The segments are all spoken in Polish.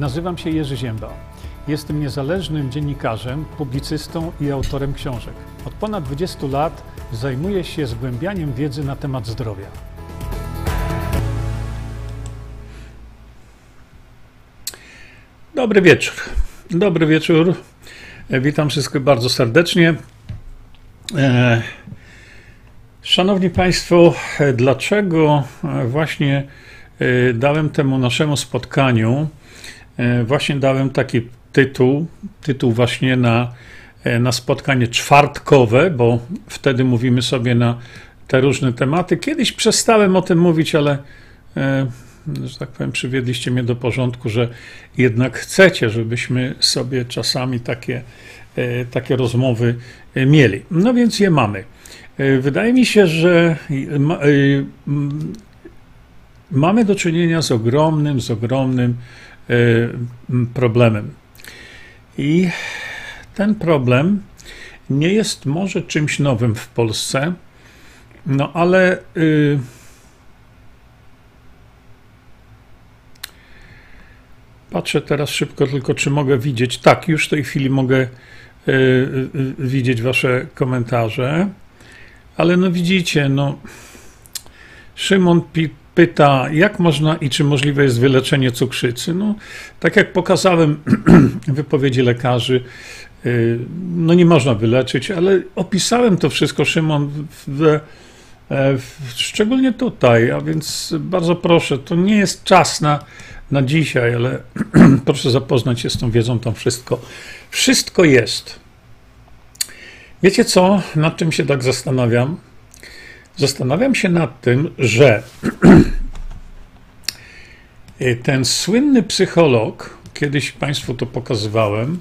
Nazywam się Jerzy Ziemba. Jestem niezależnym dziennikarzem, publicystą i autorem książek. Od ponad 20 lat zajmuję się zgłębianiem wiedzy na temat zdrowia. Dobry wieczór. Dobry wieczór. Witam wszystkich bardzo serdecznie. E, Szanowni Państwo, dlaczego właśnie e, dałem temu naszemu spotkaniu, właśnie dałem taki tytuł, tytuł właśnie na, e, na spotkanie czwartkowe, bo wtedy mówimy sobie na te różne tematy. Kiedyś przestałem o tym mówić, ale e, że tak powiem, przywiedliście mnie do porządku, że jednak chcecie, żebyśmy sobie czasami takie, e, takie rozmowy e, mieli. No więc je mamy. E, Wydaje mi się, że e, mamy do czynienia z ogromnym, z ogromnym e, problemem. I ten problem nie jest może czymś nowym w Polsce, no ale y, patrzę teraz szybko tylko, czy mogę widzieć. Tak, już w tej chwili mogę y, y, y, widzieć Wasze komentarze. Ale no widzicie, no Szymon pi- pyta, jak można i czy możliwe jest wyleczenie cukrzycy. No, tak jak pokazałem w wypowiedzi lekarzy, y, no nie można wyleczyć, ale opisałem to wszystko, Szymon, w, e, w, szczególnie tutaj, a więc bardzo proszę, to nie jest czas na, na dzisiaj, ale proszę zapoznać się z tą wiedzą, tam wszystko, wszystko jest. Wiecie co, nad czym się tak zastanawiam? Zastanawiam się nad tym, że ten słynny psycholog, kiedyś Państwu to pokazywałem,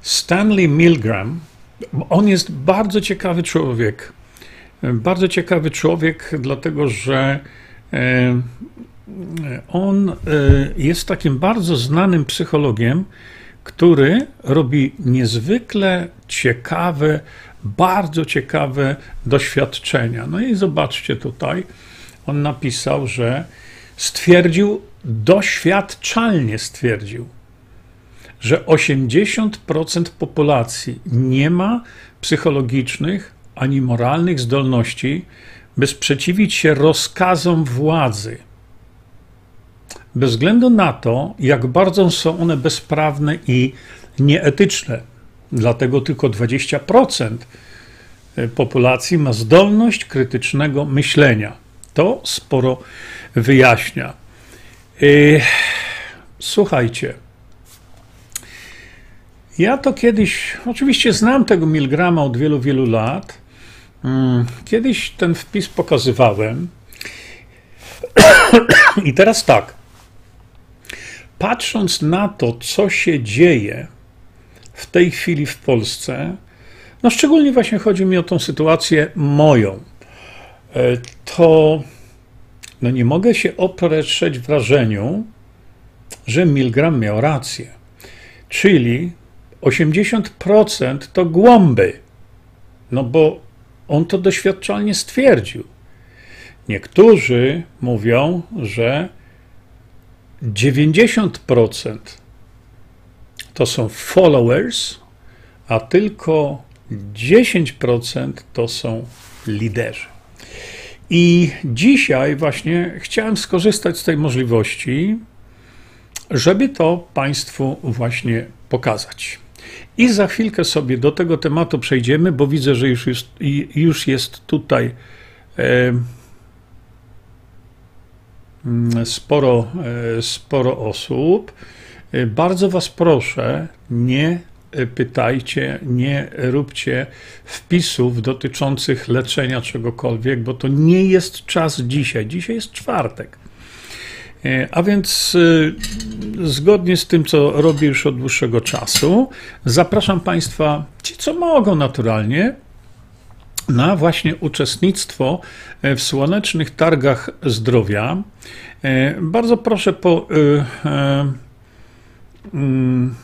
Stanley Milgram, on jest bardzo ciekawy człowiek. Bardzo ciekawy człowiek, dlatego że e, on e, jest takim bardzo znanym psychologiem, który robi niezwykle ciekawe, bardzo ciekawe doświadczenia. No i zobaczcie tutaj, on napisał, że stwierdził, doświadczalnie stwierdził, że 80% populacji nie ma psychologicznych ani moralnych zdolności, by sprzeciwić się rozkazom władzy. Bez względu na to, jak bardzo są one bezprawne i nieetyczne. Dlatego tylko 20% populacji ma zdolność krytycznego myślenia. To sporo wyjaśnia. Yy, Słuchajcie. Ja to kiedyś, oczywiście znam tego Milgrama od wielu, wielu lat. Mm, Kiedyś ten wpis pokazywałem. I teraz tak. Patrząc na to, co się dzieje w tej chwili w Polsce, no szczególnie właśnie chodzi mi o tą sytuację moją, e, to no nie mogę się oprzeć wrażeniu, że Milgram miał rację. Czyli 80% to głąby. No bo on to doświadczalnie stwierdził. Niektórzy mówią, że 90% to są followers, a tylko 10% to są liderzy. I dzisiaj właśnie chciałem skorzystać z tej możliwości, żeby to Państwu właśnie pokazać. I za chwilkę sobie do tego tematu przejdziemy, bo widzę, że już jest, już jest tutaj sporo, e, sporo osób. E, Bardzo Was proszę, nie e, pytajcie, nie róbcie wpisów dotyczących leczenia czegokolwiek, bo to nie jest czas dzisiaj. Dzisiaj jest czwartek. E, A więc zgodnie z tym, co robię już od dłuższego czasu, zapraszam Państwa, ci co mogą naturalnie, na właśnie uczestnictwo w słonecznych targach zdrowia. Bardzo proszę po. Mm,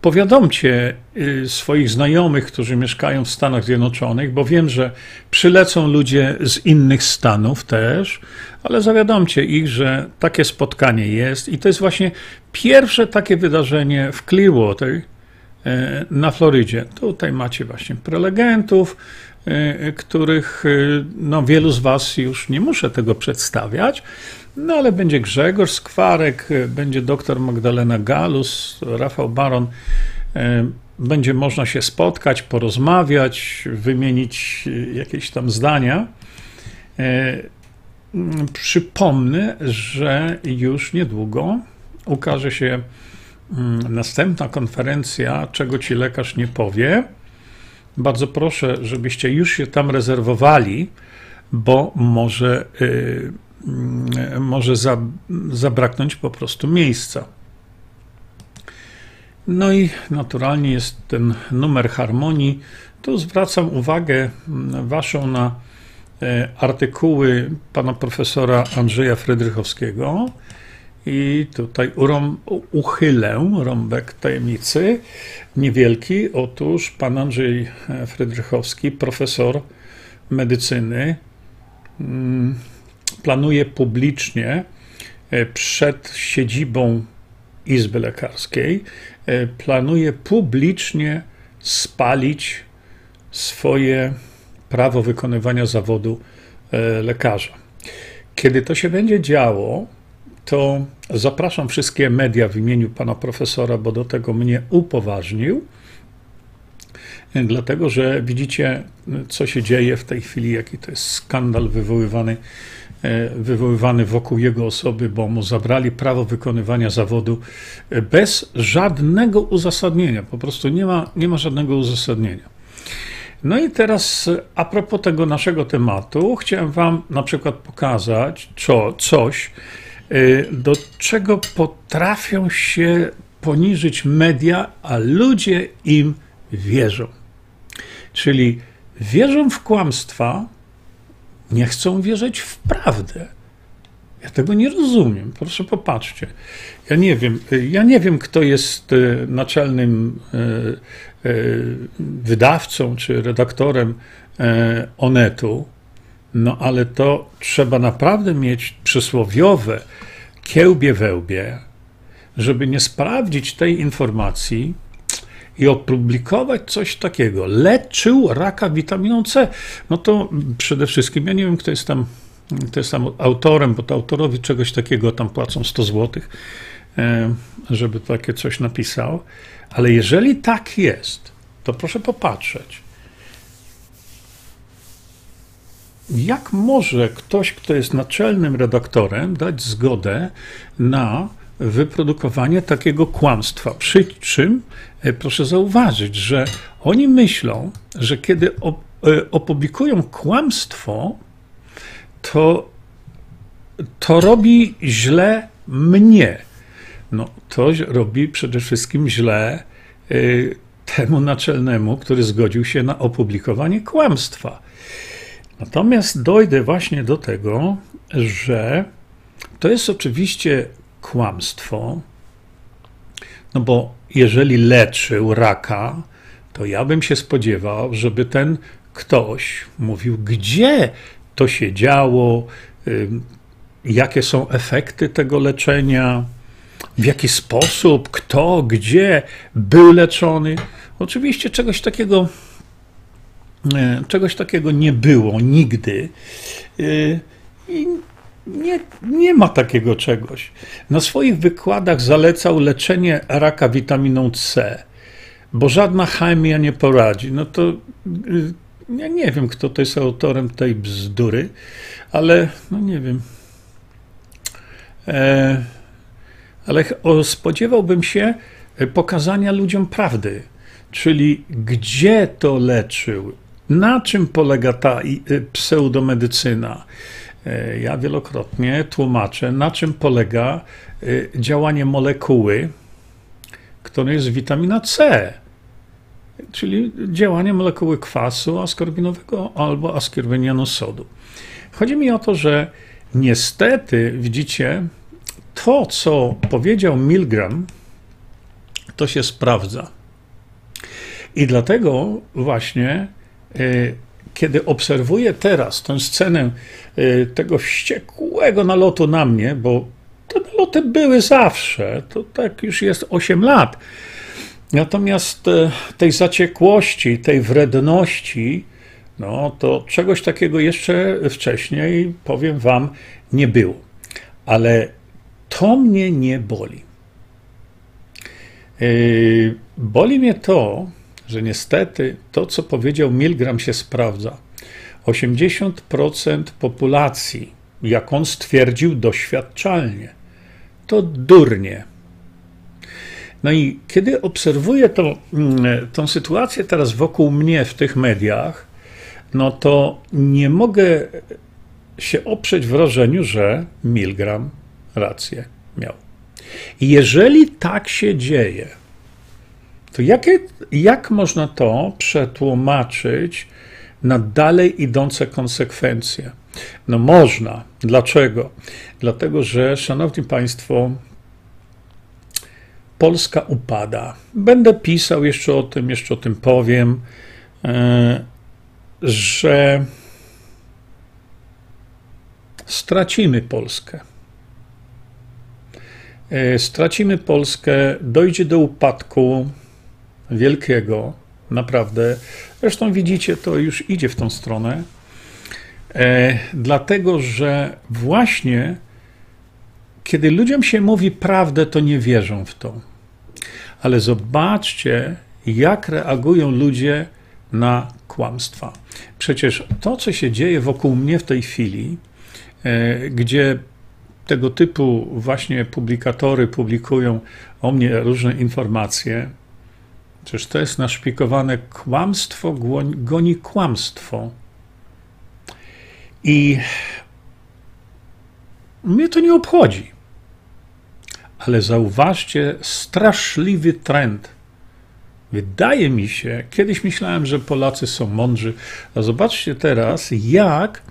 powiadomcie y, swoich znajomych, którzy mieszkają w Stanach Zjednoczonych, bo wiem, że przylecą ludzie z innych stanów też, ale zawiadomcie ich, że takie spotkanie jest i to jest właśnie pierwsze takie wydarzenie w Clearwater y, na Florydzie. Tutaj macie właśnie prelegentów, y, których no, wielu z Was już nie muszę tego przedstawiać, no ale będzie Grzegorz Skwarek, będzie dr Magdalena Galus, Rafał Baron. E, będzie można się spotkać, porozmawiać, wymienić jakieś tam zdania. E, przypomnę, że już niedługo ukaże się następna konferencja, czego ci lekarz nie powie. Bardzo proszę, żebyście już się tam rezerwowali, bo może y, Mm, może zabraknąć po prostu miejsca. No i naturalnie jest ten numer harmonii. Tu zwracam uwagę mm, Waszą na e, artykuły pana profesora Andrzeja Frydrychowskiego. I tutaj urąb, uchylę rąbek tajemnicy niewielki. Otóż pan Andrzej e, Frydrychowski, profesor medycyny, mm, planuje publicznie e, przed siedzibą Izby Lekarskiej, e, planuje publicznie spalić swoje prawo wykonywania zawodu e, lekarza. Kiedy to się będzie działo, to zapraszam wszystkie media w imieniu pana profesora, bo do tego mnie upoważnił, dlatego że widzicie, co się dzieje w tej chwili, jaki to jest skandal wywoływany wywoływany wokół jego osoby, bo mu zabrali prawo wykonywania zawodu e, bez żadnego uzasadnienia. Po prostu nie ma, nie ma żadnego uzasadnienia. No i teraz a propos tego naszego tematu, chciałem Wam na przykład pokazać co, coś, e, do czego potrafią się poniżyć media, a ludzie im wierzą. Czyli wierzą w kłamstwa, nie chcą wierzyć w prawdę. Ja tego nie rozumiem. Proszę popatrzcie. Ja nie wiem, ja nie wiem, kto jest e, naczelnym e, e, wydawcą czy redaktorem Onetu, no ale to trzeba naprawdę mieć przysłowiowe kiełbie wełbie, żeby nie sprawdzić tej informacji, i opublikować coś takiego. Leczył raka witaminą C. No to przede wszystkim, ja nie wiem, kto jest tam, kto jest tam autorem, bo to autorowi czegoś takiego tam płacą 100 zł, e, żeby takie coś napisał. Ale jeżeli tak jest, to proszę popatrzeć. Jak może ktoś, kto jest naczelnym redaktorem, dać zgodę na wyprodukowanie takiego kłamstwa. Przy czym e, proszę zauważyć, że oni myślą, że kiedy e, opublikują kłamstwo, to, to robi źle mnie. No, to robi przede wszystkim źle e, temu naczelnemu, który zgodził się na opublikowanie kłamstwa. Natomiast dojdę właśnie do tego, że to jest oczywiście kłamstwo, no bo jeżeli leczył raka, to ja bym się spodziewał, żeby ten ktoś mówił, gdzie to się działo, jakie są efekty tego leczenia, w jaki sposób, kto, gdzie był leczony. Oczywiście czegoś takiego, e, czegoś takiego nie było nigdy. E, I nie, nie ma takiego czegoś. Na swoich wykładach zalecał leczenie raka witaminą C, bo żadna chemia nie poradzi. No to y, ja nie wiem, kto to jest autorem tej bzdury, ale no nie wiem. E, ale spodziewałbym się pokazania ludziom prawdy, czyli gdzie to leczył, na czym polega ta y, pseudomedycyna E, ja wielokrotnie tłumaczę, na czym polega e, działanie molekuły, którą jest witamina C, czyli działanie molekuły kwasu askorbinowego albo askorbinianu sodu. Chodzi mi o to, że niestety, widzicie, to, co powiedział Milgram to się sprawdza. I dlatego właśnie, e, kiedy obserwuję teraz tę scenę e, tego wściekłego nalotu na mnie, bo te naloty były zawsze, to tak już jest 8 lat. Natomiast e, tej zaciekłości, tej wredności, no to czegoś takiego jeszcze wcześniej, powiem Wam, nie było. Ale to mnie nie boli. Boli mnie to, że niestety to, co powiedział Milgram, się sprawdza. 80% populacji, jak on stwierdził doświadczalnie, to durnie. No i kiedy obserwuję to, mm, tą sytuację teraz wokół mnie w tych mediach, no to nie mogę się oprzeć wrażeniu, że Milgram rację miał. Jeżeli tak się dzieje, to jakie, jak można to przetłumaczyć na dalej idące konsekwencje? No można. Dlaczego? Dlatego, że, szanowni państwo, Polska upada. Będę pisał jeszcze o tym, jeszcze o tym powiem, e, że stracimy Polskę. E, stracimy Polskę, dojdzie do upadku wielkiego, naprawdę. Zresztą widzicie, to już idzie w tą stronę, e, dlatego że właśnie kiedy ludziom się mówi prawdę, to nie wierzą w to. Ale zobaczcie, jak reagują ludzie na kłamstwa. Przecież to, co się dzieje wokół mnie w tej chwili, e, gdzie tego typu właśnie publikatory publikują o mnie różne informacje, przecież to jest naszpikowane kłamstwo goni kłamstwo. I mnie to nie obchodzi. Ale zauważcie straszliwy trend. Wydaje mi się, kiedyś myślałem, że Polacy są mądrzy, a zobaczcie teraz, jak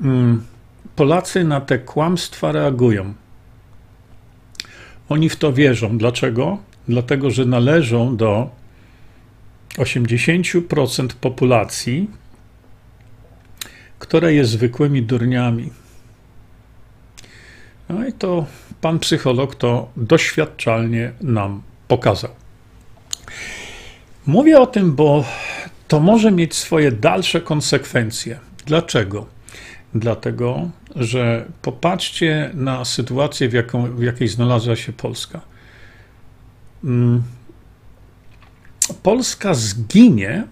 mm, Polacy na te kłamstwa reagują. Oni w to wierzą. Dlaczego? Dlatego, że należą do 80% populacji, która jest zwykłymi durniami. No i to pan psycholog to doświadczalnie nam pokazał. Mówię o tym, bo to może mieć swoje dalsze konsekwencje. Dlaczego? Dlatego, że popatrzcie na sytuację, w, jaką, w jakiej znalazła się Polska. Mm. Polska zginie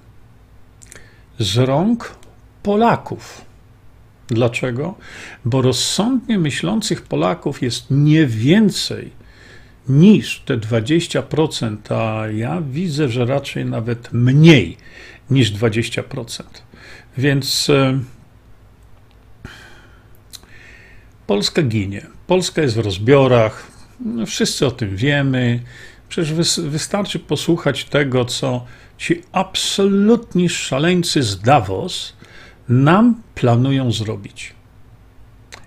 z rąk Polaków. Dlaczego? Bo rozsądnie myślących Polaków jest nie więcej niż te 20%, a ja widzę, że raczej nawet mniej niż 20%. Więc e, Polska ginie. Polska jest w rozbiorach. Wszyscy o tym wiemy. Przecież wystarczy posłuchać tego, co ci absolutni szaleńcy z Davos nam planują zrobić.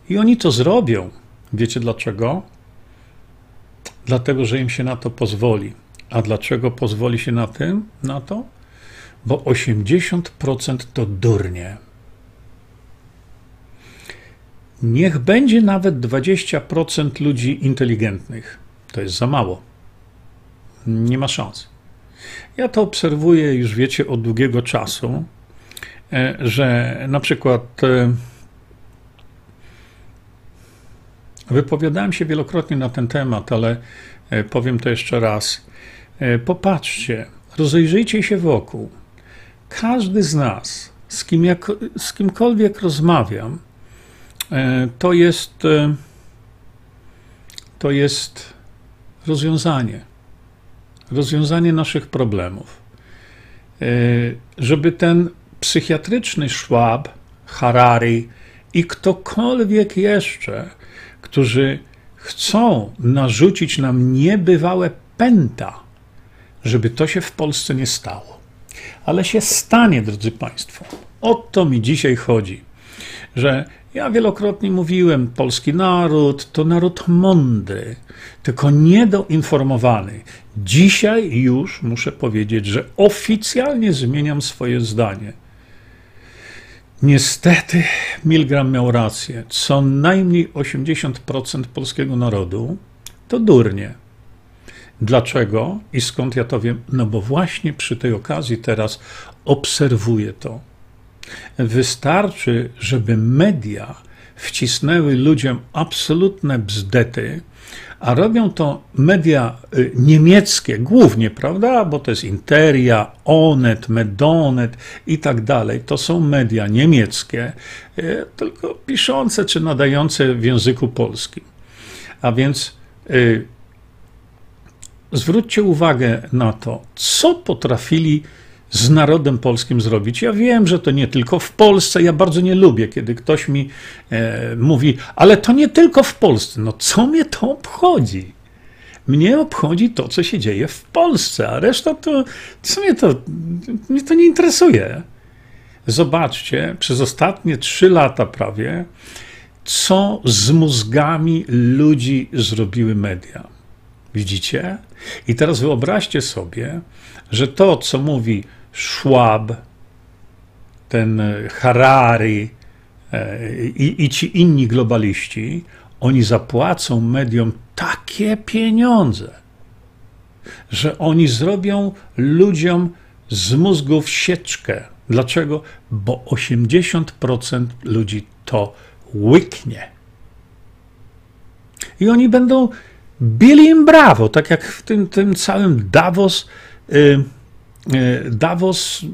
I oni to zrobią. Wiecie dlaczego? Dlatego, że im się na to pozwoli. A dlaczego pozwoli się na tym, na to? Bo 80% to durnie. Niech będzie nawet 20% ludzi inteligentnych. To jest za mało. Nie ma szans. Ja to obserwuję już, wiecie, od długiego czasu E, że na przykład e, wypowiadałem się wielokrotnie na ten temat, ale e, powiem to jeszcze raz. Popatrzcie, rozejrzyjcie się wokół. Każdy z nas, z, kim jak, z kimkolwiek rozmawiam, to jest, to jest rozwiązanie. Rozwiązanie naszych problemów. Żeby ten psychiatryczny Schwab, Harari i ktokolwiek jeszcze, którzy chcą narzucić nam niebywałe pęta, żeby to się w Polsce nie stało. Ale się stanie, drodzy Państwo. O to mi dzisiaj chodzi, że ja wielokrotnie mówiłem, polski naród to naród mądry, tylko niedoinformowany. Dzisiaj już muszę powiedzieć, że oficjalnie zmieniam swoje zdanie. Niestety Milgram miał rację. Co najmniej 80% polskiego narodu to durnie. Dlaczego i skąd ja to wiem? No bo właśnie przy tej okazji teraz obserwuję to. Wystarczy, żeby media wcisnęły ludziom absolutne bzdety, a robią to media y, niemieckie głównie, prawda? Bo to jest Interia, Onet, Medonet i tak dalej. To są media niemieckie, y, tylko piszące czy nadające w języku polskim. A więc y, zwróćcie uwagę na to, co potrafili z narodem polskim zrobić. Ja wiem, że to nie tylko w Polsce. Ja bardzo nie lubię, kiedy ktoś mi e, mówi, ale to nie tylko w Polsce. No co mnie to obchodzi? Mnie obchodzi to, co się dzieje w Polsce, a reszta to, co mnie to, mnie to nie interesuje. Zobaczcie, przez ostatnie trzy lata prawie, co z mózgami ludzi zrobiły media. Widzicie? I teraz wyobraźcie sobie, że to, co mówi Schwab, ten Harari e, i, i ci inni globaliści, oni zapłacą mediom takie pieniądze, że oni zrobią ludziom z mózgów sieczkę. Dlaczego? Bo 80% ludzi to łyknie. I oni będą bili im brawo, tak jak w tym, tym całym Davos. Y, y, Davos,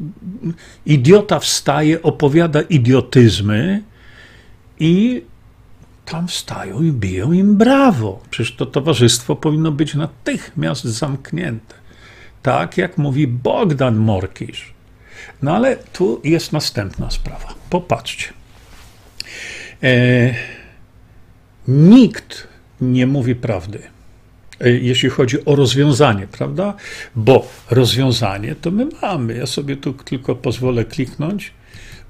idiota wstaje, opowiada idiotyzmy i tam wstają i biją im brawo. Przecież to towarzystwo powinno być natychmiast zamknięte. Tak jak mówi Bogdan Morkisz. No ale tu jest następna sprawa. Popatrzcie. E, nikt nie mówi prawdy, e, jeśli chodzi o rozwiązanie, prawda? Bo rozwiązanie to my mamy. Ja sobie tu tylko pozwolę kliknąć.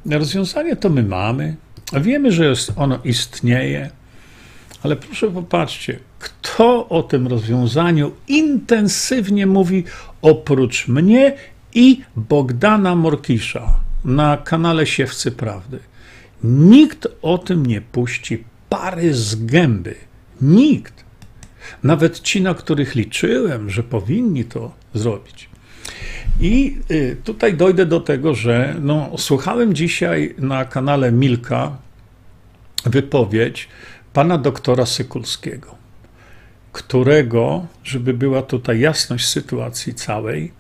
Rozwiązanie to my mamy. Wiemy, że jest, ono istnieje, ale proszę popatrzcie, kto o tym rozwiązaniu intensywnie mówi oprócz mnie i Bogdana Morkisza na kanale Siewcy Prawdy. Nikt o tym nie puści pary z gęby. Nikt. Nawet ci, na których liczyłem, że powinni to zrobić. I y, tutaj dojdę do tego, że no, słuchałem dzisiaj na kanale Milka wypowiedź pana doktora Sykulskiego, którego, żeby była tutaj jasność sytuacji całej,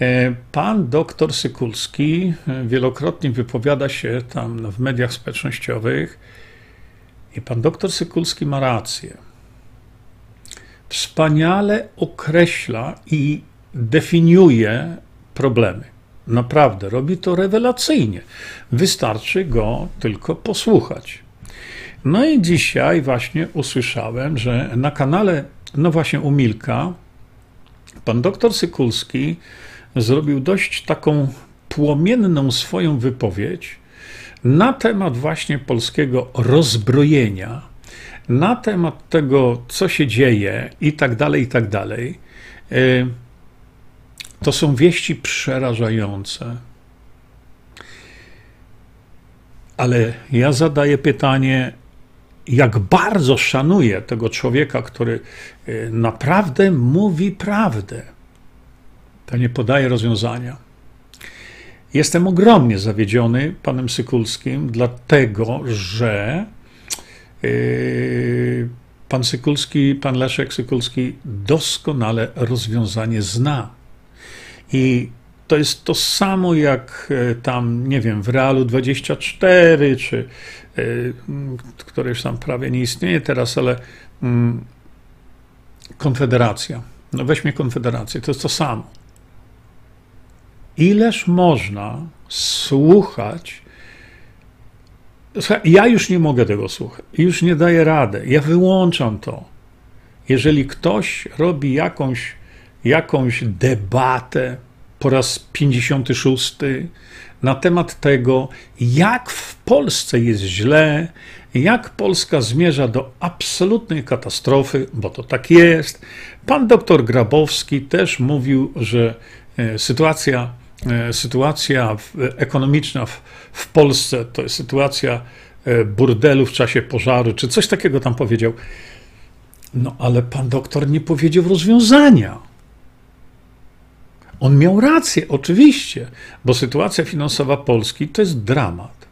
e, Pan doktor Sykulski e, wielokrotnie wypowiada się tam w mediach społecznościowych i pan doktor Sykulski ma rację. Wspaniale określa i definiuje problemy. Naprawdę, robi to rewelacyjnie. Wystarczy go tylko posłuchać. No i dzisiaj właśnie usłyszałem, że na kanale, no właśnie u Milka, pan doktor Sykulski zrobił dość taką płomienną swoją wypowiedź na temat właśnie polskiego rozbrojenia, na temat tego, co się dzieje i tak dalej, i tak dalej. E, to są wieści przerażające. Ale ja zadaję pytanie, jak bardzo szanuję tego człowieka, który e, naprawdę mówi prawdę. To nie podaje rozwiązania. Jestem ogromnie zawiedziony panem Sykulskim, dlatego że pan Sykulski, pan Leszek Sykulski doskonale rozwiązanie zna. I to jest to samo jak e, tam, nie wiem, w Realu 24, czy y, które już tam prawie nie istnieje teraz, ale y, Konfederacja. No weźmy Konfederację, to jest to samo. Ileż można słuchać? Ja już nie mogę tego słuchać, już nie daję rady, ja wyłączam to. Jeżeli ktoś robi jakąś, jakąś debatę po raz 56 na temat tego, jak w Polsce jest źle, jak Polska zmierza do absolutnej katastrofy, bo to tak jest. Pan doktor Grabowski też mówił, że e, sytuacja, sytuacja ekonomiczna w, Polsce to jest sytuacja e, burdelu w czasie pożaru, czy coś takiego tam powiedział. No ale pan doktor nie powiedział rozwiązania. On miał rację, oczywiście, bo sytuacja finansowa Polski to jest dramat.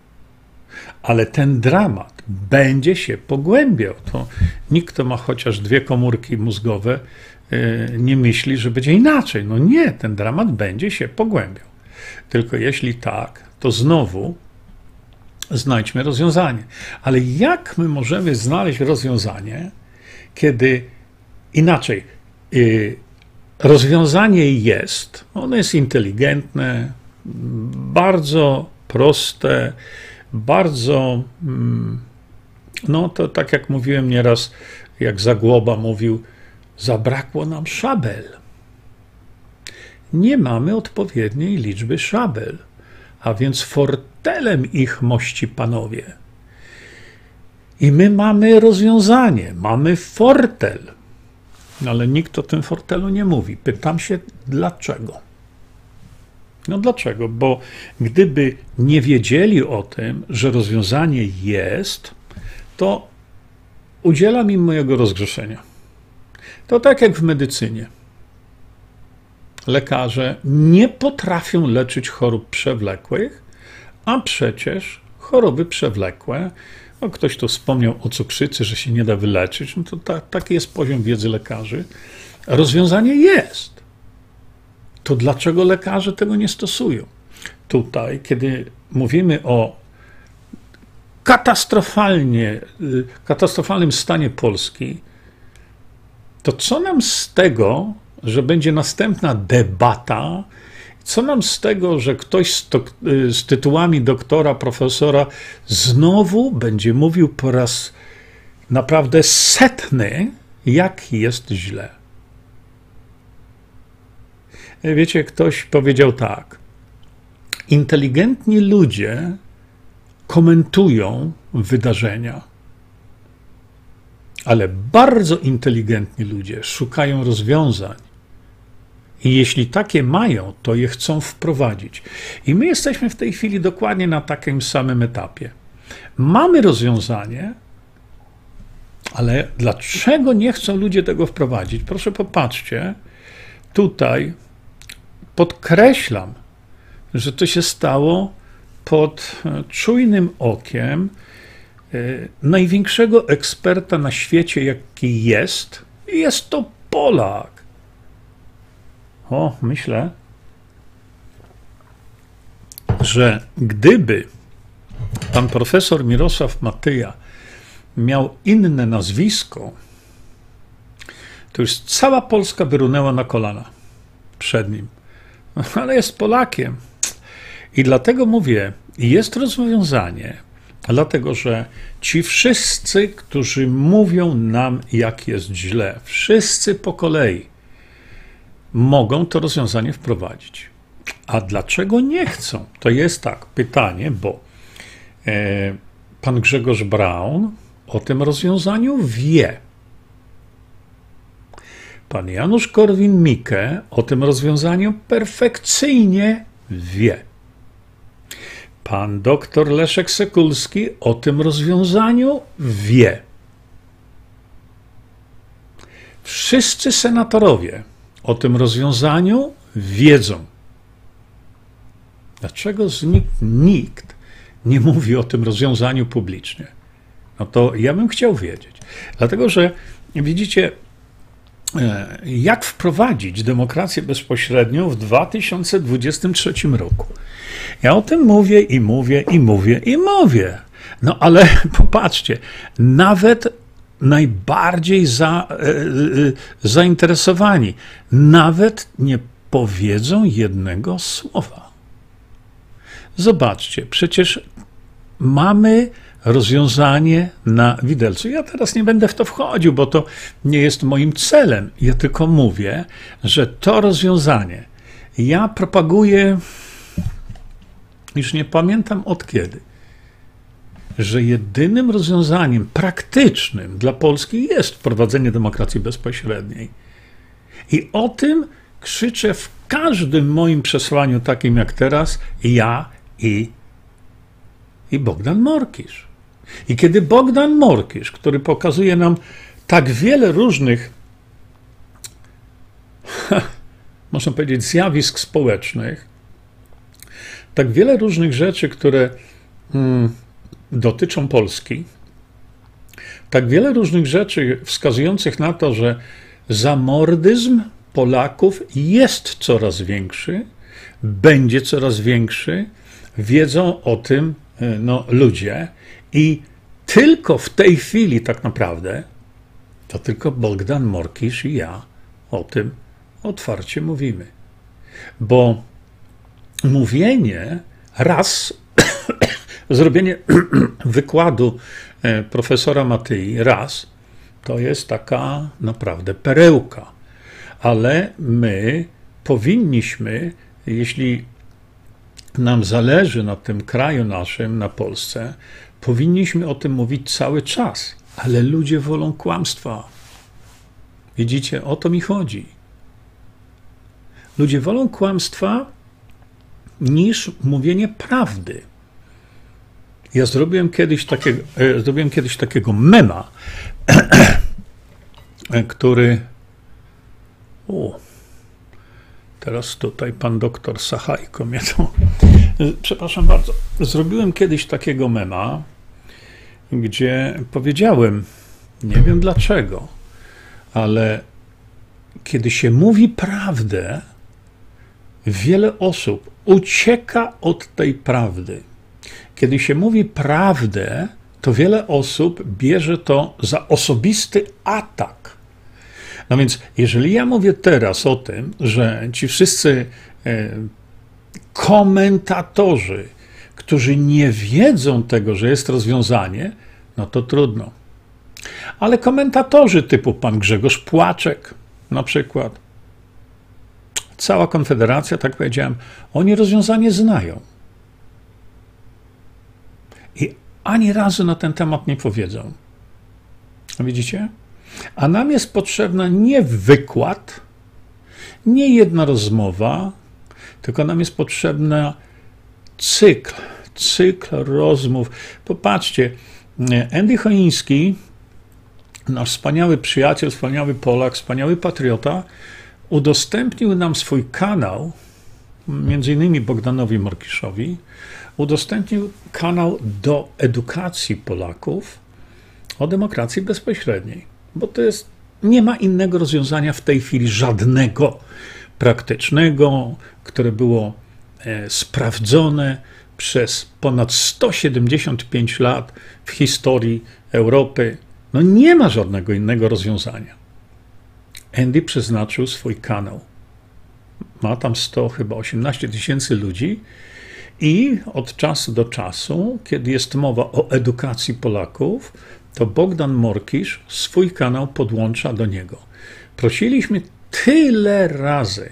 Ale ten dramat będzie się pogłębiał. To nikt, kto ma chociaż dwie komórki mózgowe, e, nie myśli, że będzie inaczej. No nie, ten dramat będzie się pogłębiał. Tylko jeśli tak, to znowu znajdźmy rozwiązanie. Ale jak my możemy znaleźć rozwiązanie, kiedy inaczej, y, rozwiązanie jest, ono jest inteligentne, bardzo proste, bardzo, mm, no to tak jak mówiłem nieraz, jak Zagłoba mówił, zabrakło nam szabel. Nie mamy odpowiedniej liczby szabel, a więc fortelem ich mości panowie. I my mamy rozwiązanie, mamy fortel. No ale nikt o tym fortelu nie mówi. Pytam się, dlaczego? No dlaczego? Bo gdyby nie wiedzieli o tym, że rozwiązanie jest, to udzielam im mojego rozgrzeszenia. To tak jak w medycynie. Lekarze nie potrafią leczyć chorób przewlekłych, a przecież choroby przewlekłe no, ktoś tu wspomniał o cukrzycy, że się nie da wyleczyć. No to ta, taki jest poziom wiedzy lekarzy. Rozwiązanie jest. To dlaczego lekarze tego nie stosują? Tutaj, kiedy mówimy o katastrofalnie, y, katastrofalnym stanie Polski, to co nam z tego, że będzie następna debata co nam z tego, że ktoś z, to, z, tytułami doktora, profesora znowu będzie mówił po raz naprawdę setny, jak jest źle? Wiecie, ktoś powiedział tak. Inteligentni ludzie komentują wydarzenia, ale bardzo inteligentni ludzie szukają rozwiązań i jeśli takie mają, to je chcą wprowadzić. I my jesteśmy w tej chwili dokładnie na takim samym etapie. Mamy rozwiązanie, ale dlaczego nie chcą ludzie tego wprowadzić? Proszę popatrzcie, tutaj podkreślam, że to się stało pod czujnym okiem największego eksperta na świecie, jaki jest. Jest to Polak. O, myślę, że gdyby pan profesor Mirosław Matyja miał inne nazwisko, to już cała Polska by runęła na kolana przed nim. Ale jest Polakiem. I dlatego mówię, jest rozwiązanie, dlatego że ci wszyscy, którzy mówią nam, jak jest źle, wszyscy po kolei, mogą to rozwiązanie wprowadzić. A dlaczego nie chcą? To jest tak, pytanie, bo e, pan Grzegorz Braun o tym rozwiązaniu wie. Pan Janusz Korwin-Mikke o tym rozwiązaniu perfekcyjnie wie. Pan doktor Leszek Sekulski o tym rozwiązaniu wie. Wszyscy senatorowie o tym rozwiązaniu wiedzą. Dlaczego nikt, nikt nie mówi o tym rozwiązaniu publicznie? No to ja bym chciał wiedzieć. Dlatego, że widzicie, jak wprowadzić demokrację bezpośrednią w 2023 roku. Ja o tym mówię i mówię i mówię i mówię. No ale popatrzcie, nawet najbardziej za, e, e, zainteresowani nawet nie powiedzą jednego słowa. Zobaczcie, przecież mamy rozwiązanie na widelcu. Ja teraz nie będę w to wchodził, bo to nie jest moim celem. Ja tylko mówię, że to rozwiązanie ja propaguję już nie pamiętam od kiedy, że jedynym rozwiązaniem praktycznym dla Polski jest wprowadzenie demokracji bezpośredniej. I o tym krzyczę w każdym moim przesłaniu, takim jak teraz, ja i, i Bogdan Morkisz. I kiedy Bogdan Morkisz, który pokazuje nam tak wiele różnych, można powiedzieć, zjawisk społecznych, tak wiele różnych rzeczy, które mm, dotyczą Polski, tak wiele różnych rzeczy wskazujących na to, że zamordyzm Polaków jest coraz większy, będzie coraz większy, wiedzą o tym e, no, ludzie i tylko w tej chwili tak naprawdę to tylko Bogdan Morkisz i ja o tym otwarcie mówimy. Bo mówienie raz, zrobienie wykładu e, profesora Matyi raz, to jest taka naprawdę perełka. Ale my powinniśmy, jeśli nam zależy na tym kraju naszym, na Polsce, powinniśmy o tym mówić cały czas. Ale ludzie wolą kłamstwa. Widzicie, o to mi chodzi. Ludzie wolą kłamstwa niż mówienie prawdy. Ja zrobiłem kiedyś takiego, e, zrobiłem kiedyś takiego mema, który. O, teraz tutaj pan doktor Sachajko mnie to. Przepraszam bardzo. Zrobiłem kiedyś takiego mema, gdzie powiedziałem, nie wiem dlaczego, ale kiedy się mówi prawdę, wiele osób ucieka od tej prawdy. Kiedy się mówi prawdę, to wiele osób bierze to za osobisty atak. No więc, jeżeli ja mówię teraz o tym, że ci wszyscy e, komentatorzy, którzy nie wiedzą tego, że jest rozwiązanie, no to trudno. Ale komentatorzy typu pan Grzegorz Płaczek na przykład, cała Konfederacja, tak powiedziałem, oni rozwiązanie znają. I ani razu na ten temat nie powiedzą. Widzicie? A nam jest potrzebna nie wykład, nie jedna rozmowa, tylko nam jest potrzebna cykl, cykl rozmów. Popatrzcie, Andy Choiński, nasz wspaniały przyjaciel, wspaniały Polak, wspaniały patriota, udostępnił nam swój kanał, między innymi Bogdanowi Morkiszowi, udostępnił kanał do edukacji Polaków o demokracji bezpośredniej, bo to jest, nie ma innego rozwiązania w tej chwili żadnego praktycznego, które było e, sprawdzone przez ponad 175 lat w historii Europy. No nie ma żadnego innego rozwiązania. Andy przeznaczył swój kanał. Ma tam 100, chyba 18 tysięcy ludzi i od czasu do czasu, kiedy jest mowa o edukacji Polaków, to Bogdan Morkisz swój kanał podłącza do niego. Prosiliśmy tyle razy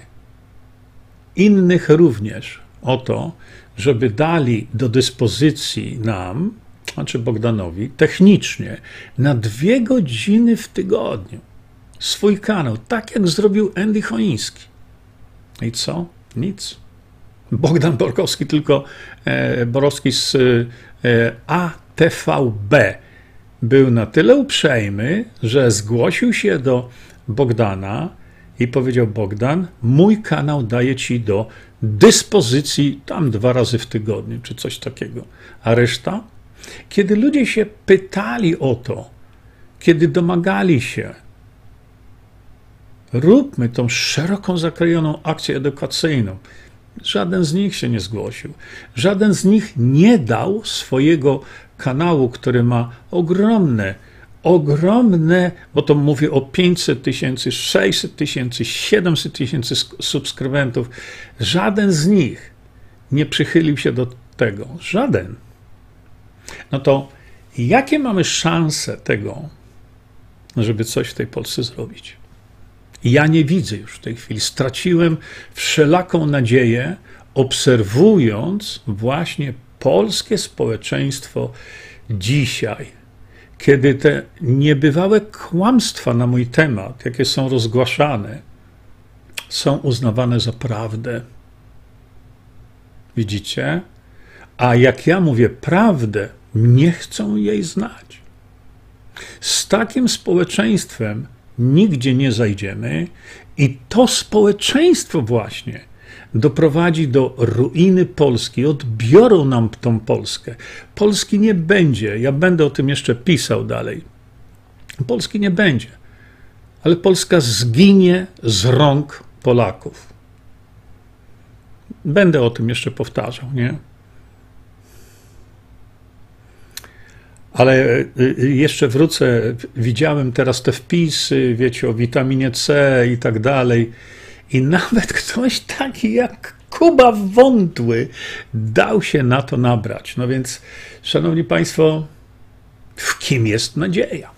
innych również o to, żeby dali do dyspozycji nam, znaczy Bogdanowi, technicznie na dwie godziny w tygodniu swój kanał, tak jak zrobił Andy Choiński. I co? Nic. Bogdan Borkowski, tylko e, Borowski z e, ATVB był na tyle uprzejmy, że zgłosił się do Bogdana i powiedział: Bogdan, mój kanał daje ci do dyspozycji tam dwa razy w tygodniu, czy coś takiego. A reszta? Kiedy ludzie się pytali o to, kiedy domagali się, róbmy tą szeroko zakrojoną akcję edukacyjną. Żaden z nich się nie zgłosił. Żaden z nich nie dał swojego kanału, który ma ogromne, ogromne, bo to mówię o 500 tysięcy, 600 tysięcy, 700 tysięcy subskrybentów. Żaden z nich nie przychylił się do tego. Żaden. No to jakie mamy szanse tego, żeby coś w tej Polsce zrobić? Ja nie widzę już w tej chwili. Straciłem wszelaką nadzieję obserwując właśnie polskie społeczeństwo dzisiaj, kiedy te niebywałe kłamstwa na mój temat, jakie są rozgłaszane, są uznawane za prawdę. Widzicie? A jak ja mówię prawdę, nie chcą jej znać. Z takim społeczeństwem nigdzie nie zajdziemy, i to społeczeństwo właśnie doprowadzi do ruiny Polski, odbiorą nam tą Polskę. Polski nie będzie. Ja będę o tym jeszcze pisał dalej. Polski nie będzie, ale Polska zginie z rąk Polaków. Będę o tym jeszcze powtarzał, nie? Ale y, y, jeszcze wrócę. Widziałem teraz te wpisy, wiecie, o witaminie C i tak dalej. I nawet ktoś taki jak Kuba Wątły dał się na to nabrać. No więc, szanowni państwo, w kim jest nadzieja?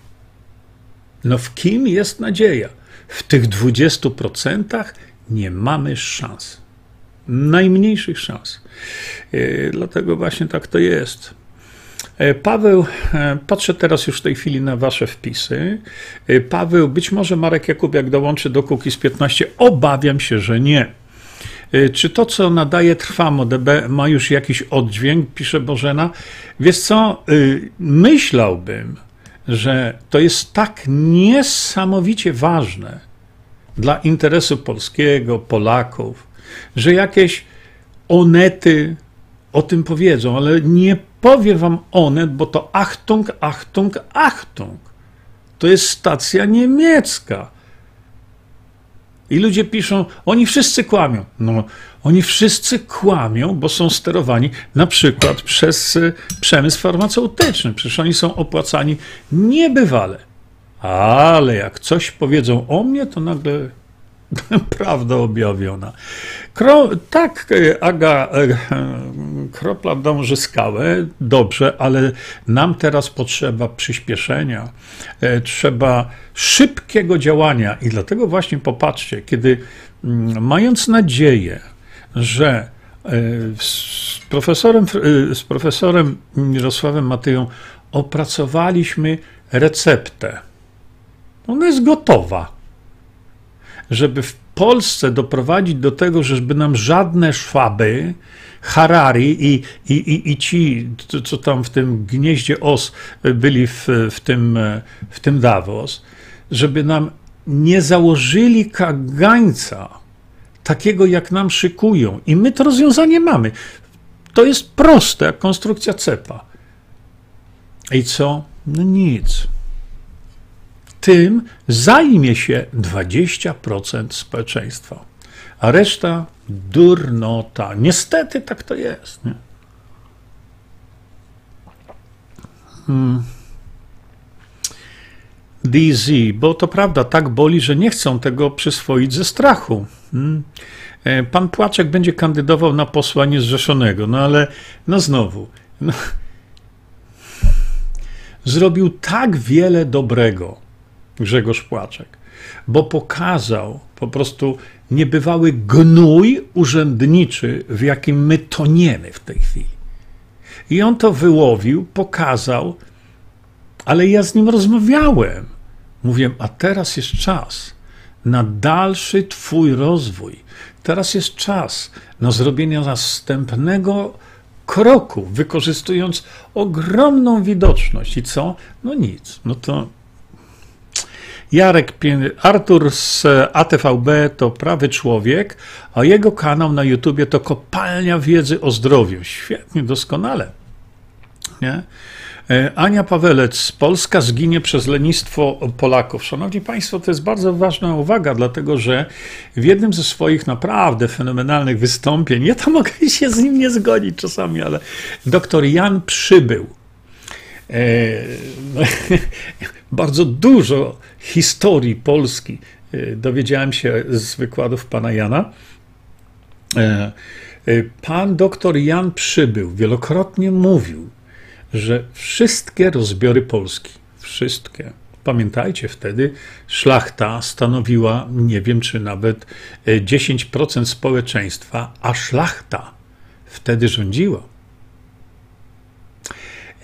No w kim jest nadzieja? W tych 20% nie mamy szans. Najmniejszych szans. Y, dlatego właśnie tak to jest. E, Paweł, e, patrzę teraz już w tej chwili na wasze wpisy. E, Paweł, być może Marek Jakubiak dołączy do Kukiz 15. Obawiam się, że nie. Czy to, co nadaje Trwam ODB, ma już jakiś oddźwięk? Pisze Bożena. Wiesz co, myślałbym, że to jest tak niesamowicie ważne dla interesu polskiego, Polaków, że jakieś onety o tym powiedzą, ale nie powie wam Onet, bo to Achtung, Achtung, Achtung. To jest stacja niemiecka. I ludzie piszą, oni wszyscy kłamią. No, oni wszyscy kłamią, bo są sterowani na przykład przez e, przemysł farmaceutyczny. Przecież oni są opłacani niebywale. Ale jak coś powiedzą o mnie, to nagle prawda objawiona. Kro, tak, e, Aga, e, kropla dąży skałę, dobrze, ale nam teraz potrzeba przyspieszenia, e, trzeba szybkiego działania i dlatego właśnie popatrzcie, kiedy mm, mając nadzieję, że z profesorem, z profesorem Mirosławem Matyją opracowaliśmy receptę. Ona jest gotowa żeby w Polsce doprowadzić do tego, żeby nam żadne szwaby, Harari i, i, i, i ci, co tam w tym gnieździe os byli w, w, tym, w tym Davos, żeby nam nie założyli kagańca takiego, jak nam szykują. I my to rozwiązanie mamy. To jest proste, jak konstrukcja cepa. I co? No nic tym zajmie się 20% społeczeństwa, a reszta durnota. Niestety tak to jest. Nie? Hmm. DZ, bo to prawda, tak boli, że nie chcą tego przyswoić ze strachu. Hmm. E, pan Płaczek będzie kandydował na posła niezrzeszonego, no ale no znowu. No, zrobił tak wiele dobrego Grzegorz Płaczek, bo pokazał po prostu niebywały gnój urzędniczy, w jakim my toniemy w tej chwili. I on to wyłowił, pokazał, ale ja z nim rozmawiałem. Mówię, a teraz jest czas na dalszy Twój rozwój. Teraz jest czas na zrobienie następnego kroku, wykorzystując ogromną widoczność. I co? No nic. No to Jarek, Artur z ATVB to prawy człowiek, a jego kanał na YouTubie to kopalnia wiedzy o zdrowiu. Świetnie, doskonale. Nie? E, Ania Pawelec, Polska zginie przez lenistwo Polaków. Szanowni Państwo, to jest bardzo ważna uwaga, dlatego że w jednym ze swoich naprawdę fenomenalnych wystąpień, ja to mogę się z nim nie zgodzić czasami, ale doktor Jan Przybył, e, bardzo dużo historii Polski e, dowiedziałem się z wykładów pana Jana. E, pan doktor Jan Przybył wielokrotnie mówił, że wszystkie rozbiory Polski, wszystkie, pamiętajcie, wtedy szlachta stanowiła, nie wiem czy nawet 10% e, społeczeństwa, a szlachta wtedy rządziła.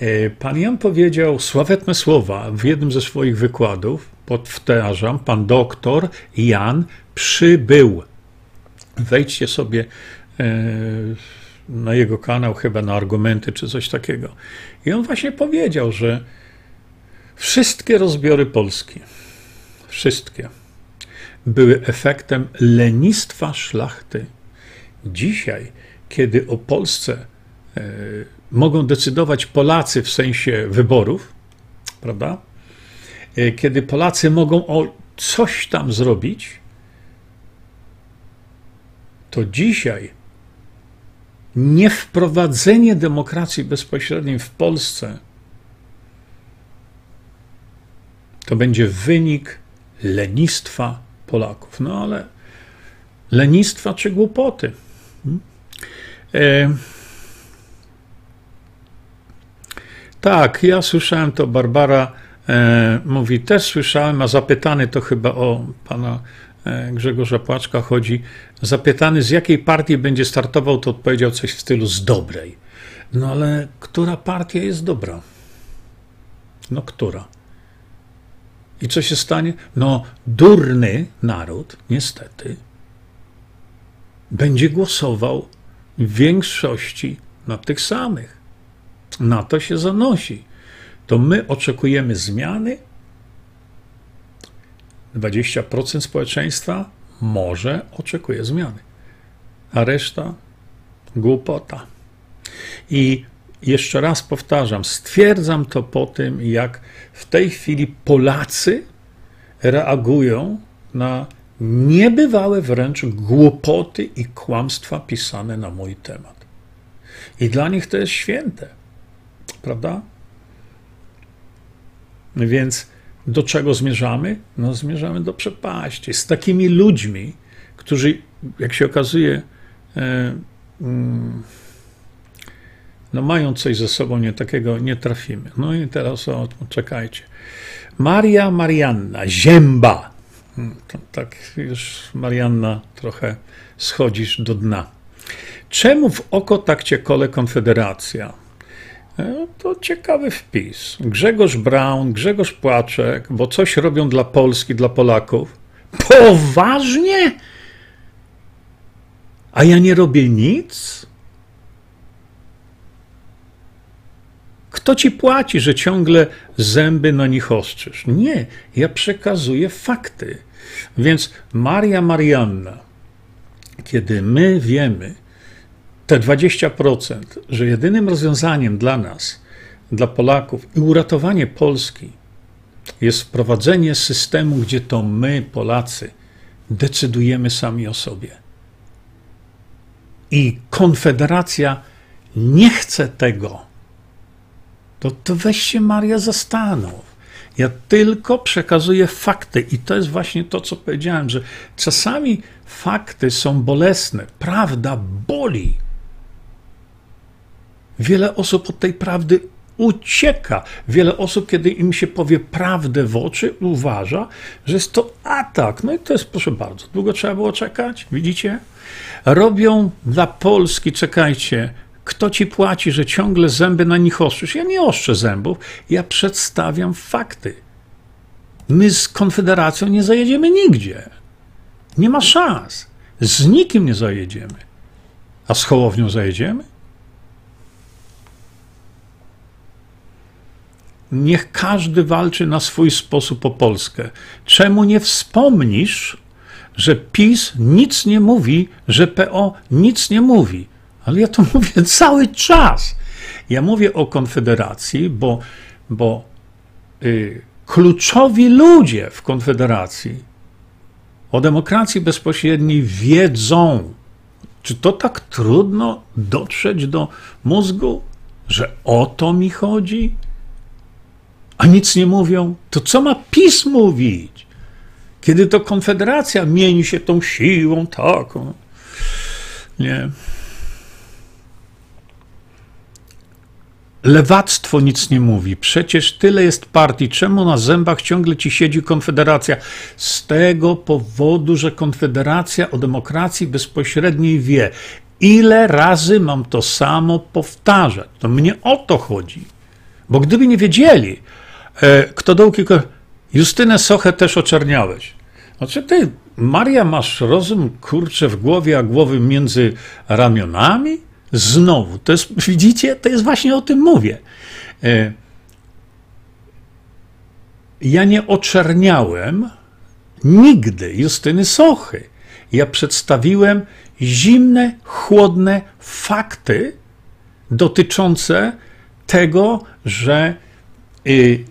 E, pan Jan powiedział sławetne słowa w jednym ze swoich wykładów, podwtarzam, pan doktor Jan przybył. Wejdźcie sobie e, na jego kanał, chyba na argumenty czy coś takiego. I on właśnie powiedział, że wszystkie rozbiory Polski, wszystkie, były efektem lenistwa szlachty. Dzisiaj, kiedy o Polsce e, mogą decydować Polacy w sensie wyborów, prawda? E, kiedy Polacy mogą o coś tam zrobić, to dzisiaj niewprowadzenie demokracji bezpośredniej w Polsce to będzie wynik lenistwa Polaków. No ale lenistwa czy głupoty? Hmm? E, tak, ja słyszałem to, Barbara e, mówi, też słyszałem, a zapytany to chyba o pana e, Grzegorza Płaczka chodzi, zapytany z jakiej partii będzie startował, to odpowiedział coś w stylu z dobrej. No ale która partia jest dobra? No która? I co się stanie? No, durny naród, niestety, będzie głosował w większości na tych samych. Na to się zanosi. To my oczekujemy zmiany. 20% społeczeństwa może oczekuje zmiany, a reszta głupota. I jeszcze raz powtarzam, stwierdzam to po tym, jak w tej chwili Polacy reagują na niebywałe wręcz głupoty i kłamstwa pisane na mój temat. I dla nich to jest święte, prawda? Więc do czego zmierzamy? No, zmierzamy do przepaści. Z takimi ludźmi, którzy, jak się okazuje, e, mm, no mają coś ze sobą nie takiego, nie trafimy. No i teraz o, czekajcie. Maria Marianna, zięba. Hmm, tak już Marianna trochę schodzisz do dna. Czemu w oko tak cię kole Konfederacja? E, to ciekawy wpis. Grzegorz Braun, Grzegorz Płaczek, bo coś robią dla Polski, dla Polaków. Poważnie? A ja nie robię nic? Kto ci płaci, że ciągle zęby na nich ostrzysz? Nie, ja przekazuję fakty. Więc Maria Marianna, kiedy my wiemy, te 20%, że jedynym rozwiązaniem dla nas, dla Polaków i uratowanie Polski jest wprowadzenie systemu, gdzie to my, Polacy, decydujemy sami o sobie. I Konfederacja nie chce tego to, to weź się Maria zastanów. Ja tylko przekazuję fakty i to jest właśnie to, co powiedziałem, że czasami fakty są bolesne, prawda boli. Wiele osób od tej prawdy ucieka. Wiele osób, kiedy im się powie prawdę w oczy, uważa, że jest to atak. No i to jest, proszę bardzo, długo trzeba było czekać, widzicie? Robią dla Polski, czekajcie, kto ci płaci, że ciągle zęby na nich ostrzysz? Ja nie ostrzę zębów, ja przedstawiam fakty. My z Konfederacją nie zajedziemy nigdzie. Nie ma szans. Z nikim nie zajedziemy. A z Hołownią zajedziemy? Niech każdy walczy na swój sposób o Polskę. Czemu nie wspomnisz, że PiS nic nie mówi, że PO nic nie mówi? Ale ja to mówię cały czas. Ja mówię o Konfederacji, bo, bo y, kluczowi ludzie w Konfederacji o demokracji bezpośredniej wiedzą. Czy to tak trudno dotrzeć do mózgu, że o to mi chodzi? A nic nie mówią? To co ma PiS mówić? Kiedy to Konfederacja mieni się tą siłą taką. Nie. Lewactwo nic nie mówi. Przecież tyle jest partii. Czemu na zębach ciągle ci siedzi Konfederacja? Z tego powodu, że Konfederacja o demokracji bezpośredniej wie. Ile razy mam to samo powtarzać? To mnie o to chodzi. Bo gdyby nie wiedzieli, e, kto dołki. Justynę Sochę też oczerniałeś. Znaczy ty, Maria, masz rozum, kurczę, w głowie, a głowy między ramionami? Znowu, to jest, widzicie, to jest właśnie o tym mówię. E, ja nie oczerniałem nigdy Justyny Sochy. Ja przedstawiłem zimne, chłodne fakty dotyczące tego, że y,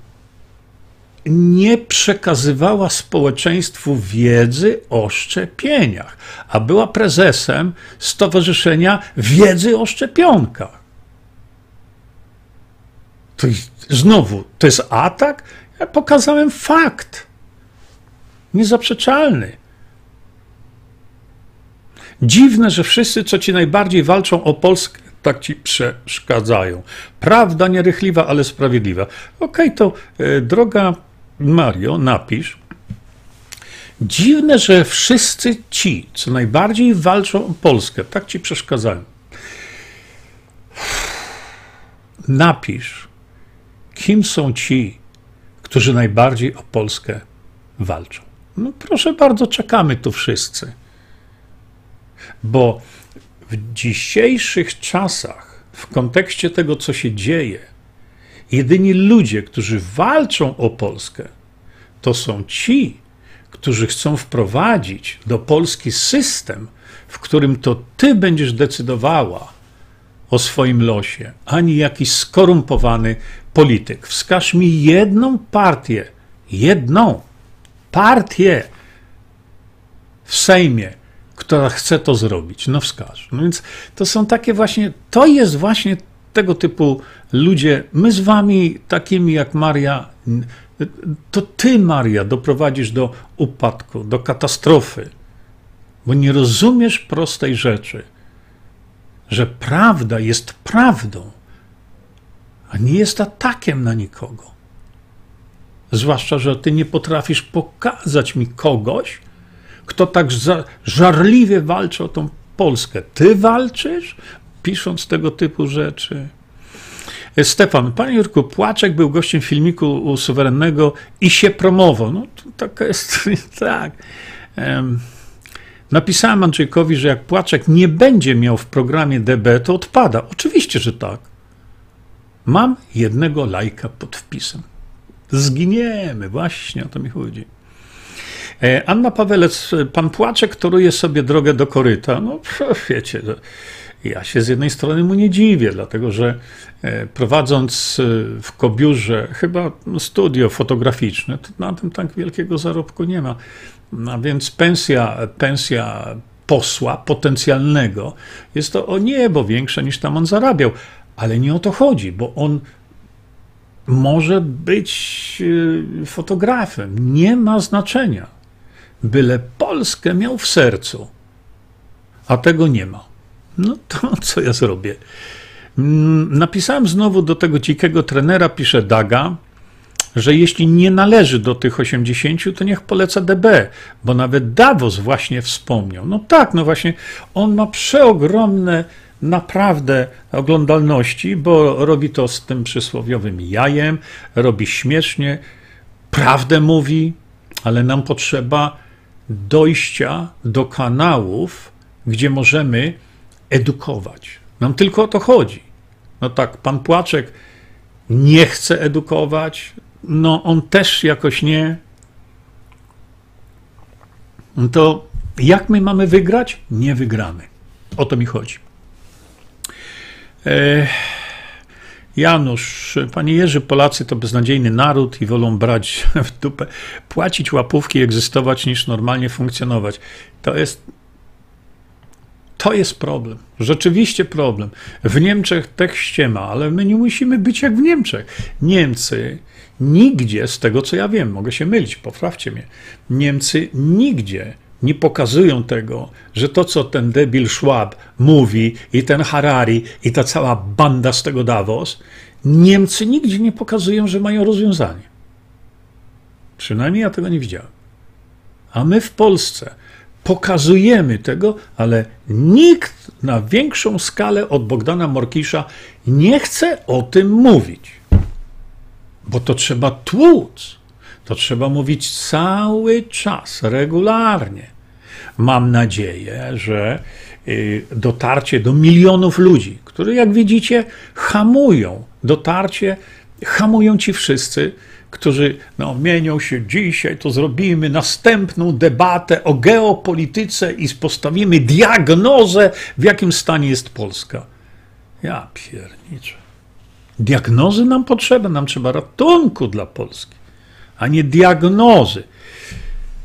nie przekazywała społeczeństwu wiedzy o szczepieniach, a była prezesem Stowarzyszenia Wiedzy o Szczepionkach. To znowu, to jest atak? Ja pokazałem fakt. Niezaprzeczalny. Dziwne, że wszyscy, co ci najbardziej walczą o Polskę, tak ci przeszkadzają. Prawda nierychliwa, ale sprawiedliwa. Okej, okay, to e, droga Mario, napisz. Dziwne, że wszyscy ci, co najbardziej walczą o Polskę, tak ci przeszkadzają. Napisz, kim są ci, którzy najbardziej o Polskę walczą. No proszę bardzo, czekamy tu wszyscy. Bo w dzisiejszych czasach, w kontekście tego, co się dzieje, Jedyni ludzie, którzy walczą o Polskę, to są ci, którzy chcą wprowadzić do Polski system, w którym to ty będziesz decydowała o swoim losie, ani jakiś skorumpowany polityk. Wskaż mi jedną partię, jedną partię w Sejmie, która chce to zrobić. No wskaż. No więc to są takie właśnie, to jest właśnie tego typu ludzie, my z wami, takimi jak Maria, to ty, Maria, doprowadzisz do upadku, do katastrofy, bo nie rozumiesz prostej rzeczy, że prawda jest prawdą, a nie jest atakiem na nikogo. Zwłaszcza, że ty nie potrafisz pokazać mi kogoś, kto tak żarliwie walczy o tą Polskę. Ty walczysz? Pisząc tego typu rzeczy. E, Stefan, panie Jurku, Płaczek był gościem filmiku u Suwerennego i się promował. No, to taka jest, tak. Napisałem Andrzejkowi, że jak Płaczek nie będzie miał w programie DB, to odpada. Oczywiście, że tak. Mam jednego lajka pod wpisem. Zginiemy, właśnie o to mi chodzi. E, Anna Pawelec, pan Płaczek toruje sobie drogę do koryta. No, wiecie, ja się z jednej strony mu nie dziwię, dlatego że e, prowadząc e, w Kobiurze chyba studio fotograficzne, to na tym tak wielkiego zarobku nie ma. A więc pensja, pensja posła potencjalnego jest to o niebo większa niż tam on zarabiał. Ale nie o to chodzi, bo on może być e, fotografem. Nie ma znaczenia. Byle Polskę miał w sercu, a tego nie ma. No to co ja zrobię? Mm, napisałem znowu do tego dzikiego trenera, pisze Daga, że jeśli nie należy do tych 80, to niech poleca DB, bo nawet Davos właśnie wspomniał. No tak, no właśnie, on ma przeogromne naprawdę oglądalności, bo robi to z tym przysłowiowym jajem, robi śmiesznie, prawdę mówi, ale nam potrzeba dojścia do kanałów, gdzie możemy edukować. Nam tylko o to chodzi. No tak, pan Płaczek nie chce edukować, no on też jakoś nie. To jak my mamy wygrać? Nie wygramy. O to mi chodzi. Janusz, panie Jerzy, Polacy to beznadziejny naród i wolą brać w dupę, płacić łapówki, egzystować niż normalnie funkcjonować. To jest to jest problem. Rzeczywiście problem. W Niemczech też ściema, ale my nie musimy być jak w Niemczech. Niemcy nigdzie, z tego co ja wiem, mogę się mylić, poprawcie mnie, Niemcy nigdzie nie pokazują tego, że to, co ten debil Schwab mówi i ten Harari i ta cała banda z tego Davos, Niemcy nigdzie nie pokazują, że mają rozwiązanie. Przynajmniej ja tego nie widziałem. A my w Polsce pokazujemy tego, ale nikt na większą skalę od Bogdana Morkisza nie chce o tym mówić. Bo to trzeba tłuc. To trzeba mówić cały czas, regularnie. Mam nadzieję, że y, dotarcie do milionów ludzi, które jak widzicie hamują dotarcie, hamują ci wszyscy, którzy no, mienią się dzisiaj, to zrobimy następną debatę o geopolityce i postawimy diagnozę, w jakim stanie jest Polska. Ja pierniczę. Diagnozy nam potrzeba, nam trzeba ratunku dla Polski, a nie diagnozy.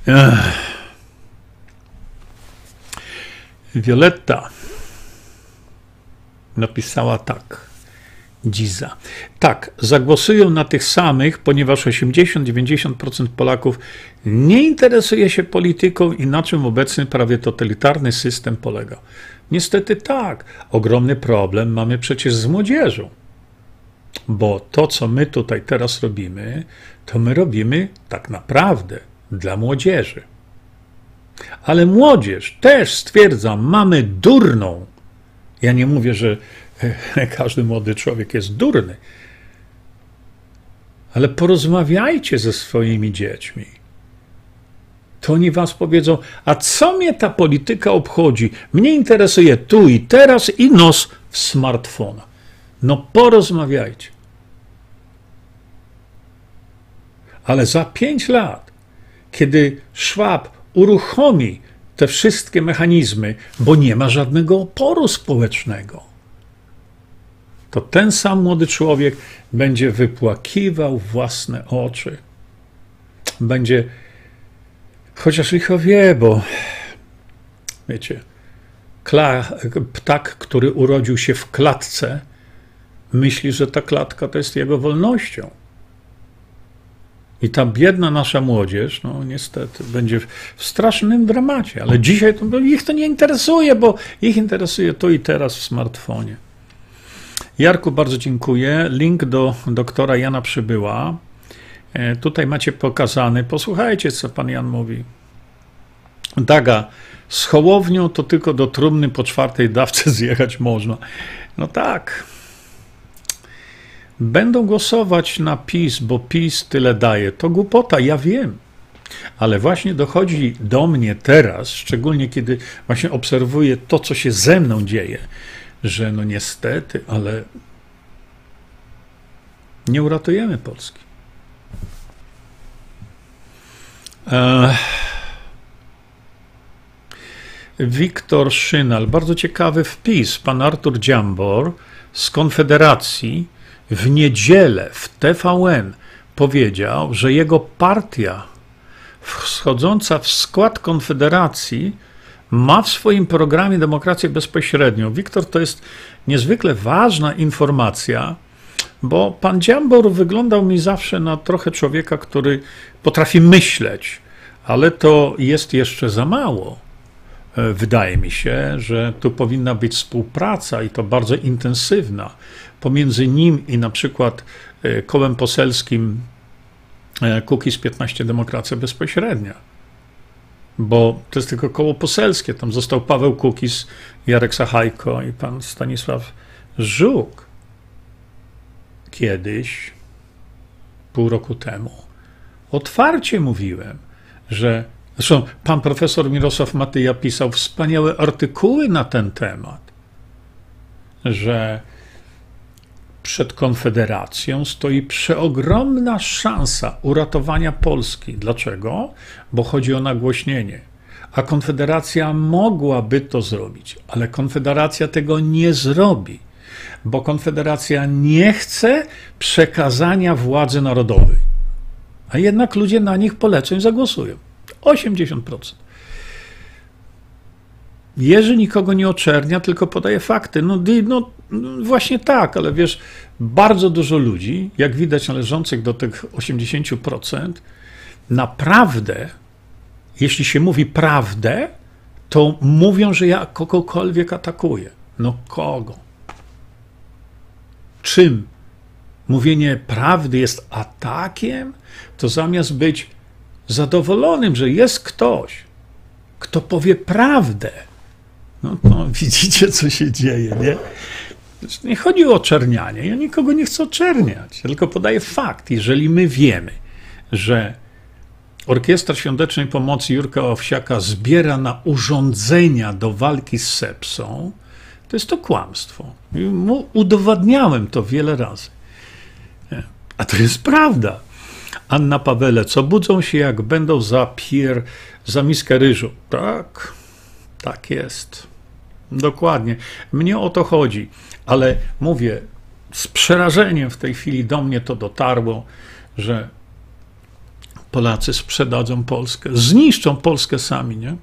Ech. Violetta napisała tak. Tak, zagłosują na tych samych, ponieważ 80-90% Polaków nie interesuje się polityką i na czym obecny prawie totalitarny system polega. Niestety tak. Ogromny problem mamy przecież z młodzieżą. Bo to, co my tutaj teraz robimy, to my robimy tak naprawdę dla młodzieży. Ale młodzież też stwierdza, mamy durną. Ja nie mówię, że każdy młody człowiek jest durny. Ale porozmawiajcie ze swoimi dziećmi. To oni was powiedzą, a co mnie ta polityka obchodzi? Mnie interesuje tu i teraz i nos w smartfona. No porozmawiajcie. Ale za pięć lat, kiedy Szwab uruchomi te wszystkie mechanizmy, bo nie ma żadnego oporu społecznego, to ten sam młody człowiek będzie wypłakiwał własne oczy. Będzie, chociaż licho wie, bo wiecie, ptak, który urodził się w klatce, myśli, że ta klatka to jest jego wolnością. I ta biedna nasza młodzież, no niestety, będzie w strasznym dramacie, ale dzisiaj to, ich to nie interesuje, bo ich interesuje to i teraz w smartfonie. Jarku, bardzo dziękuję. Link do doktora Jana Przybyła. E, tutaj macie pokazany. Posłuchajcie, co pan Jan mówi. Daga, z Hołownią to tylko do trumny po czwartej dawce zjechać można. No tak. Będą głosować na PiS, bo PiS tyle daje. To głupota, ja wiem. Ale właśnie dochodzi do mnie teraz, szczególnie kiedy właśnie obserwuję to, co się ze mną dzieje, że no niestety, ale nie uratujemy Polski. Wiktor Szynal, bardzo ciekawy wpis. Pan Artur Dziambor z Konfederacji w niedzielę w TVN powiedział, że jego partia wschodząca w skład Konfederacji ma w swoim programie demokrację bezpośrednią. Wiktor, to jest niezwykle ważna informacja, bo pan Dziambor wyglądał mi zawsze na trochę człowieka, który potrafi myśleć, ale to jest jeszcze za mało. E, wydaje mi się, że tu powinna być współpraca i to bardzo intensywna pomiędzy nim i na przykład e, kołem poselskim e, Kukiz 15 Demokracja Bezpośrednia bo to jest tylko koło poselskie. Tam został Paweł Kukiz, Jarek Sachajko i pan Stanisław Żuk. Kiedyś, pół roku temu, otwarcie mówiłem, że zresztą pan profesor Mirosław Matyja pisał wspaniałe artykuły na ten temat, że przed Konfederacją stoi przeogromna szansa uratowania Polski. Dlaczego? Bo chodzi o nagłośnienie. A Konfederacja mogłaby to zrobić, ale Konfederacja tego nie zrobi, bo Konfederacja nie chce przekazania władzy narodowej. A jednak ludzie na nich polecą i zagłosują. 80%. Jerzy nikogo nie oczernia, tylko podaje fakty. No, no, właśnie tak, ale wiesz, bardzo dużo ludzi, jak widać należących do tych 80%, naprawdę, jeśli się mówi prawdę, to mówią, że ja kogokolwiek atakuję. No kogo? Czym? mówienie prawdy jest atakiem, to zamiast być zadowolonym, że jest ktoś, kto powie prawdę, no to widzicie, co się dzieje, nie? Nie chodzi o oczernianie. Ja nikogo nie chcę oczerniać, tylko podaję fakt. Jeżeli my wiemy, że Orkiestra Świątecznej Pomocy Jurka Owsiaka zbiera na urządzenia do walki z sepsą, to jest to kłamstwo. Udowadniałem to wiele razy. A to jest prawda. Anna Pawelec, obudzą się jak będą za pier, za miskę ryżu. Tak, tak jest. Dokładnie. Mnie o to chodzi. Ale mówię, z przerażeniem w tej chwili do mnie to dotarło, że Polacy sprzedadzą Polskę, zniszczą Polskę sami, nie?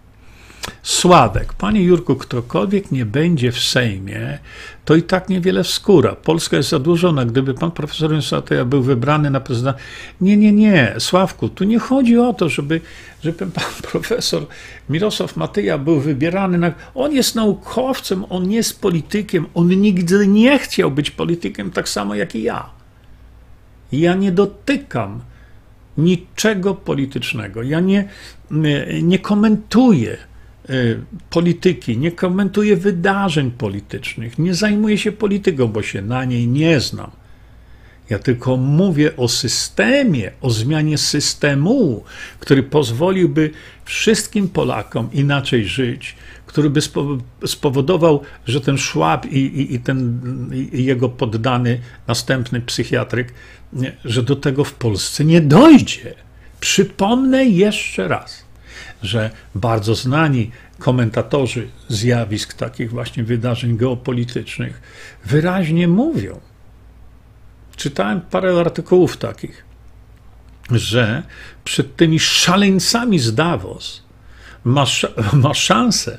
Sławek, panie Jurku, ktokolwiek nie będzie w Sejmie, to i tak niewiele wskóra. Polska jest zadłużona. Gdyby pan profesor Sateja był wybrany na prezydenta. Nie, nie, nie, Sławku, tu nie chodzi o to, żeby, żeby pan profesor Mirosław Matyja był wybierany. Na... On jest naukowcem, on nie jest politykiem, on nigdy nie chciał być politykiem, tak samo jak i ja. Ja nie dotykam niczego politycznego. Ja nie, nie komentuję polityki, nie komentuję wydarzeń politycznych, nie zajmuję się polityką, bo się na niej nie znam. Ja tylko mówię o systemie, o zmianie systemu, który pozwoliłby wszystkim Polakom inaczej żyć, który by spowodował, że ten Szłab i, i, i ten i jego poddany, następny psychiatryk, że do tego w Polsce nie dojdzie. Przypomnę jeszcze raz, że bardzo znani komentatorzy zjawisk takich właśnie wydarzeń geopolitycznych wyraźnie mówią. Czytałem parę artykułów takich, że przed tymi szaleńcami z Davos ma, ma szansę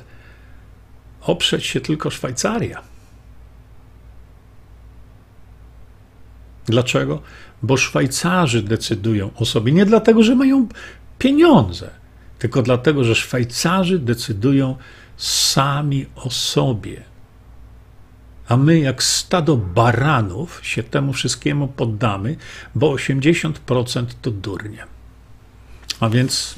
oprzeć się tylko Szwajcaria. Dlaczego? Bo Szwajcarzy decydują o sobie nie dlatego, że mają pieniądze, tylko dlatego, że Szwajcarzy decydują sami o sobie. A my, jak stado baranów, się temu wszystkiemu poddamy, bo 80% to durnie. A więc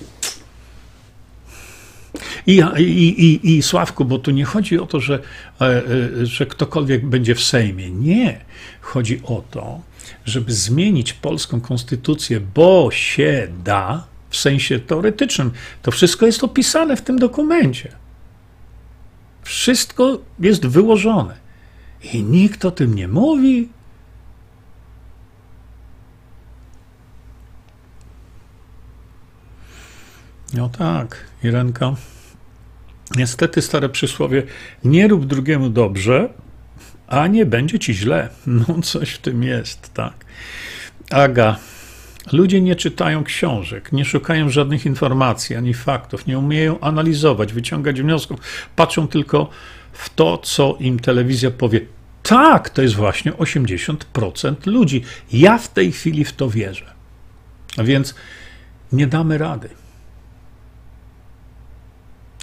i, i, i, I Sławku, bo tu nie chodzi o to, że, e, e, że ktokolwiek będzie w Sejmie. Nie. Chodzi o to, żeby zmienić polską konstytucję, bo się da, w sensie teoretycznym. To wszystko jest opisane w tym dokumencie. Wszystko jest wyłożone. I nikt o tym nie mówi. No tak, Irenka. Niestety stare przysłowie, nie rób drugiemu dobrze, a nie będzie ci źle. No coś w tym jest, tak. Aga, ludzie nie czytają książek, nie szukają żadnych informacji ani faktów, nie umieją analizować, wyciągać wniosków, patrzą tylko w to, co im telewizja powie. Tak, to jest właśnie 80% ludzi. Ja w tej chwili w to wierzę. A więc nie damy rady.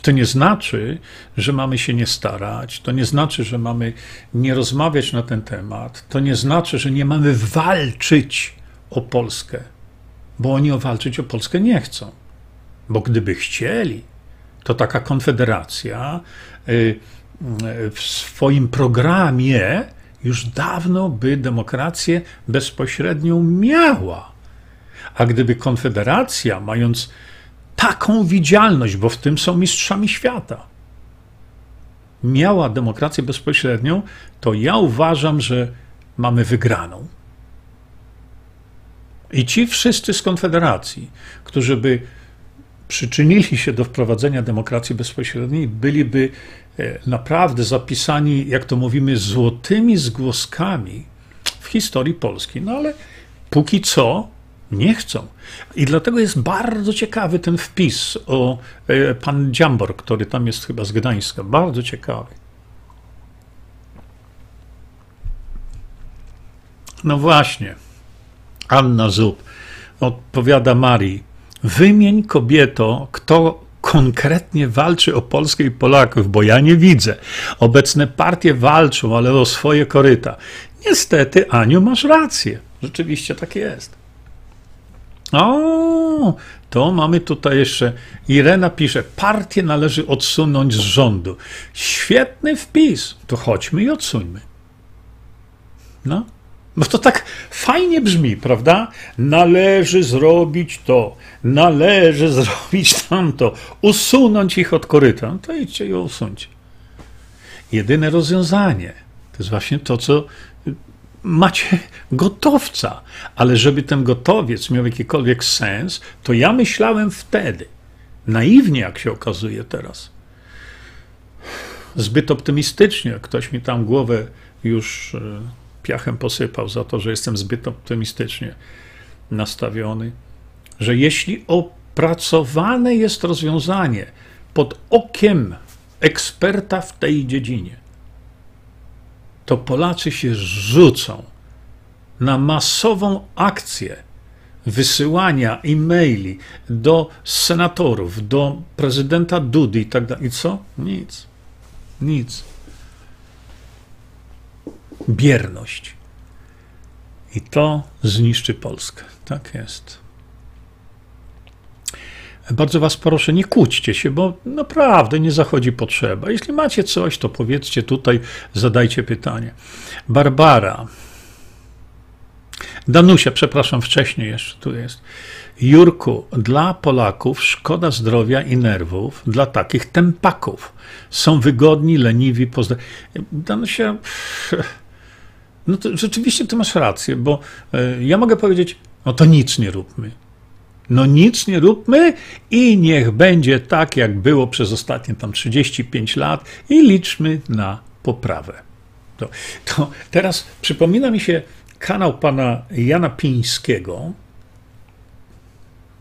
To nie znaczy, że mamy się nie starać, to nie znaczy, że mamy nie rozmawiać na ten temat, to nie znaczy, że nie mamy walczyć o Polskę, bo oni walczyć o Polskę nie chcą. Bo gdyby chcieli, to taka konfederacja y, w swoim programie już dawno by demokrację bezpośrednią miała. A gdyby Konfederacja, mając taką widzialność, bo w tym są mistrzami świata, miała demokrację bezpośrednią, to ja uważam, że mamy wygraną. I ci wszyscy z Konfederacji, którzy by przyczynili się do wprowadzenia demokracji bezpośredniej, byliby e, naprawdę zapisani, jak to mówimy, złotymi zgłoskami w historii Polski. No ale póki co nie chcą. I dlatego jest bardzo ciekawy ten wpis o e, pan Dziambor, który tam jest chyba z Gdańska. Bardzo ciekawy. No właśnie. Anna Zub odpowiada Marii. Wymień kobieto, kto konkretnie walczy o Polskę i Polaków, bo ja nie widzę. Obecne partie walczą, ale o swoje koryta. Niestety, Aniu, masz rację rzeczywiście tak jest. O, to mamy tutaj jeszcze. Irena pisze: Partię należy odsunąć z rządu. Świetny wpis. To chodźmy i odsuńmy. No. Bo to tak fajnie brzmi, prawda? Należy zrobić to, należy zrobić tamto, usunąć ich od koryta. No to idźcie i usuńcie. Jedyne rozwiązanie to jest właśnie to, co macie gotowca, ale żeby ten gotowiec miał jakikolwiek sens, to ja myślałem wtedy, naiwnie jak się okazuje teraz, zbyt optymistycznie, ktoś mi tam głowę już e, piachem posypał za to, że jestem zbyt optymistycznie nastawiony, że jeśli opracowane jest rozwiązanie pod okiem eksperta w tej dziedzinie, to Polacy się rzucą na masową akcję wysyłania e-maili do senatorów, do prezydenta Dudy i tak dalej. I co? Nic. Nic. Bierność. I to zniszczy Polskę. Tak jest. Bardzo Was proszę, nie kłóćcie się, bo naprawdę nie zachodzi potrzeba. Jeśli macie coś, to powiedzcie tutaj, zadajcie pytanie. Barbara. Danusia, przepraszam, wcześniej jeszcze tu jest. Jurku, dla Polaków szkoda zdrowia i nerwów, dla takich tempaków. Są wygodni, leniwi, pozdra... Danusia, no to rzeczywiście ty masz rację, bo e, ja mogę powiedzieć, no to nic nie róbmy. No nic nie róbmy i niech będzie tak, jak było przez ostatnie tam 35 lat i liczmy na poprawę. To, to teraz przypomina mi się kanał pana Jana Pińskiego.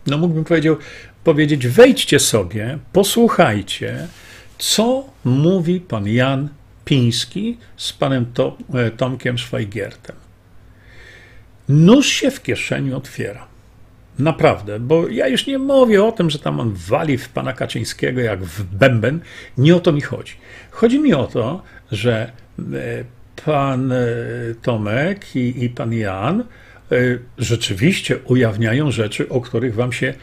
No mógłbym powiedział, powiedzieć, wejdźcie sobie, posłuchajcie, co mówi pan Jan Piński z panem e, Tomkiem Szwajgiertem. Nóż się w kieszeni otwiera. Naprawdę, bo ja już nie mówię o tym, że tam on wali w pana Kaczyńskiego jak w bęben. Nie o to mi chodzi. Chodzi mi o to, że e, pan e, Tomek i, i pan Jan rzeczywiście ujawniają rzeczy, o których wam się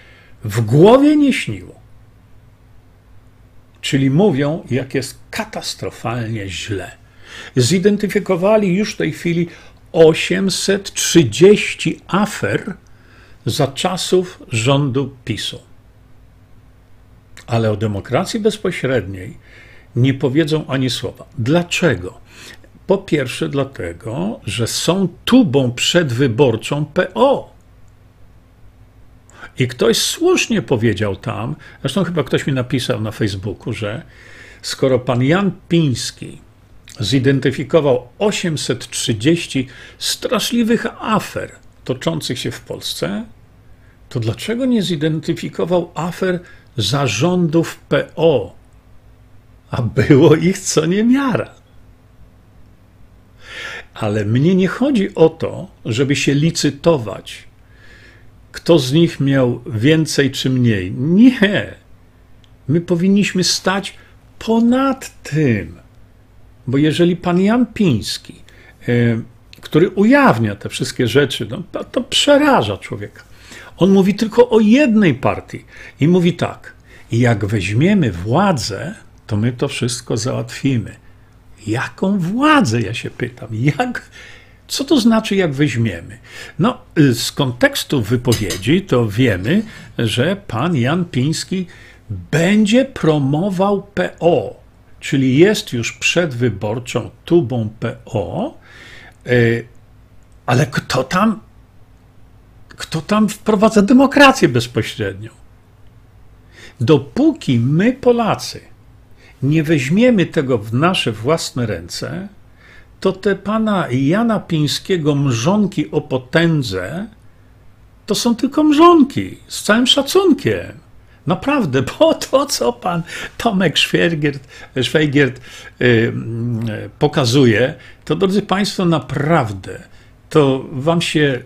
w głowie nie śniło. Czyli mówią, jak jest katastrofalnie źle. Zidentyfikowali już w tej chwili 830 afer, za czasów rządu PiSu. Ale o demokracji bezpośredniej nie powiedzą ani słowa. Dlaczego? Po pierwsze, dlatego, że są tubą przedwyborczą PO. I ktoś słusznie powiedział tam, zresztą chyba ktoś mi napisał na Facebooku, że skoro pan Jan Piński zidentyfikował 830 straszliwych afer toczących się w Polsce, to dlaczego nie zidentyfikował afer zarządów PO? A było ich co niemiara. Ale mnie nie chodzi o to, żeby się licytować, kto z nich miał więcej czy mniej. Nie. My powinniśmy stać ponad tym. Bo jeżeli pan Jan Piński który ujawnia te wszystkie rzeczy, no, to, to przeraża człowieka. On mówi tylko o jednej partii i mówi tak: jak weźmiemy władzę, to my to wszystko załatwimy. Jaką władzę, ja się pytam? Jak, co to znaczy, jak weźmiemy? No, z kontekstu wypowiedzi to wiemy, że pan Jan Piński będzie promował PO, czyli jest już przedwyborczą tubą PO, E, ale kto tam, kto tam wprowadza demokrację bezpośrednią? Dopóki my, Polacy, nie weźmiemy tego w nasze własne ręce, to te pana Jana Pińskiego mrzonki o potędze to są tylko mrzonki, z całym szacunkiem. Naprawdę, bo to, co pan Tomek Szwajgiert, yy, yy, pokazuje, to drodzy Państwo, naprawdę, to Wam się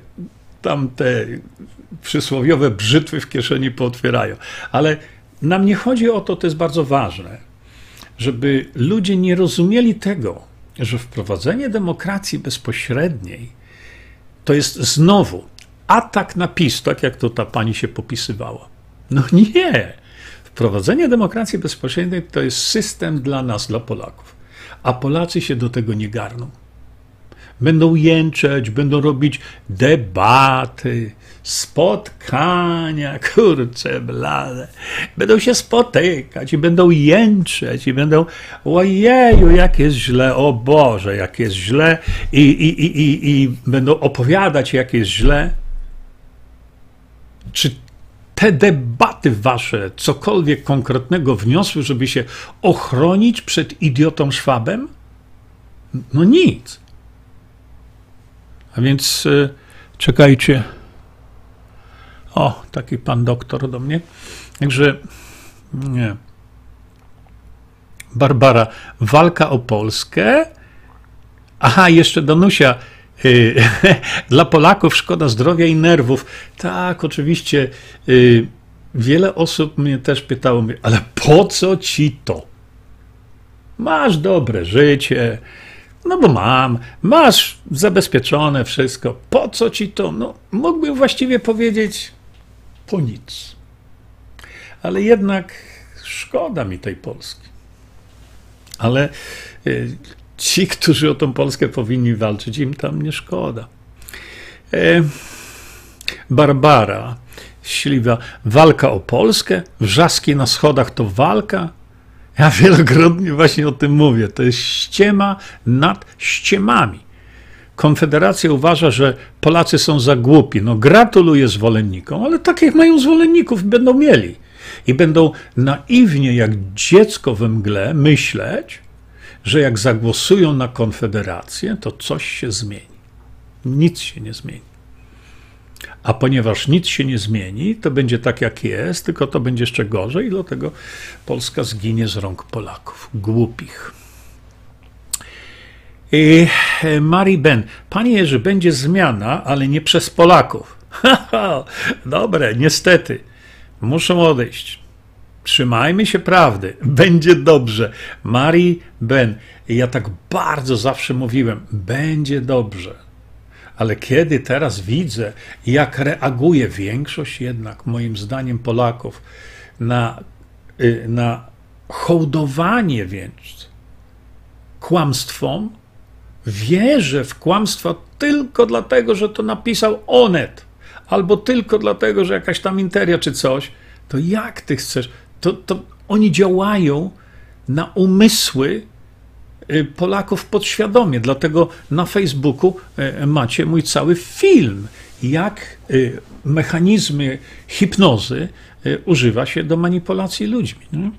tam te przysłowiowe brzytwy w kieszeni pootwierają. Ale nam nie chodzi o to, to jest bardzo ważne, żeby ludzie nie rozumieli tego, że wprowadzenie demokracji bezpośredniej to jest znowu atak na PiS, tak jak to ta pani się popisywała. No nie. Wprowadzenie demokracji bezpośredniej to jest system dla nas, dla Polaków. A Polacy się do tego nie garną. Będą jęczeć, będą robić debaty, spotkania, kurcze blade. Będą się spotykać i będą jęczeć i będą ojeju, jak jest źle, o Boże, jak jest źle i, i, i, i, i będą opowiadać, jak jest źle. Czy te debaty wasze cokolwiek konkretnego wniosły, żeby się ochronić przed idiotą Szwabem? No nic. A więc y, czekajcie. O, taki pan doktor do mnie. Także nie. Barbara, walka o Polskę. Aha, jeszcze Danusia. Y, dla Polaków szkoda zdrowia i nerwów. Tak, oczywiście. Y, wiele osób mnie też pytało, ale po co ci to? Masz dobre życie, no bo mam, masz zabezpieczone wszystko. Po co ci to? No, mógłbym właściwie powiedzieć po nic. Ale jednak szkoda mi tej Polski. Ale y, ci, którzy o tą Polskę powinni walczyć, im tam nie szkoda. E, Barbara, śliwa, walka o Polskę, wrzaski na schodach to walka, ja wielokrotnie właśnie o tym mówię. To jest ściema nad ściemami. Konfederacja uważa, że Polacy są za głupi. No gratuluję zwolennikom, ale takich mają zwolenników będą mieli. I będą naiwnie, jak dziecko we mgle, myśleć, że jak zagłosują na Konfederację, to coś się zmieni. Nic się nie zmieni. A ponieważ nic się nie zmieni, to będzie tak jak jest, tylko to będzie jeszcze gorzej, dlatego Polska zginie z rąk Polaków, głupich. I e, Mari Ben, panie Jerzy, będzie zmiana, ale nie przez Polaków. Dobre, niestety, muszą odejść. Trzymajmy się prawdy, będzie dobrze. Mari Ben, ja tak bardzo zawsze mówiłem, będzie dobrze ale kiedy teraz widzę, jak reaguje większość jednak, moim zdaniem, Polaków na, y, na hołdowanie więc kłamstwom, wierzę w kłamstwa tylko dlatego, że to napisał Onet, albo tylko dlatego, że jakaś tam interia czy coś, to jak ty chcesz? To, to oni działają na umysły Polaków podświadomie. Dlatego na Facebooku y, macie mój cały film, jak y, mechanizmy hipnozy używa się do manipulacji ludźmi. Nie?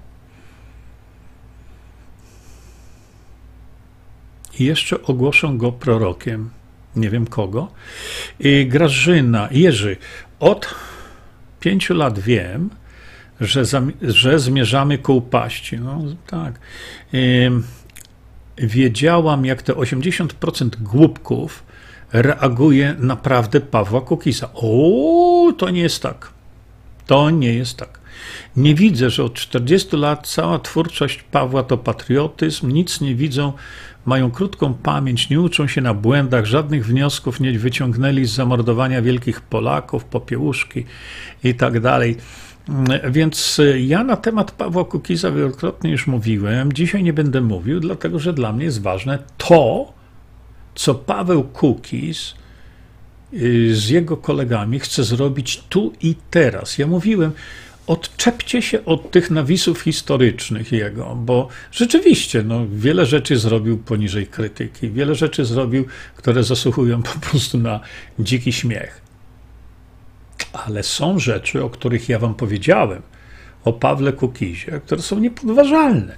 I jeszcze ogłoszę go prorokiem. Nie wiem kogo. Grażyna, Jerzy, od pięciu lat wiem, że, że zmierzamy ku upaści. No tak wiedziałam, jak te 80% głupków reaguje naprawdę Pawła Kukiza. O, to nie jest tak. To nie jest tak. Nie widzę, że od 40 lat cała twórczość Pawła to patriotyzm, nic nie widzą, mają krótką pamięć, nie uczą się na błędach, żadnych wniosków nie wyciągnęli z zamordowania wielkich Polaków, popiełuszki i tak dalej. Więc ja na temat Pawła Kukiza wielokrotnie już mówiłem. Dzisiaj nie będę mówił, dlatego że dla mnie jest ważne to, co Paweł Kukiz y, z jego kolegami chce zrobić tu i teraz. Ja mówiłem, odczepcie się od tych nawisów historycznych jego, bo rzeczywiście no, wiele rzeczy zrobił poniżej krytyki, wiele rzeczy zrobił, które zasługują po prostu na dziki śmiech. Ale są rzeczy, o których ja wam powiedziałem, o Pawle Kukizie, które są niepodważalne.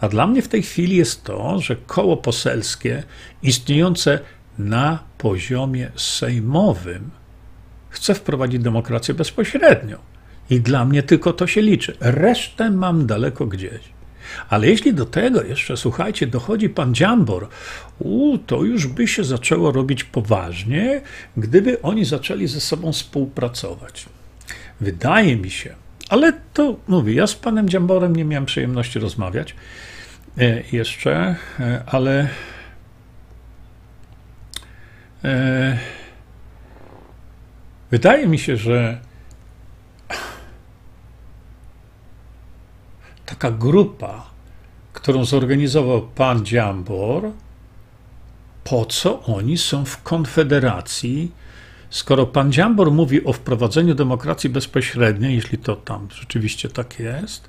A dla mnie w tej chwili jest to, że koło poselskie istniejące na poziomie sejmowym chce wprowadzić demokrację bezpośrednią. I dla mnie tylko to się liczy. Resztę mam daleko gdzieś. Ale jeśli do tego jeszcze, słuchajcie, dochodzi pan Dziambor, u, to już by się zaczęło robić poważnie, gdyby oni zaczęli ze sobą współpracować. Wydaje mi się, ale to mówię, ja z panem Dziamborem nie miałem przyjemności rozmawiać e, jeszcze, e, ale e, Wydaje mi się, że taka grupa, którą zorganizował pan Dziambor, po co oni są w Konfederacji, skoro pan Dziambor mówi o wprowadzeniu demokracji bezpośredniej, jeśli to tam rzeczywiście tak jest,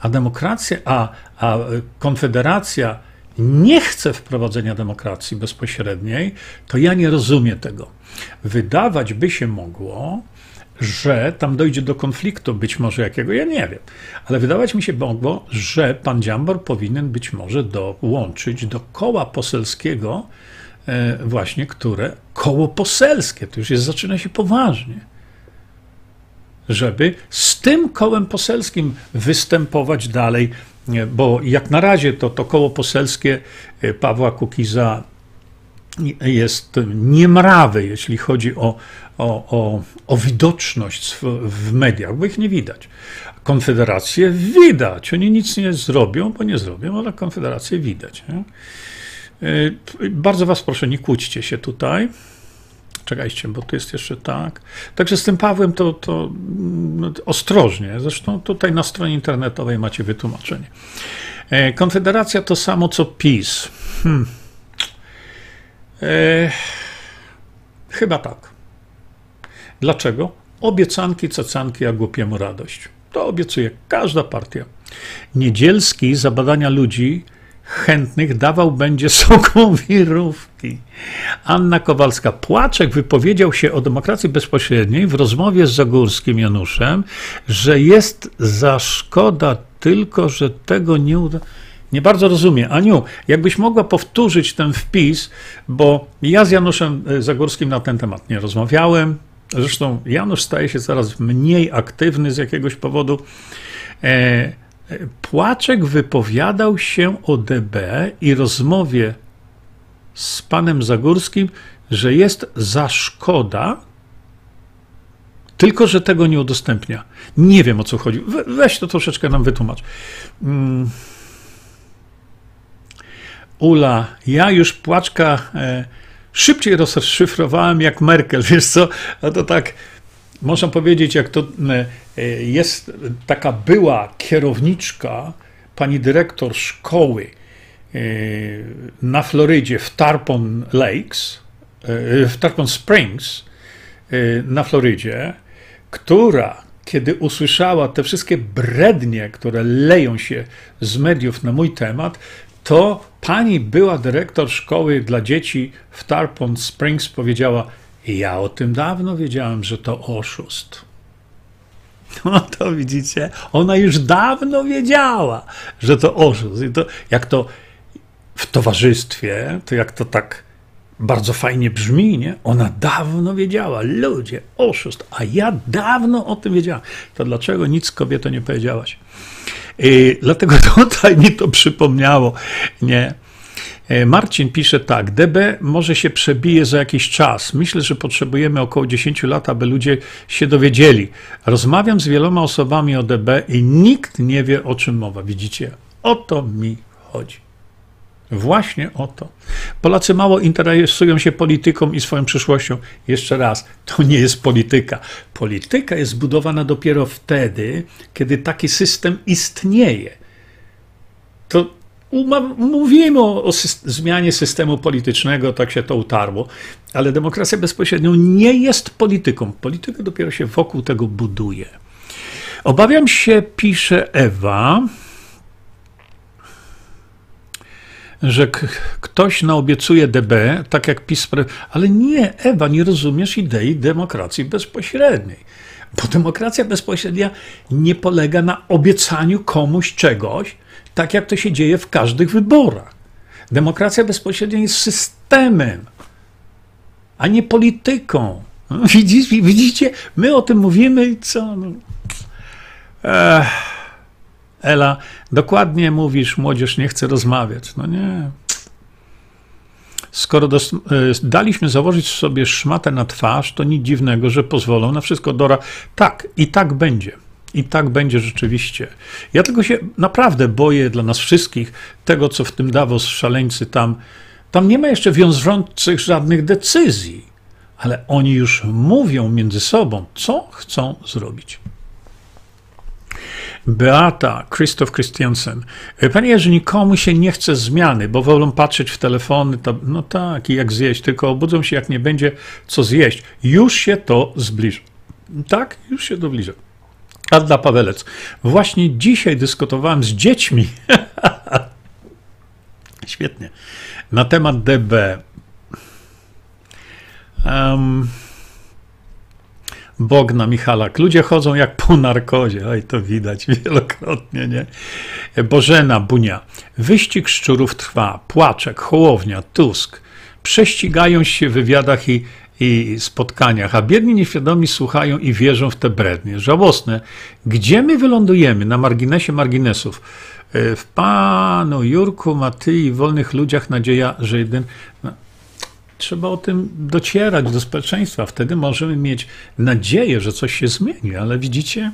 a demokracja, a, a Konfederacja nie chce wprowadzenia demokracji bezpośredniej, to ja nie rozumiem tego. Wydawać by się mogło, że tam dojdzie do konfliktu, być może jakiego, ja nie wiem, ale wydawać mi się mogło, że pan Dziambor powinien być może dołączyć do koła poselskiego, e, właśnie które koło poselskie, to już jest, zaczyna się poważnie, żeby z tym kołem poselskim występować dalej, bo jak na razie to, to koło poselskie e, Pawła Kukiza jest niemrawy, jeśli chodzi o, o, o, o widoczność w, w, mediach, bo ich nie widać. Konfederację widać. Oni nic nie zrobią, bo nie zrobią, ale Konfederację widać. Nie? E, bardzo Was proszę, nie kłóćcie się tutaj. Czekajcie, bo tu jest jeszcze tak. Także z tym Pawłem to, to no, ostrożnie. Zresztą tutaj na stronie internetowej macie wytłumaczenie. E, Konfederacja to samo co PiS. Hmm. E, chyba tak. Dlaczego? Obiecanki, cacanki, a głupiemu radość. To obiecuje każda partia. Niedzielski za badania ludzi chętnych dawał będzie sokołowirówki. Anna Kowalska. Płaczek wypowiedział się o demokracji bezpośredniej w rozmowie z Zagórskim Januszem, że jest za szkoda tylko, że tego nie uda. Nie bardzo rozumiem. Aniu, jakbyś mogła powtórzyć ten wpis, bo ja z Januszem e, Zagórskim na ten temat nie rozmawiałem. Zresztą Janusz staje się coraz mniej aktywny z jakiegoś powodu. E, Płaczek wypowiadał się o DB i rozmowie z panem Zagórskim, że jest za szkoda, tylko że tego nie udostępnia. Nie wiem o co chodzi. weź to troszeczkę nam wytłumacz. Mm. Ula, ja już płaczka e, szybciej rozszyfrowałem jak Merkel. Wiesz co? A to tak można powiedzieć, jak to e, e, jest taka była kierowniczka, pani dyrektor szkoły e, na Florydzie w Tarpon Lakes, w Tarpon Springs na Florydzie, która kiedy usłyszała te wszystkie brednie, które leją się z mediów na mój temat, to pani była dyrektor szkoły dla dzieci w Tarpon Springs powiedziała: ja o tym dawno wiedziałem, że to oszust. No to widzicie, ona już dawno wiedziała, że to oszust. I to, jak to w towarzystwie, to jak to tak bardzo fajnie brzmi, nie? Ona dawno wiedziała, ludzie, oszust, a ja dawno o tym wiedziałam. To dlaczego nic kobieto nie powiedziałaś? I dlatego tutaj mi to przypomniało, nie? E, Marcin pisze tak, DB może się przebije za jakiś czas. Myślę, że potrzebujemy około 10 lat, aby ludzie się dowiedzieli. Rozmawiam z wieloma osobami o DB i nikt nie wie, o czym mowa. Widzicie? O to mi chodzi. Właśnie o to. Polacy mało interesują się polityką i swoją przyszłością. Jeszcze raz, to nie jest polityka. Polityka jest zbudowana dopiero wtedy, kiedy taki system istnieje. To Mówimy o, o zmianie systemu politycznego, tak się to utarło, ale demokracja bezpośrednio nie jest polityką. Polityka dopiero się wokół tego buduje. Obawiam się, pisze Ewa, że ktoś naobiecuje DB, tak jak PiS, ale nie, Ewa, nie rozumiesz idei demokracji bezpośredniej. Bo demokracja bezpośrednia nie polega na obiecaniu komuś czegoś, tak jak to się dzieje w każdych wyborach. Demokracja bezpośrednia jest systemem, a nie polityką. Widzicie, widzicie? my o tym mówimy i co? No. Ech. Ela, dokładnie mówisz, młodzież nie chce rozmawiać. No nie. Skoro dos- e, daliśmy założyć sobie szmatę na twarz, to nic dziwnego, że pozwolą na wszystko Dora. Tak, i tak będzie. I tak będzie rzeczywiście. Ja tylko się naprawdę boję dla nas wszystkich tego, co w tym Davos szaleńcy tam. Tam nie ma jeszcze wiążących żadnych decyzji. ale oni już mówią między sobą, co chcą zrobić. Beata, Krzysztof Christiansen. Panie Jerzy, nikomu się nie chce zmiany, bo wolą patrzeć w telefony. To, no tak, i jak zjeść, tylko obudzą się, jak nie będzie co zjeść. Już się to zbliża. Tak, już się to zbliża. Adla Pawelec. Właśnie dzisiaj dyskutowałem z dziećmi. Świetnie. Na temat DB. Um, Bogna Michalak. Ludzie chodzą jak po narkozie. Oj, to widać wielokrotnie, nie? Bożena Bunia. Wyścig szczurów trwa. Płaczek, Hołownia, Tusk. Prześcigają się w wywiadach i, i spotkaniach, a biedni nieświadomi słuchają i wierzą w te brednie. Żałosne. Gdzie my wylądujemy? Na marginesie marginesów. W Panu Jurku, Matyi i wolnych ludziach nadzieja, że jeden... No, trzeba o tym docierać do społeczeństwa. Wtedy możemy mieć nadzieję, że coś się zmieni, ale widzicie,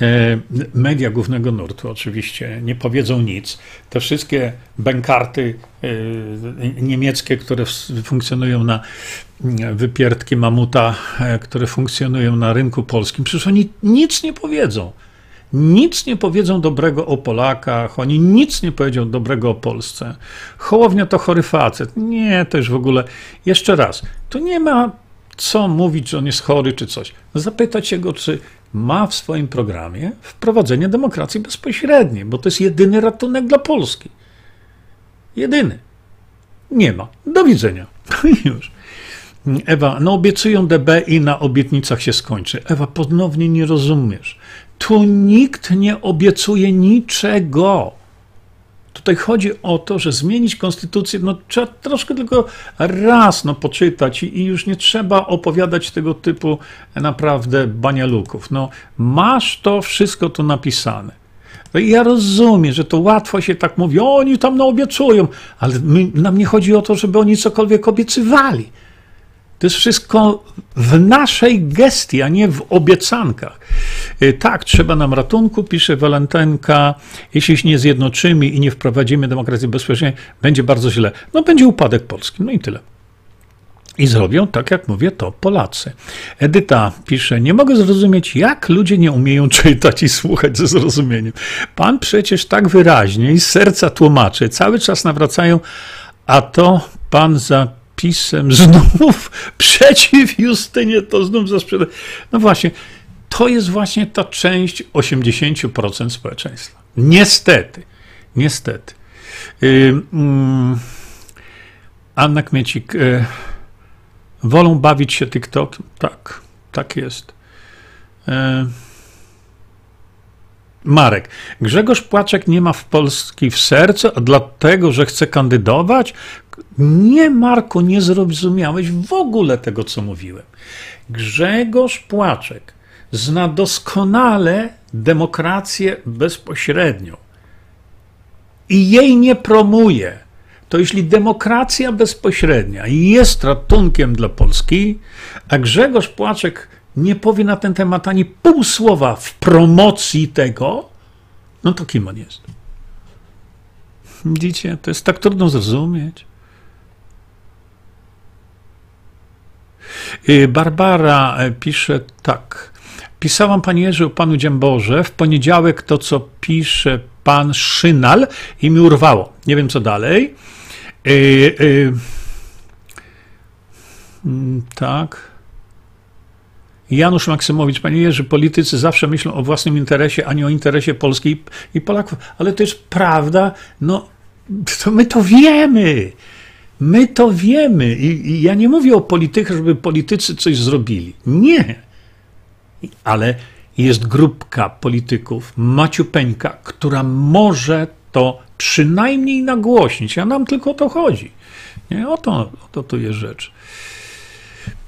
e, media głównego nurtu oczywiście nie powiedzą nic. Te wszystkie bękarty e, niemieckie, które funkcjonują na mm, wypierdki mamuta, e, które funkcjonują na rynku polskim, przecież oni nic nie powiedzą nic nie powiedzą dobrego o Polakach, oni nic nie powiedzą dobrego o Polsce. Hołownia to chory facet. Nie, to już w ogóle. Jeszcze raz, tu nie ma co mówić, że on jest chory czy coś. Zapytać się go, czy ma w swoim programie wprowadzenie demokracji bezpośredniej, bo to jest jedyny ratunek dla Polski. Jedyny. Nie ma. Do widzenia. Już. Ewa, no obiecują DB i na obietnicach się skończy. Ewa, ponownie nie rozumiesz. Tu nikt nie obiecuje niczego. Tutaj chodzi o to, że zmienić konstytucję, no trzeba troszkę tylko raz no, poczytać i, już nie trzeba opowiadać tego typu naprawdę banialuków. No, masz to wszystko tu napisane. No ja rozumiem, że to łatwo się tak mówi, oni tam no obiecują, ale my, nam nie chodzi o to, żeby oni cokolwiek obiecywali. To jest wszystko w naszej gestii, a nie w obiecankach. Y, tak, trzeba nam ratunku, pisze Walentynka. Jeśli się nie zjednoczymy i nie wprowadzimy demokracji bezpośredniej, będzie bardzo źle. No będzie upadek Polski. No i tyle. I zrobią, tak jak mówię, to Polacy. Edyta pisze, nie mogę zrozumieć, jak ludzie nie umieją czytać i słuchać ze zrozumieniem. Pan przecież tak wyraźnie i z serca tłumaczy, cały czas nawracają, a to pan za pisem znów przeciw Justynie, to znów za sprzedaż. No właśnie, to jest właśnie ta część 80% społeczeństwa. Niestety, niestety. Yy, Anna Kmiecik, yy, wolą bawić się TikTok? Tak, tak jest. Yy, Marek, Grzegorz Płaczek nie ma w Polski w sercu, a dlatego, że chce kandydować? Nie, Marku, nie zrozumiałeś w ogóle tego, co mówiłem. Grzegorz Płaczek zna doskonale demokrację bezpośrednią i jej nie promuje. To jeśli demokracja bezpośrednia jest ratunkiem dla Polski, a Grzegorz Płaczek nie powie na ten temat ani pół słowa w promocji tego, no to kim on jest? Widzicie, to jest tak trudno zrozumieć. Y, Barbara e, pisze tak. Pisałam Panie Jerzy o Panu Dzięborze. W poniedziałek to, co pisze Pan Szynal i mi urwało. Nie wiem, co dalej. Yy, yy, tak. Janusz Maksymowicz, panie Jerzy, politycy zawsze myślą o własnym interesie, a nie o interesie Polski i Polaków. Ale to jest prawda, no to my to wiemy. My to wiemy. I, I, ja nie mówię o politykach, żeby politycy coś zrobili. Nie. Ale jest grupka polityków, Maciupeńka, która może to przynajmniej nagłośnić, a nam tylko o to chodzi. Nie? O to, o to tu jest rzecz.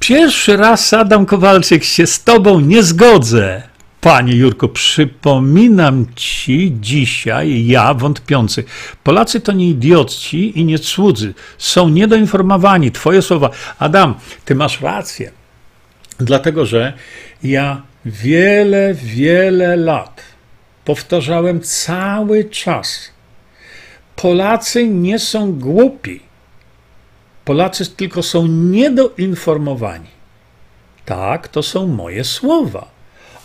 Pierwszy raz Adam Kowalczyk się z tobą nie zgodzę. Panie Jurko, przypominam ci dzisiaj, ja wątpiący, Polacy to nie idioci i nie cudzy, są niedoinformowani. Twoje słowa. Adam, ty masz rację. Dlatego, że ja wiele, wiele lat powtarzałem cały czas. Polacy nie są głupi. Polacy tylko są niedoinformowani. Tak, to są moje słowa.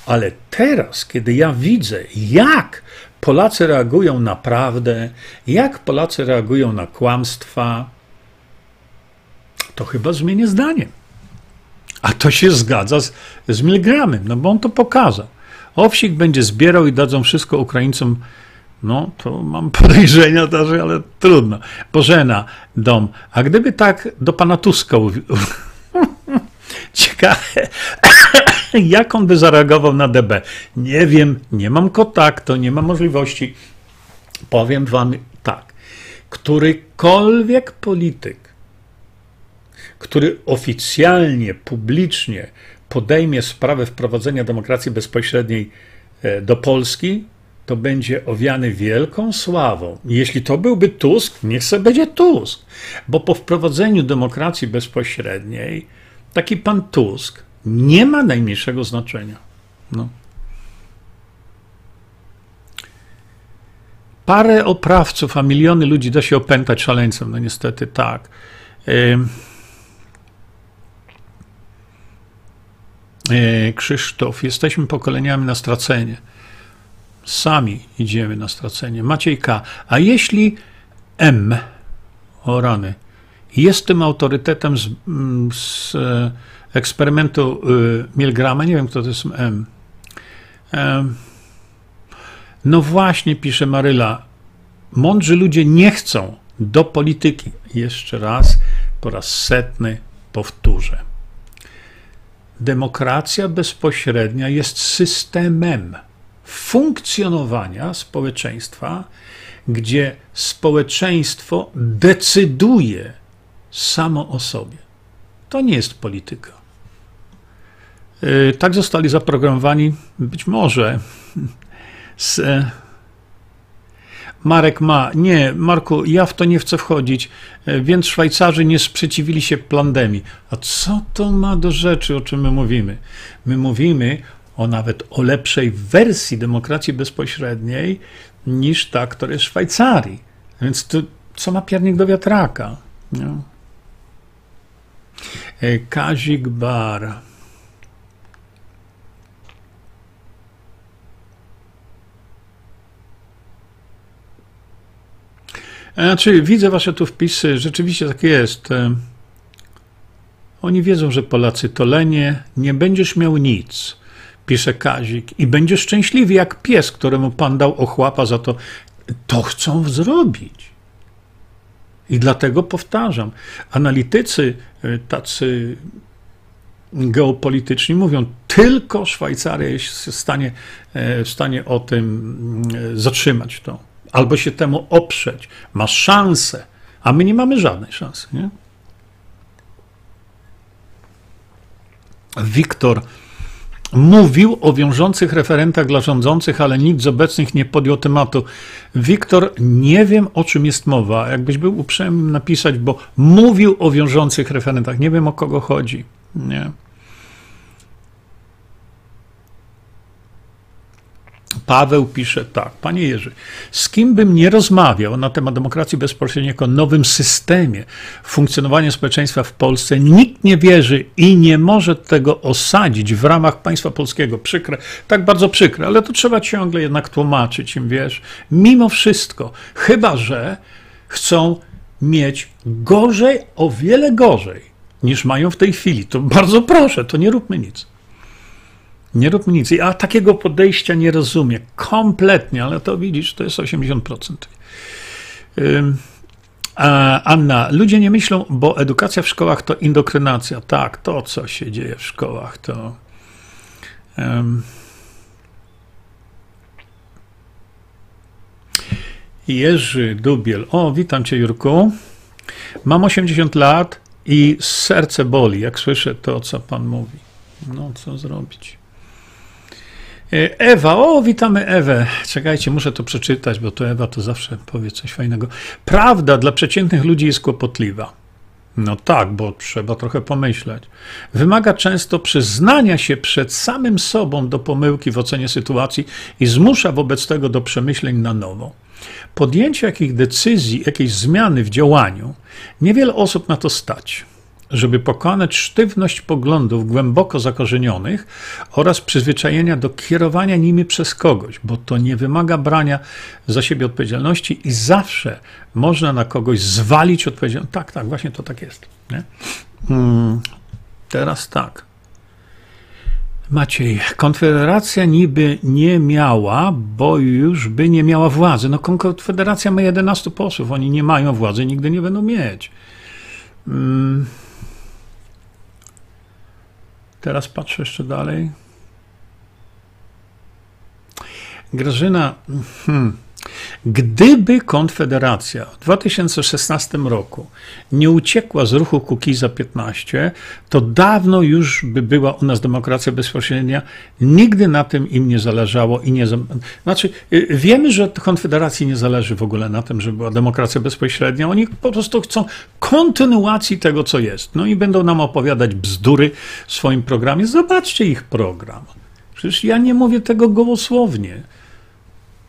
Ale teraz, kiedy ja widzę, jak Polacy reagują na prawdę, jak Polacy reagują na kłamstwa, to chyba zmienię zdanie. A to się zgadza z, z Milgramem, no bo on to pokazał. Owsik będzie zbierał i dadzą wszystko Ukraińcom. No, to mam podejrzenia też, ale trudno. Bożena, dom. A gdyby tak do pana Tuska Ciekawe, jak on by zareagował na DB. Nie wiem, nie mam kontaktu, nie mam możliwości. Powiem wam tak. Którykolwiek polityk, który oficjalnie, publicznie podejmie sprawę wprowadzenia demokracji bezpośredniej e, do Polski, to będzie owiany wielką sławą. Jeśli to byłby Tusk, niech sobie będzie Tusk, bo po wprowadzeniu demokracji bezpośredniej taki pan Tusk nie ma najmniejszego znaczenia. No. Parę oprawców, a miliony ludzi da się opętać szaleńcem. No niestety tak. E, Krzysztof, jesteśmy pokoleniami na stracenie. Sami idziemy na stracenie. Maciej K. A jeśli M, o rany, jest tym autorytetem z, mm, z e, eksperymentu y, Milgrama, nie wiem kto to jest M. No właśnie, pisze Maryla, mądrzy ludzie nie chcą do polityki. Jeszcze raz, po raz setny powtórzę. Demokracja bezpośrednia jest systemem funkcjonowania społeczeństwa, gdzie społeczeństwo decyduje samo o sobie. To nie jest polityka. Y, tak zostali zaprogramowani, być może, z Marek ma. Nie, Marku, ja w to nie chcę wchodzić, y, więc Szwajcarzy nie sprzeciwili się pandemii. A co to ma do rzeczy, o czym my mówimy? My mówimy o nawet o lepszej wersji demokracji bezpośredniej niż ta, która jest w Szwajcarii. Więc to, co ma piernik do wiatraka? No. Kazik Bar. Znaczy, widzę wasze tu wpisy, rzeczywiście tak jest. E, oni wiedzą, że Polacy to lenie, nie będziesz miał nic, pisze Kazik, i będziesz szczęśliwy jak pies, któremu pan dał ochłapa za to. To chcą zrobić. I dlatego powtarzam, analitycy e, tacy geopolityczni mówią, tylko Szwajcaria jest w stanie, e, w stanie o tym zatrzymać to albo się temu oprzeć. Masz szansę, a my nie mamy żadnej szansy. Wiktor mówił o wiążących referentach dla rządzących, ale nikt z obecnych nie podjął tematu. Wiktor, nie wiem o czym jest mowa. Jakbyś był uprzejmy napisać, bo mówił o wiążących referentach. Nie wiem o kogo chodzi. Nie. Paweł pisze tak, panie Jerzy, z kim bym nie rozmawiał na temat demokracji bezpośredniej jako nowym systemie funkcjonowania społeczeństwa w Polsce, nikt nie wierzy i nie może tego osadzić w ramach państwa polskiego. Przykre, tak bardzo przykre, ale to trzeba ciągle jednak tłumaczyć im, wiesz, mimo wszystko, chyba że chcą mieć gorzej, o wiele gorzej niż mają w tej chwili. To bardzo proszę, to nie róbmy nic. Nie rób nic. A takiego podejścia nie rozumie. Kompletnie, ale to widzisz, to jest 80%. Anna, ludzie nie myślą, bo edukacja w szkołach to indokrynacja. Tak, to co się dzieje w szkołach to. Jerzy Dubiel. O, witam cię, Jurku. Mam 80 lat i serce boli, jak słyszę to, co pan mówi. No, co zrobić? E, Ewa, o, witamy Ewę. Czekajcie, muszę to przeczytać, bo to Ewa to zawsze powie coś fajnego. Prawda dla przeciętnych ludzi jest kłopotliwa. No tak, bo trzeba trochę pomyśleć. Wymaga często przyznania się przed samym sobą do pomyłki w ocenie sytuacji i zmusza wobec tego do przemyśleń na nowo. podjęcie jakichś decyzji, jakiejś zmiany w działaniu, niewiele osób na to stać żeby pokonać sztywność poglądów głęboko zakorzenionych oraz przyzwyczajenia do kierowania nimi przez kogoś, bo to nie wymaga brania za siebie odpowiedzialności i zawsze można na kogoś zwalić odpowiedzialność. Tak, tak, właśnie to tak jest. Hmm, teraz tak. Maciej, Konfederacja niby nie miała, bo już by nie miała władzy. No, Konfederacja ma 11 posłów, oni nie mają władzy, nigdy nie będą mieć. Hmm. Teraz patrzę jeszcze dalej. Grażyna, hmm, gdyby Konfederacja w 2016 roku nie uciekła z ruchu Kukiza 15, to dawno już by była u nas demokracja bezpośrednia. Nigdy na tym im nie zależało i nie. Znaczy, y, wiemy, że Konfederacji nie zależy w ogóle na tym, żeby była demokracja bezpośrednia. Oni po prostu chcą kontynuacji tego, co jest. No i będą nam opowiadać bzdury w swoim programie. Zobaczcie ich program. Przecież ja nie mówię tego gołosłownie.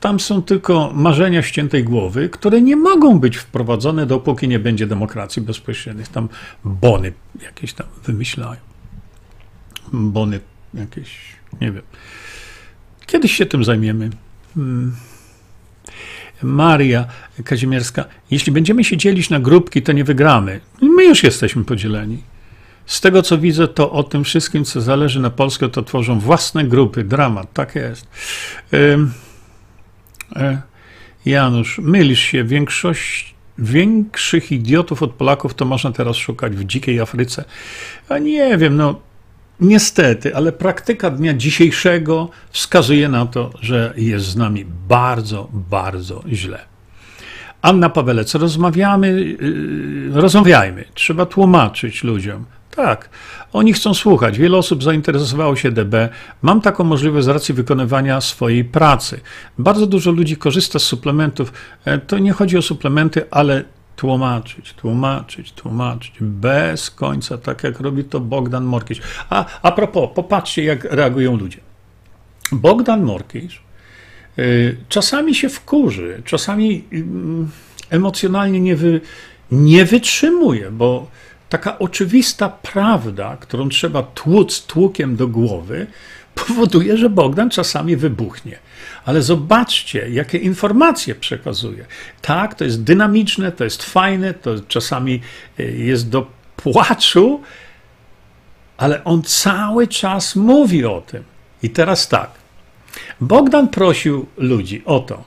Tam są tylko marzenia ściętej głowy, które nie mogą być wprowadzone, dopóki nie będzie demokracji bezpośrednich. Tam bony jakieś tam wymyślają. Bony jakieś, nie wiem. Kiedyś się tym zajmiemy. Hmm. Maria Kazimierska, jeśli będziemy się dzielić na grupki, to nie wygramy. My już jesteśmy podzieleni. Z tego co widzę, to o tym wszystkim, co zależy na Polskę, to tworzą własne grupy. Dramat, tak jest. Janusz, mylisz się, większość większych idiotów od Polaków to można teraz szukać w dzikiej Afryce. A nie wiem, no niestety, ale praktyka dnia dzisiejszego wskazuje na to, że jest z nami bardzo, bardzo źle. Anna Pawelec, rozmawiamy, yy, rozmawiajmy, trzeba tłumaczyć ludziom. Tak, oni chcą słuchać. Wiele osób zainteresowało się DB. Mam taką możliwość z racji wykonywania swojej pracy. Bardzo dużo ludzi korzysta z suplementów. E, to nie chodzi o suplementy, ale tłumaczyć, tłumaczyć, tłumaczyć bez końca, tak jak robi to Bogdan Morkisz. A, a propos, popatrzcie, jak reagują ludzie. Bogdan Morkisz y, czasami się wkurzy, czasami y, emocjonalnie nie, wy, nie wytrzymuje, bo taka oczywista prawda, którą trzeba tłuc tłukiem do głowy, powoduje, że Bogdan czasami wybuchnie. Ale zobaczcie, jakie informacje przekazuje. Tak, to jest dynamiczne, to jest fajne, to czasami e, jest do płaczu, ale on cały czas mówi o tym. I teraz tak. Bogdan prosił ludzi o to,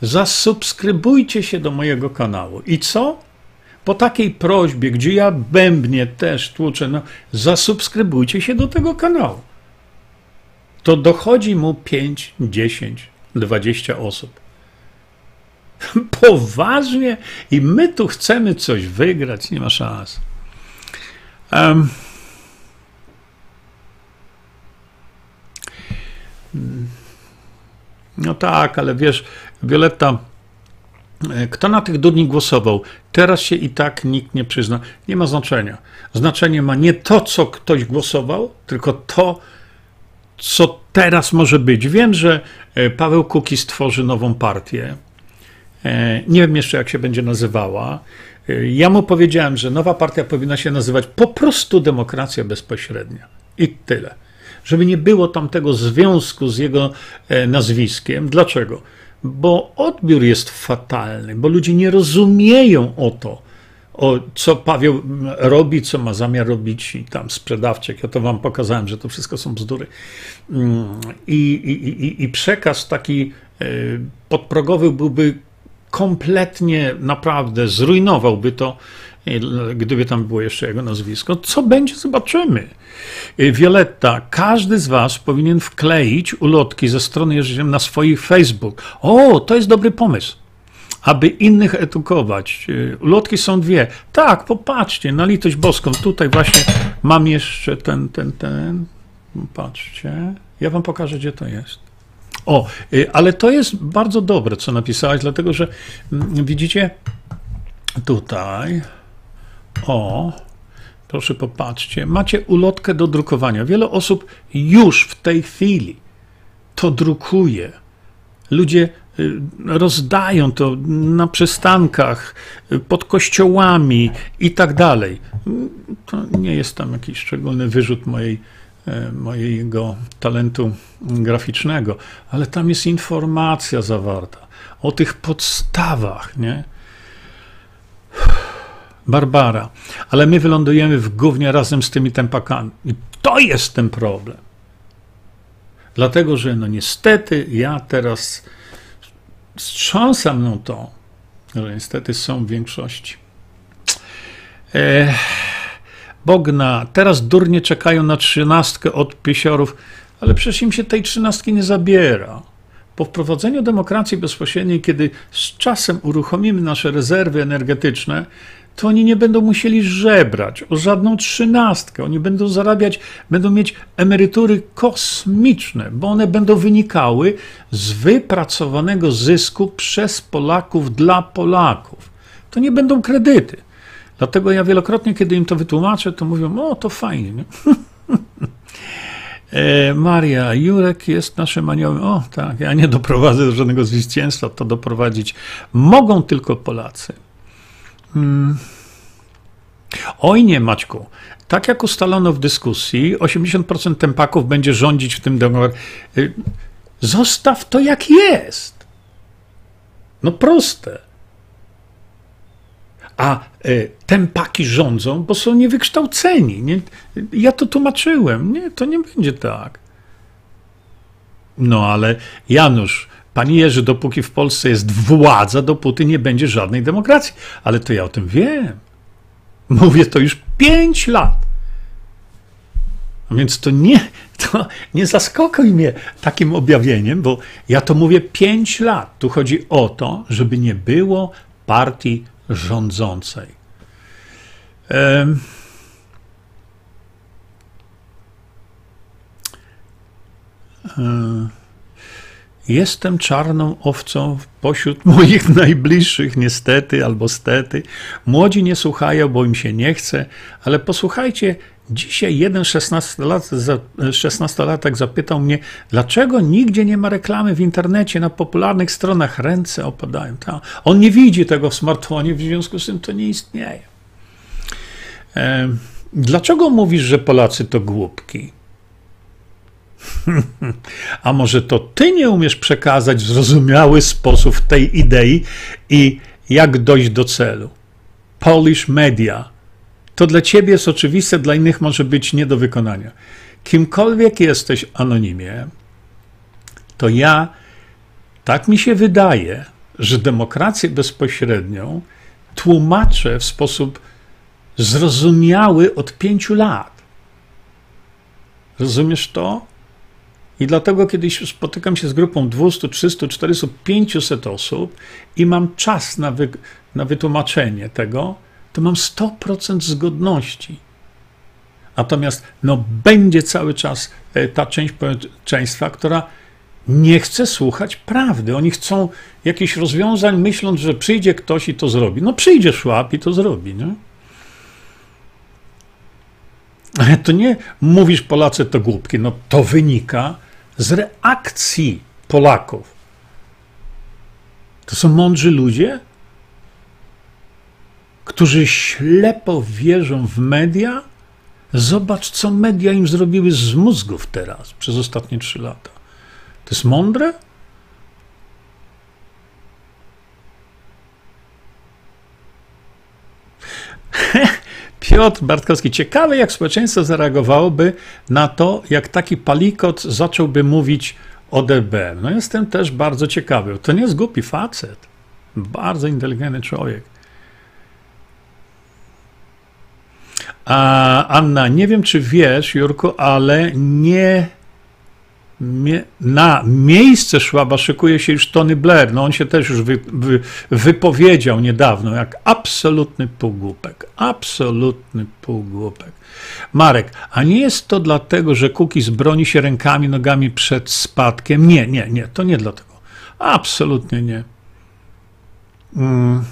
zasubskrybujcie się do mojego kanału. I co? Po takiej prośbie, gdzie ja bębnie też tłuczę, no, zasubskrybujcie się do tego kanału. To dochodzi mu 5, 10, 20 osób. Poważnie? I my tu chcemy coś wygrać, nie ma szans. Um. No tak, ale wiesz, Violetta, kto na tych dudni głosował? Teraz się i tak nikt nie przyzna. Nie ma znaczenia. Znaczenie ma nie to, co ktoś głosował, tylko to, co teraz może być. Wiem, że e, Paweł Kuki stworzy nową partię. E, nie wiem jeszcze, jak się będzie nazywała. Ja mu powiedziałem, że nowa partia powinna się nazywać po prostu demokracja bezpośrednia. I tyle. Żeby nie było tam tego związku z jego nazwiskiem. Dlaczego? Bo odbiór jest fatalny, bo ludzie nie rozumieją o to, o co Paweł robi, co ma zamiar robić i tam sprzedawczyk. Ja to wam pokazałem, że to wszystko są bzdury. Mm, I, i, i przekaz taki e, podprogowy byłby kompletnie, naprawdę zrujnowałby to gdyby tam było jeszcze jego nazwisko. Co będzie, zobaczymy. Violetta, każdy z Was powinien wkleić ulotki ze strony Jerzy na swój Facebook. O, to jest dobry pomysł. Aby innych edukować. Ulotki są dwie. Tak, popatrzcie, na litość boską. Tutaj właśnie mam jeszcze ten, ten, ten. Patrzcie. Ja Wam pokażę, gdzie to jest. O, y, ale to jest bardzo dobre, co napisałeś, dlatego że mm, widzicie tutaj. O, proszę popatrzcie, macie ulotkę do drukowania. Wiele osób już w tej chwili to drukuje. Ludzie y, rozdają to na przystankach, y, pod kościołami i tak dalej. To nie jest tam jakiś szczególny wyrzut mojej, e, mojego talentu graficznego, ale tam jest informacja zawarta o tych podstawach, nie? Barbara, ale my wylądujemy w gównie razem z tymi tempakami. I to jest ten problem. Dlatego, że no niestety ja teraz wstrząsa mną to, że niestety są w większości. E, Bogna, teraz durnie czekają na trzynastkę od piesiorów, ale przecież im się tej trzynastki nie zabiera. Po wprowadzeniu demokracji bezpośredniej, kiedy z czasem uruchomimy nasze rezerwy energetyczne, to oni nie będą musieli żebrać o żadną trzynastkę. Oni będą zarabiać, będą mieć emerytury kosmiczne, bo one będą wynikały z wypracowanego zysku przez Polaków dla Polaków. To nie będą kredyty. Dlatego ja wielokrotnie, kiedy im to wytłumaczę, to mówią: O, to fajnie. Nie? E, Maria, Jurek jest naszym aniołem. O, tak, ja nie doprowadzę do żadnego zwycięstwa, to doprowadzić mogą tylko Polacy. Hmm. Oj nie, Maćku. Tak jak ustalono w dyskusji, 80% tempaków będzie rządzić w tym domu. Y, zostaw to jak jest. No proste. A y, tempaki rządzą, bo są niewykształceni. Nie? Ja to tłumaczyłem. Nie, to nie będzie tak. No ale Janusz, Panie Jerzy, dopóki w Polsce jest władza, dopóty nie będzie żadnej demokracji. Ale to ja o tym wiem. Mówię to już pięć lat. A więc to nie, to nie zaskokuj mnie takim objawieniem, bo ja to mówię pięć lat. Tu chodzi o to, żeby nie było partii rządzącej. Um, um, Jestem czarną owcą pośród moich najbliższych, niestety albo stety. Młodzi nie słuchają, bo im się nie chce, ale posłuchajcie, dzisiaj jeden 16-latek zapytał mnie, dlaczego nigdzie nie ma reklamy w internecie, na popularnych stronach, ręce opadają. Ta. On nie widzi tego w smartfonie, w związku z tym to nie istnieje. Dlaczego mówisz, że Polacy to głupki? A może to ty nie umiesz przekazać w zrozumiały sposób tej idei i jak dojść do celu? Polish media. To dla ciebie jest oczywiste, dla innych może być nie do wykonania. Kimkolwiek jesteś anonimie, to ja, tak mi się wydaje, że demokrację bezpośrednią tłumaczę w sposób zrozumiały od pięciu lat. Rozumiesz to? I dlatego kiedyś spotykam się z grupą 200, 300, 400, 500 osób i mam czas na, wy, na wytłumaczenie tego, to mam 100% zgodności. Natomiast no, będzie cały czas e, ta część społeczeństwa, która nie chce słuchać prawdy. Oni chcą jakichś rozwiązań, myśląc, że przyjdzie ktoś i to zrobi. No przyjdzie szłap i to zrobi. Nie? Ale to nie mówisz Polacy to głupki. No to wynika z reakcji Polaków. To są mądrzy ludzie, którzy ślepo wierzą w media. Zobacz, co media im zrobiły z mózgów teraz przez ostatnie trzy lata. To jest mądre? Piotr Bartkowski, ciekawe jak społeczeństwo zareagowałoby na to, jak taki palikot zacząłby mówić o DB. No jestem też bardzo ciekawy. To nie jest głupi facet. Bardzo inteligentny człowiek. A Anna, nie wiem czy wiesz, Jurku, ale nie na miejsce Szwaba szykuje się już Tony Blair. No on się też już wy, wy, wypowiedział niedawno, jak absolutny półgłupek. Absolutny półgłupek. Marek, a nie jest to dlatego, że Kukiz broni się rękami, nogami przed spadkiem? Nie, nie, nie, to nie dlatego. Absolutnie nie. Mm.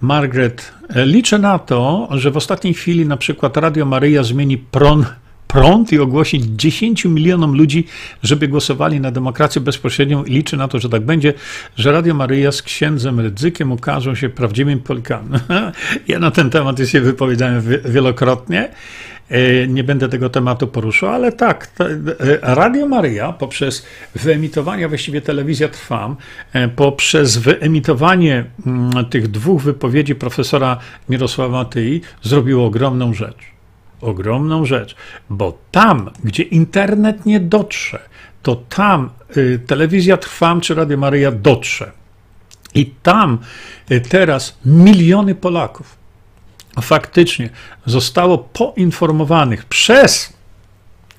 Margaret, liczę na to, że w ostatniej chwili na przykład Radio Maryja zmieni pron prąd i ogłosić 10 milionom ludzi, żeby głosowali na demokrację bezpośrednią i liczy na to, że tak będzie, że Radio Maryja z księdzem Rydzykiem ukażą się prawdziwymi Polkami. Ja na ten temat się wypowiedziałem wielokrotnie. E, nie będę tego tematu poruszał, ale tak, e, Radio Maryja poprzez wyemitowanie, właściwie telewizja Trwam, e, poprzez wyemitowanie mm, tych dwóch wypowiedzi profesora Mirosława Tyi zrobiło ogromną rzecz. Ogromną rzecz, bo tam, gdzie internet nie dotrze, to tam y, telewizja Trwam czy Radio Maryja dotrze. I tam y, teraz miliony Polaków faktycznie zostało poinformowanych przez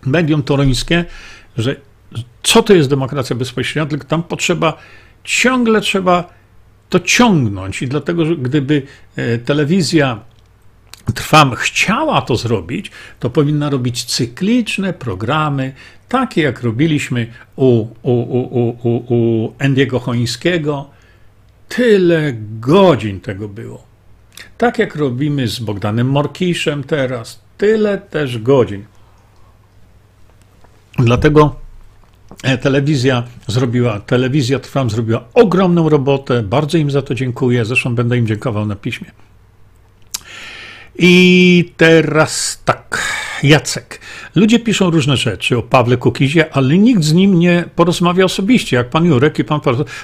medium toruńskie, że co to jest demokracja bezpośrednia, tylko tam potrzeba, ciągle trzeba to ciągnąć i dlatego, że gdyby e, telewizja Trwam chciała to zrobić, to powinna robić cykliczne programy, takie jak robiliśmy u, u, u, u, u Endiego Chońskiego. Tyle godzin tego było. Tak jak robimy z Bogdanem Morkiszem teraz. Tyle też godzin. Dlatego e, telewizja zrobiła, telewizja Trwam zrobiła ogromną robotę. Bardzo im za to dziękuję. Zresztą będę im dziękował na piśmie. I teraz tak, Jacek. Ludzie piszą różne rzeczy o Pawle Kukizie, ale nikt z nim nie porozmawia osobiście, jak pan Jurek i pan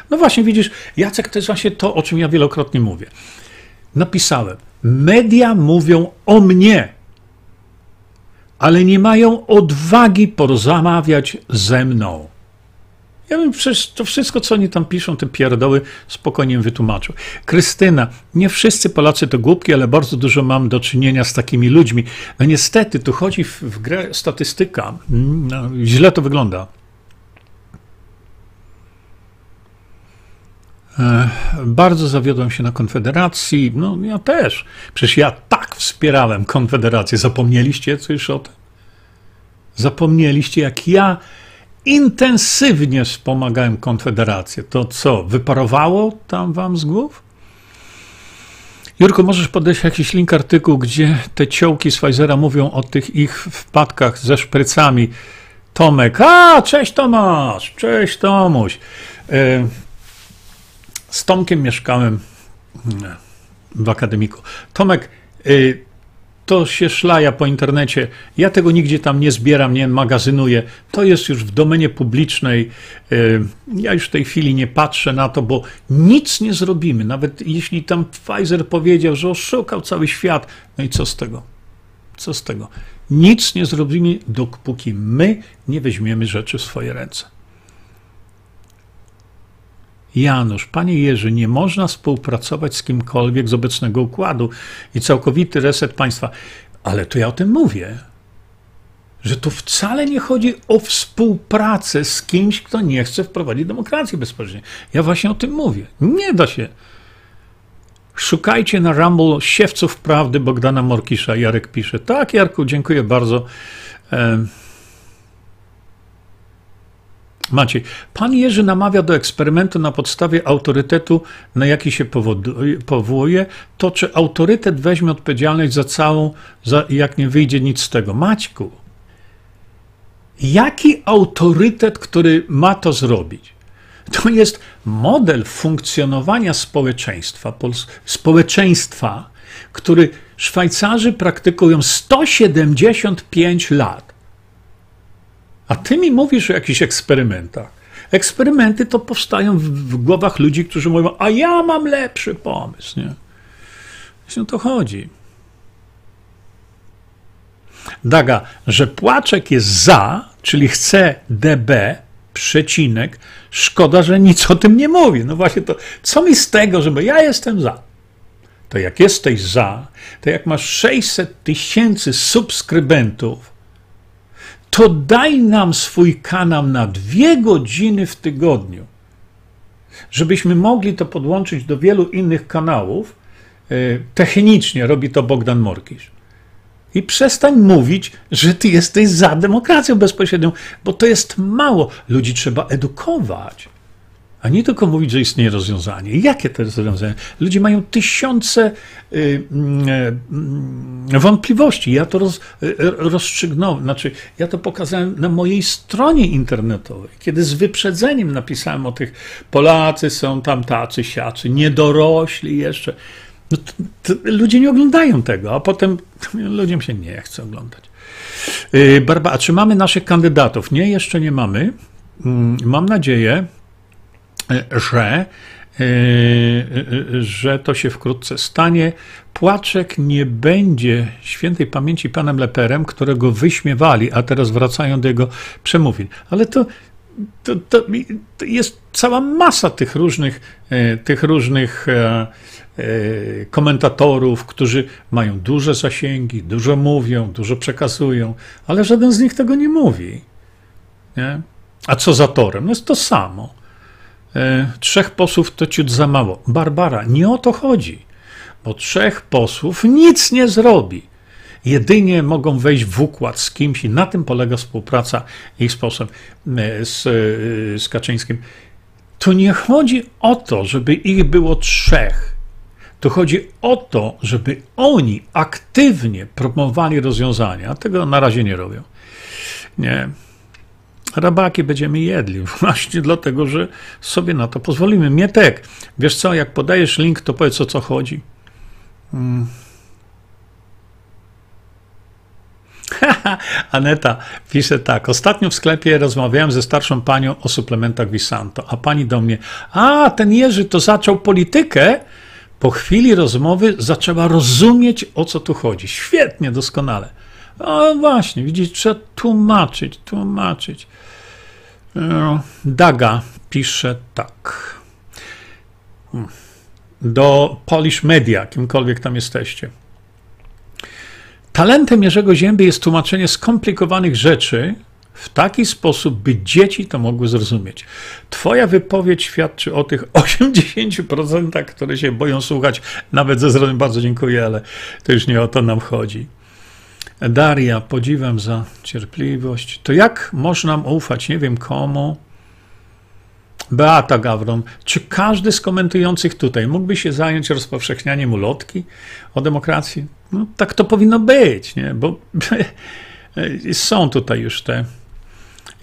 No właśnie, widzisz, Jacek to jest właśnie to, o czym ja wielokrotnie mówię napisałem: Media mówią o mnie, ale nie mają odwagi porozmawiać ze mną. Ja bym to wszystko, co oni tam piszą, te pierdoły, spokojnie wytłumaczył. Krystyna, nie wszyscy Polacy to głupki, ale bardzo dużo mam do czynienia z takimi ludźmi. No niestety, tu chodzi w, w grę statystyka. No, źle to wygląda. Bardzo zawiodłem się na Konfederacji. No, ja też. Przecież ja tak wspierałem Konfederację. Zapomnieliście coś o tym? Zapomnieliście, jak ja intensywnie wspomagałem Konfederację. To co, wyparowało tam wam z głów? Jurko, możesz podać jakiś link artykuł, gdzie te ciołki z Pfizera mówią o tych ich wpadkach ze szprycami. Tomek, a, cześć Tomasz, cześć Tomuś. E, z Tomkiem mieszkałem w akademiku. Tomek, y, to się szlaja po internecie. Ja tego nigdzie tam nie zbieram, nie magazynuję. To jest już w domenie publicznej. Y, ja już w tej chwili nie patrzę na to, bo nic nie zrobimy. Nawet jeśli tam Pfizer powiedział, że oszukał cały świat, no i co z tego? Co z tego? Nic nie zrobimy, dopóki my nie weźmiemy rzeczy w swoje ręce. Janusz, panie Jerzy, nie można współpracować z kimkolwiek z obecnego układu i całkowity reset państwa. Ale to ja o tym mówię, że tu wcale nie chodzi o współpracę z kimś, kto nie chce wprowadzić demokracji bezpośredniej. Ja właśnie o tym mówię. Nie da się. Szukajcie na Rumble siewców prawdy Bogdana Morkisza. Jarek pisze. Tak, Jarku, dziękuję bardzo. Maciej, pan Jerzy namawia do eksperymentu na podstawie autorytetu, na jaki się powołuje, to czy autorytet weźmie odpowiedzialność za całą, za, jak nie wyjdzie nic z tego. Maćku, jaki autorytet, który ma to zrobić? To jest model funkcjonowania społeczeństwa, społeczeństwa, który Szwajcarzy praktykują 175 lat. A ty mi mówisz o jakichś eksperymentach. Eksperymenty to powstają w, w głowach ludzi, którzy mówią, a ja mam lepszy pomysł. Nie? Właśnie o to chodzi. Daga, że Płaczek jest za, czyli chce DB, przecinek, szkoda, że nic o tym nie mówi. No właśnie to, co mi z tego, żeby ja jestem za. To jak jesteś za, to jak masz 600 tysięcy subskrybentów, to daj nam swój kanał na dwie godziny w tygodniu, żebyśmy mogli to podłączyć do wielu innych kanałów. E, technicznie robi to Bogdan Morkisz. I przestań mówić, że ty jesteś za demokracją bezpośrednią, bo to jest mało. Ludzi trzeba edukować. A nie tylko mówić, że istnieje rozwiązanie. Jakie to jest rozwiązanie? Ludzie mają tysiące y, y, wątpliwości. Ja to roz, y, rozstrzygnąłem, znaczy ja to pokazałem na mojej stronie internetowej, kiedy z wyprzedzeniem napisałem o tych Polacy są tam tacy, siacy, niedorośli jeszcze. No to, to ludzie nie oglądają tego, a potem ludziom się nie chce oglądać. Y, Barba, a czy mamy naszych kandydatów? Nie, jeszcze nie mamy. Mm, mam nadzieję, że, y, że to się wkrótce stanie. Płaczek nie będzie świętej pamięci panem Leperem, którego wyśmiewali, a teraz wracają do jego przemówień. Ale to, to, to, jest cała masa tych różnych, tych różnych e, E, komentatorów, którzy mają duże zasięgi, dużo mówią, dużo przekazują, ale żaden z nich tego nie mówi. Nie? A co za torem? No jest to samo. E, trzech posłów to ciut za mało. Barbara, nie o to chodzi, bo trzech posłów nic nie zrobi. Jedynie mogą wejść w układ z kimś i na tym polega współpraca ich z posłem, e, z, z Kaczyńskim. To nie chodzi o to, żeby ich było trzech to chodzi o to, żeby oni aktywnie promowali rozwiązania. Tego na razie nie robią. Nie. Rabaki będziemy jedli właśnie dlatego, że sobie na to pozwolimy. Mietek, wiesz co, jak podajesz link, to powiedz o co chodzi. Hmm. Aneta pisze tak. Ostatnio w sklepie rozmawiałem ze starszą panią o suplementach Visanto, a pani do mnie, a ten Jerzy to zaczął politykę, po chwili rozmowy zaczęła rozumieć, o co tu chodzi. Świetnie, doskonale. No właśnie, widzicie, trzeba tłumaczyć, tłumaczyć. E, Daga pisze tak. Hmm. Do Polish Media, kimkolwiek tam jesteście. Talentem Jerzego Zięby jest tłumaczenie skomplikowanych rzeczy w taki sposób, by dzieci to mogły zrozumieć. Twoja wypowiedź świadczy o tych 80%, które się boją słuchać, nawet ze zrozumiem. Bardzo dziękuję, ale to już nie o to nam chodzi. Daria, podziwiam za cierpliwość. To jak można ufać, nie wiem komu? Beata Gawron, czy każdy z komentujących tutaj mógłby się zająć rozpowszechnianiem ulotki o demokracji? No, tak to powinno być, nie? bo są tutaj już te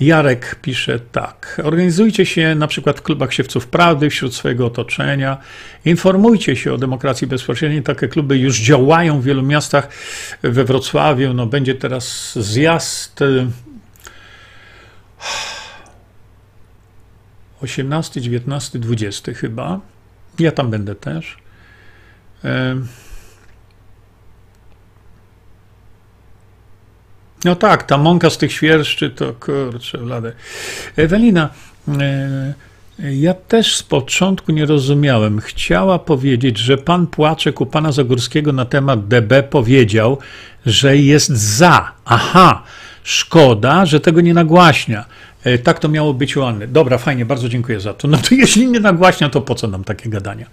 Jarek pisze tak. Organizujcie się na przykład w klubach siewców prawdy wśród swojego otoczenia. Informujcie się o demokracji bezpośredniej. Takie kluby już działają w wielu miastach. We Wrocławiu no, będzie teraz zjazd 18, 19, 20 chyba. Ja tam będę też. No tak, ta mąka z tych świerszczy to kurczę, blade. Ewelina, e, ja też z początku nie rozumiałem. Chciała powiedzieć, że pan Płaczek u pana Zagórskiego na temat DB powiedział, że jest za. Aha, szkoda, że tego nie nagłaśnia. E, tak to miało być u Anny. Dobra, fajnie, bardzo dziękuję za to. No to jeśli nie nagłaśnia, to po co nam takie gadania?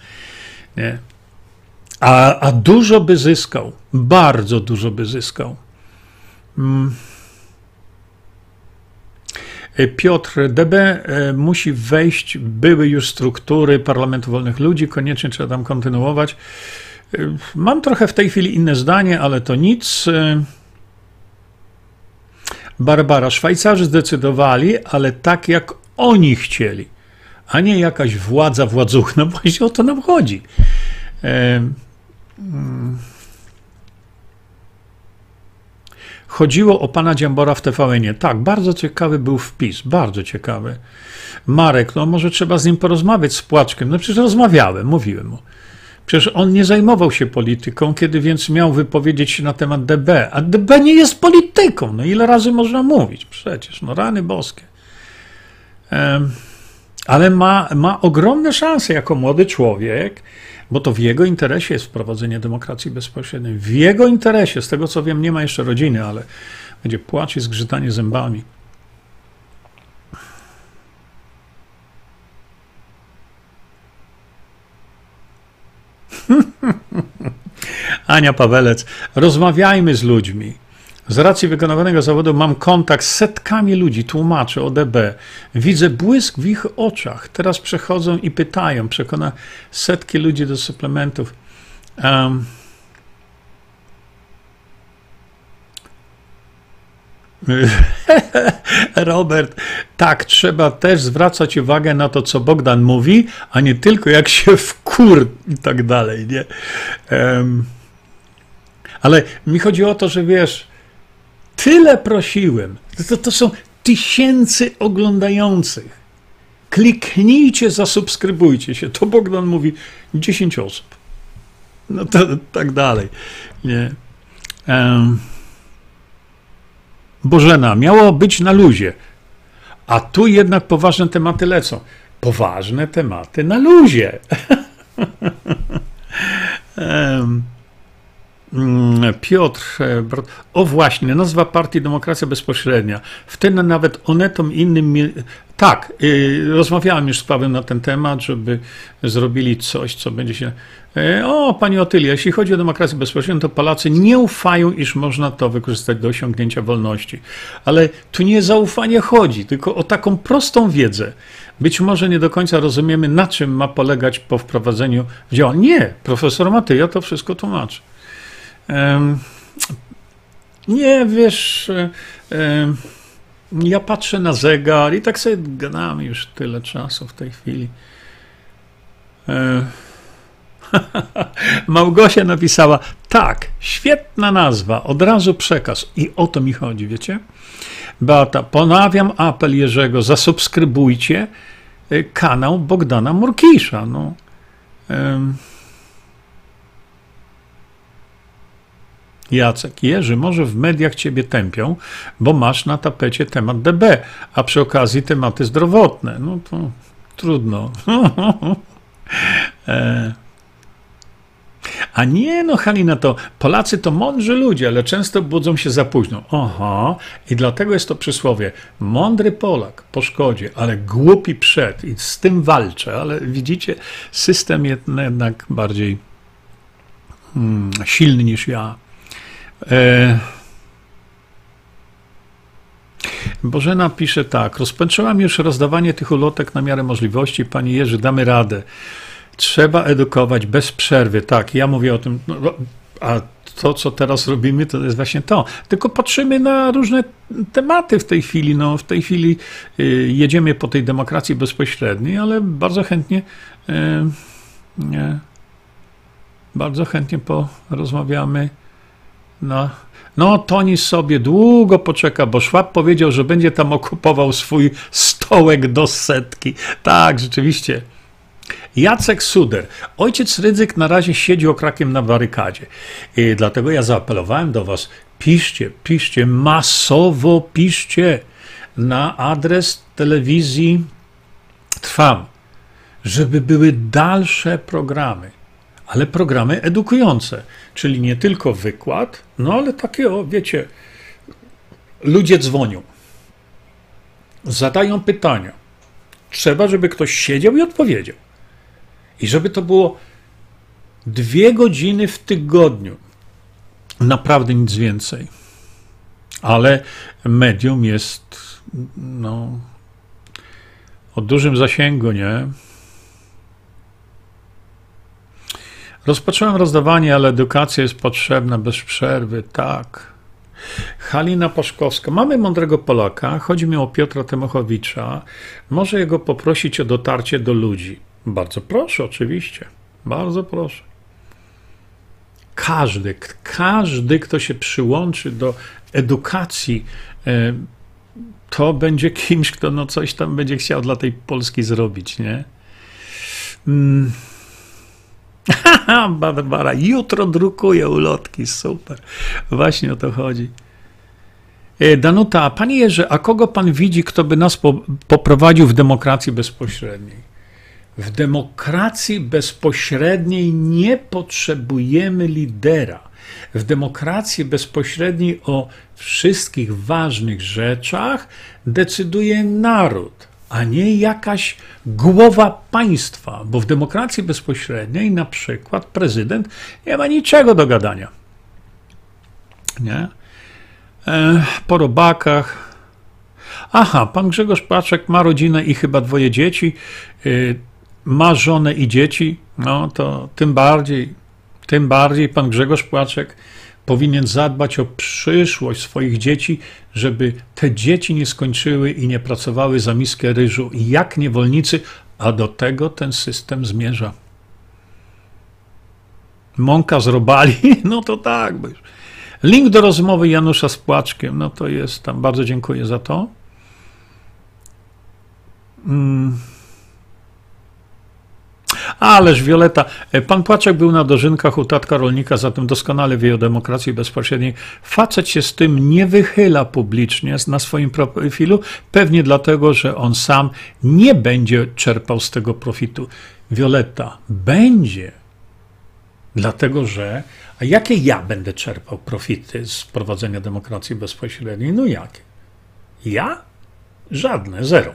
Nie? A, a dużo by zyskał, bardzo dużo by zyskał. Mm. E, Piotr, DB e, musi wejść, były już struktury Parlamentu Wolnych Ludzi, koniecznie trzeba tam kontynuować. E, mam trochę w tej chwili inne zdanie, ale to nic. Barbara, Szwajcarzy zdecydowali, ale tak jak oni chcieli, a nie jakaś władza władzuchna, właśnie o to nam chodzi. Hmm. Chodziło o pana Dziambora w tvn Tak, bardzo ciekawy był wpis, bardzo ciekawy. Marek, no może trzeba z nim porozmawiać z Płaczkiem. No przecież rozmawiałem, mówiłem mu. Przecież on nie zajmował się polityką, kiedy więc miał wypowiedzieć się na temat DB. A DB nie jest polityką. No ile razy można mówić? Przecież, no rany boskie. ale ma, ma ogromne szanse jako młody człowiek bo to w jego interesie jest wprowadzenie demokracji bezpośredniej. W jego interesie, z tego co wiem, nie ma jeszcze rodziny, ale będzie płacz i zgrzytanie zębami. Ania Pawelec, rozmawiajmy z ludźmi. Z racji wykonywanego zawodu mam kontakt z setkami ludzi, tłumaczy ODB. Widzę błysk w ich oczach. Teraz przechodzą i pytają. Przekona setki ludzi do suplementów. Um, Robert, tak, trzeba też zwracać uwagę na to, co Bogdan mówi, a nie tylko jak się wkur i tak dalej, nie? Um, ale mi chodzi o to, że wiesz, tyle prosiłem, to, to są tysięcy oglądających. Kliknijcie, zasubskrybujcie się. To Bogdan mówi 10 osób. No to tak dalej. Nie. Um, Bożena, miało być na luzie, a tu jednak poważne tematy lecą. Poważne tematy na luzie. Piotr, e, o właśnie, nazwa partii Demokracja Bezpośrednia. Wtedy nawet onetom innym. Tak, y, rozmawiałem już z Pawłem na ten temat, żeby zrobili coś, co będzie się. E, o, pani Otylia, jeśli chodzi o demokrację bezpośrednią, to Polacy nie ufają, iż można to wykorzystać do osiągnięcia wolności. Ale tu nie zaufanie chodzi, tylko o taką prostą wiedzę. Być może nie do końca rozumiemy, na czym ma polegać po wprowadzeniu w działanie. Nie, profesor Matyja to wszystko tłumaczy. Nie, wiesz, ja patrzę na zegar i tak sobie gadamy już tyle czasu w tej chwili. Małgosia napisała, tak, świetna nazwa, od razu przekaz. I o to mi chodzi, wiecie? Beata, ponawiam apel Jerzego, zasubskrybujcie y, kanał Bogdana Murkisza. No. Jacek, Jerzy, może w mediach ciebie tępią, bo masz na tapecie temat DB, a przy okazji tematy zdrowotne. No to trudno. e. A nie, no Halina, to Polacy to mądrzy ludzie, ale często budzą się za późno. Oho, i dlatego jest to przysłowie. Mądry Polak po szkodzie, ale głupi przed i z tym walczę, ale widzicie, system jednak bardziej hmm, silny niż ja. E... Bożena pisze tak. Rozpoczęłam już rozdawanie tych ulotek na miarę możliwości. Pani Jerzy, damy radę. Trzeba edukować bez przerwy. Tak, ja mówię o tym. No, no, a to, co teraz robimy, to jest właśnie to. Tylko patrzymy na różne tematy w tej chwili. No, w tej chwili y, jedziemy po tej demokracji bezpośredniej, ale bardzo chętnie. Y, nie, bardzo chętnie porozmawiamy no, no Toni sobie długo poczeka, bo Szwab powiedział, że będzie tam okupował swój stołek do setki. Tak, rzeczywiście. Jacek Suder. Ojciec Rydzyk na razie siedzi okrakiem na barykadzie. I dlatego ja zaapelowałem do was, piszcie, piszcie, masowo piszcie na adres telewizji Trwam, żeby były dalsze programy ale programy edukujące, czyli nie tylko wykład, no ale takie, o, wiecie, ludzie dzwonią, zadają pytania. Trzeba, żeby ktoś siedział i odpowiedział. I żeby to było dwie godziny w tygodniu. Naprawdę nic więcej. Ale medium jest no, o dużym zasięgu, nie? Rozpocząłem rozdawanie, ale edukacja jest potrzebna bez przerwy, tak. Halina Paszkowska. Mamy mądrego Polaka, chodzi mi o Piotra Temochowicza. Może jego poprosić o dotarcie do ludzi. Bardzo proszę, oczywiście. Bardzo proszę. Każdy, każdy, kto się przyłączy do edukacji, e, to będzie kimś, kto no coś tam będzie chciał dla tej Polski zrobić, nie? Mm. Barbara, jutro drukuje ulotki, super. Właśnie o to chodzi. E, Danuta, panie Jerzy, a kogo pan widzi, kto by nas po, poprowadził w demokracji bezpośredniej? W demokracji bezpośredniej nie potrzebujemy lidera. W demokracji bezpośredniej o wszystkich ważnych rzeczach decyduje naród a nie jakaś głowa państwa, bo w demokracji bezpośredniej na przykład prezydent nie ma niczego do gadania. Nie? e, po robakach. Aha, pan Grzegorz Paczek ma rodzinę i chyba dwoje dzieci, e, ma żonę i dzieci, no to tym bardziej, tym bardziej pan Grzegorz Płaczek powinien zadbać o przyszłość swoich dzieci, żeby te dzieci nie skończyły i nie pracowały za miskę ryżu jak niewolnicy, a do tego ten system zmierza. Mąka z robali, no to tak. Link do rozmowy Janusza z Płaczkiem, no to jest tam. Bardzo dziękuję za to. Mm. Ależ Wioleta, e, pan Płaczek był na dożynkach u tatka rolnika, zatem doskonale wie o demokracji bezpośredniej. Facet się z tym nie wychyla publicznie na swoim profilu, pewnie dlatego, że on sam nie będzie czerpał z tego profitu. Wioleta, będzie, dlatego że, a jakie ja będę czerpał profity z prowadzenia demokracji bezpośredniej? No jakie? Ja? Żadne, zero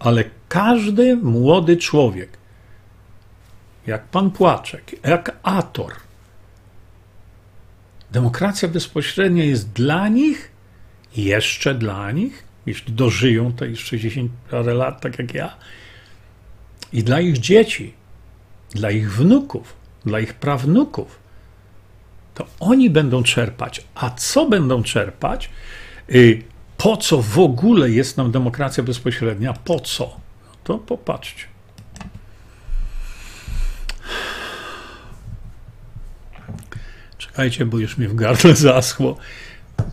ale każdy młody człowiek, jak pan Płaczek, jak Ator, demokracja bezpośrednia jest dla nich, jeszcze dla nich, jeśli dożyją te 60 parę lat, tak jak ja, i dla ich dzieci, dla ich wnuków, dla ich prawnuków, to oni będą czerpać. A co będą czerpać? Y, po co w ogóle jest nam demokracja bezpośrednia? Po co? To popatrzcie. Czekajcie, bo już mi w gardle zaschło.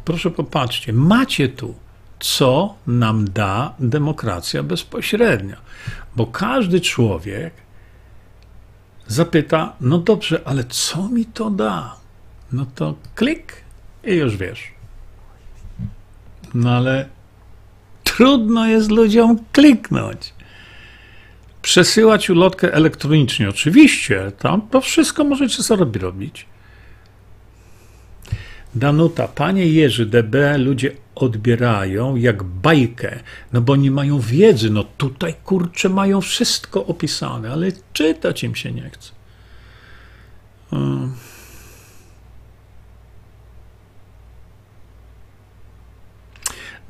Proszę popatrzcie, macie tu, co nam da demokracja bezpośrednia. Bo każdy człowiek zapyta, no dobrze, ale co mi to da? No to klik i już wiesz. No ale trudno jest ludziom kliknąć. Przesyłać ulotkę elektronicznie. Oczywiście, tam to wszystko możecie sobie robić. Danuta, panie Jerzy, DB ludzie odbierają jak bajkę, no bo nie mają wiedzy. No tutaj kurczę mają wszystko opisane, ale czytać im się nie chce. Hmm.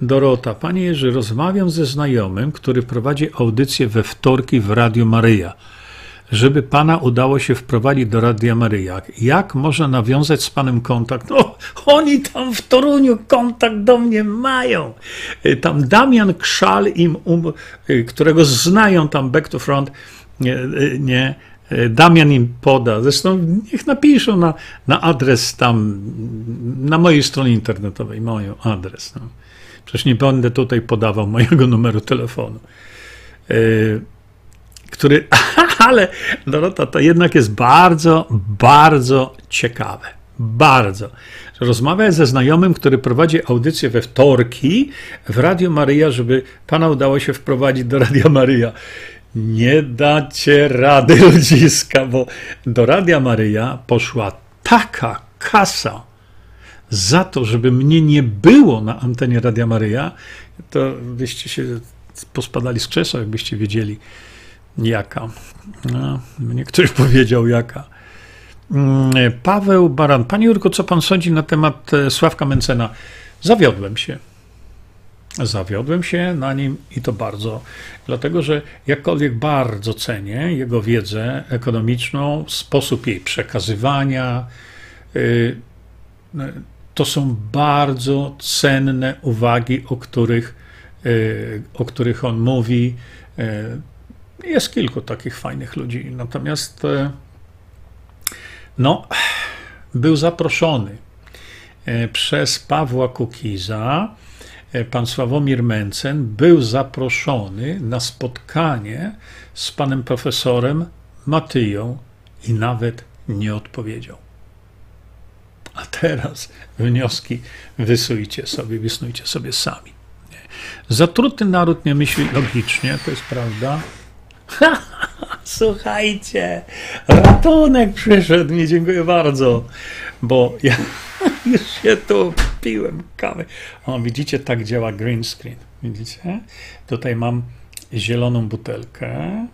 Dorota, panie Jerzy, rozmawiam ze znajomym, który prowadzi audycję we wtorki w Radiu Maryja. Żeby pana udało się wprowadzić do Radia Maryja, jak można nawiązać z panem kontakt? No, oni tam w Toruniu kontakt do mnie mają. Y, tam Damian Krzal, im, um, y, którego znają tam back to front, nie, y, nie Damian im poda. Zresztą niech napiszą na, na adres tam, na mojej stronie internetowej, moją adres. No. Przecież nie będę tutaj podawał mojego numeru telefonu. Yy, który, ale Dorota, to jednak jest bardzo, bardzo ciekawe. Bardzo. Rozmawiać ze znajomym, który prowadzi audycję we wtorki w Radio Maryja, żeby pana udało się wprowadzić do Radia Maryja. Nie dacie rady, ludziska, bo do Radia Maryja poszła taka kasa, za to, żeby mnie nie było na antenie Radia Maryja, to byście się pospadali z krzesła, jakbyście wiedzieli jaka. No, mnie ktoś powiedział jaka. Mm, Paweł Baran. Panie Jurko, co pan sądzi na temat e, Sławka Mencena? Zawiodłem się. Zawiodłem się na nim i to bardzo, dlatego że jakkolwiek bardzo cenię jego wiedzę ekonomiczną, sposób jej przekazywania, y, to są bardzo cenne uwagi, o których, e, o których on mówi. E, jest kilku takich fajnych ludzi. Natomiast e, no, był zaproszony przez Pawła Kukiza. Pan Sławomir Mencen był zaproszony na spotkanie z panem profesorem Matyją i nawet nie odpowiedział. A teraz wnioski wysujcie sobie, wysnujcie sobie sami. Zatruty naród nie myśli logicznie, to jest prawda. Słuchajcie, ratunek przyszedł mi, dziękuję bardzo, bo ja już się tu piłem kawę. O, widzicie, tak działa green screen. Widzicie? Tutaj mam zieloną butelkę.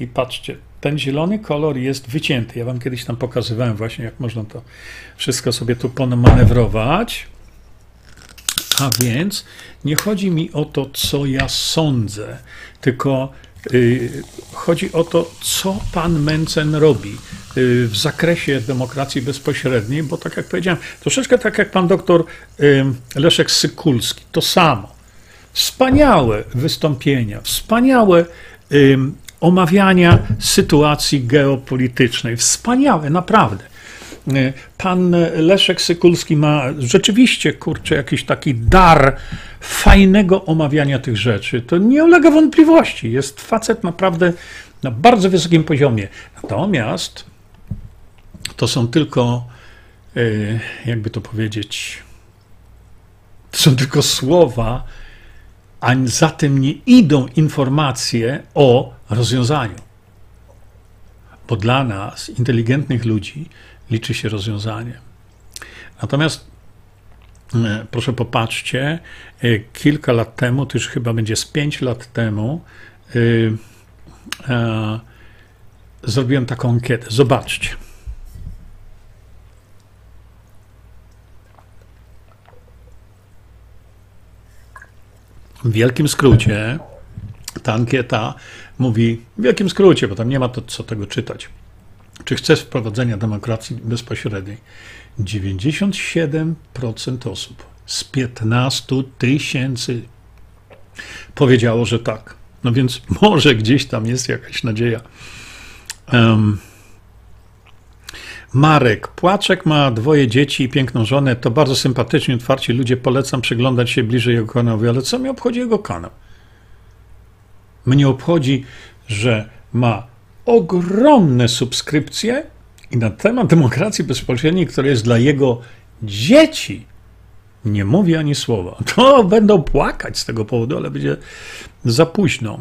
I patrzcie, ten zielony kolor jest wycięty. Ja wam kiedyś tam pokazywałem właśnie, jak można to wszystko sobie tu pomanewrować. A więc nie chodzi mi o to, co ja sądzę, tylko y, chodzi o to, co pan Mencen robi y, w zakresie demokracji bezpośredniej, bo tak jak powiedziałem, troszeczkę tak jak pan doktor y, Leszek Sykulski, to samo. Wspaniałe wystąpienia, wspaniałe omawiania sytuacji geopolitycznej. Wspaniałe, naprawdę. Pan Leszek Sykulski ma rzeczywiście, kurczę, jakiś taki dar fajnego omawiania tych rzeczy. To nie ulega wątpliwości. Jest facet naprawdę na bardzo wysokim poziomie. Natomiast to są tylko, e, jakby to powiedzieć, to są tylko słowa, a za tym nie idą informacje o rozwiązaniu. Bo dla nas, inteligentnych ludzi, liczy się rozwiązanie. Natomiast e, proszę popatrzcie, e, kilka lat temu, to już chyba będzie z pięć lat temu, yy, zrobiłem taką ankietę. Zobaczcie. W wielkim skrócie ta ankieta mówi, w wielkim skrócie, bo tam nie ma to co tego czytać. Czy chcesz wprowadzenia demokracji bezpośredniej? 97% osób z 15 tysięcy powiedziało, że tak. No więc może gdzieś tam jest jakaś nadzieja. Um, Marek. Płaczek ma dwoje dzieci i piękną żonę. To bardzo sympatyczni, otwarci ludzie. Polecam przyglądać się bliżej jego kanału. Ale co mi obchodzi jego kanał? Mnie obchodzi, że ma ogromne subskrypcje i na temat demokracji bezpośredniej, która jest dla jego dzieci, nie mówi ani słowa. To będą płakać z tego powodu, ale będzie za późno.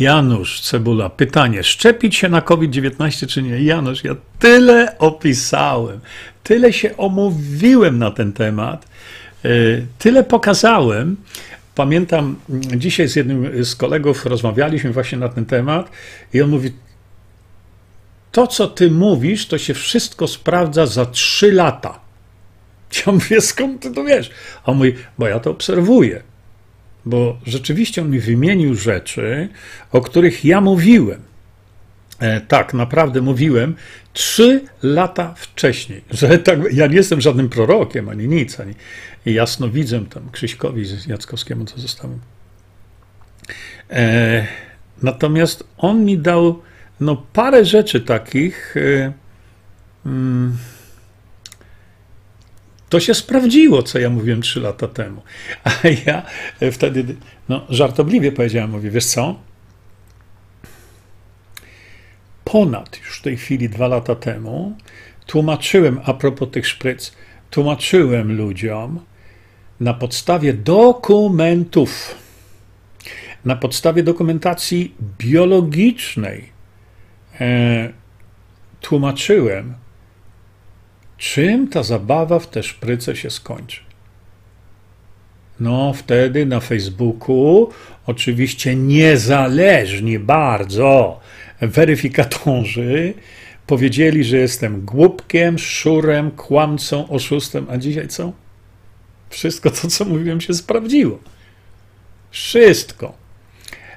Janusz Cebula, pytanie: szczepić się na COVID-19 czy nie? Janusz, ja tyle opisałem, tyle się omówiłem na ten temat, e, tyle pokazałem. Pamiętam, dzisiaj z jednym z kolegów rozmawialiśmy właśnie na ten temat i on mówi: To, co ty mówisz, to się wszystko sprawdza za trzy lata. Ja mówię, skąd ty to wiesz? A on mówi, bo ja to obserwuję bo rzeczywiście on mi wymienił rzeczy, o których ja mówiłem. E, tak, naprawdę mówiłem trzy lata wcześniej, że tak, ja nie jestem żadnym prorokiem ani nic, ani jasno widzę tam Krzyśkowi Jackowskiemu, co zostałem. E, natomiast on mi dał no, parę rzeczy takich. E, mm, to się sprawdziło, co ja mówiłem trzy lata temu. A ja wtedy no, żartobliwie powiedziałem, mówię, wiesz co? Ponad już w tej chwili dwa lata temu tłumaczyłem a propos tych szpryc, tłumaczyłem ludziom na podstawie dokumentów, na podstawie dokumentacji biologicznej, e, tłumaczyłem, czym ta zabawa w te szpryce się skończy. No, wtedy na Facebooku, oczywiście niezależni bardzo weryfikatorzy powiedzieli, że jestem głupkiem, szurem, kłamcą, oszustem, a dzisiaj co? Wszystko to, co mówiłem, się sprawdziło. Wszystko.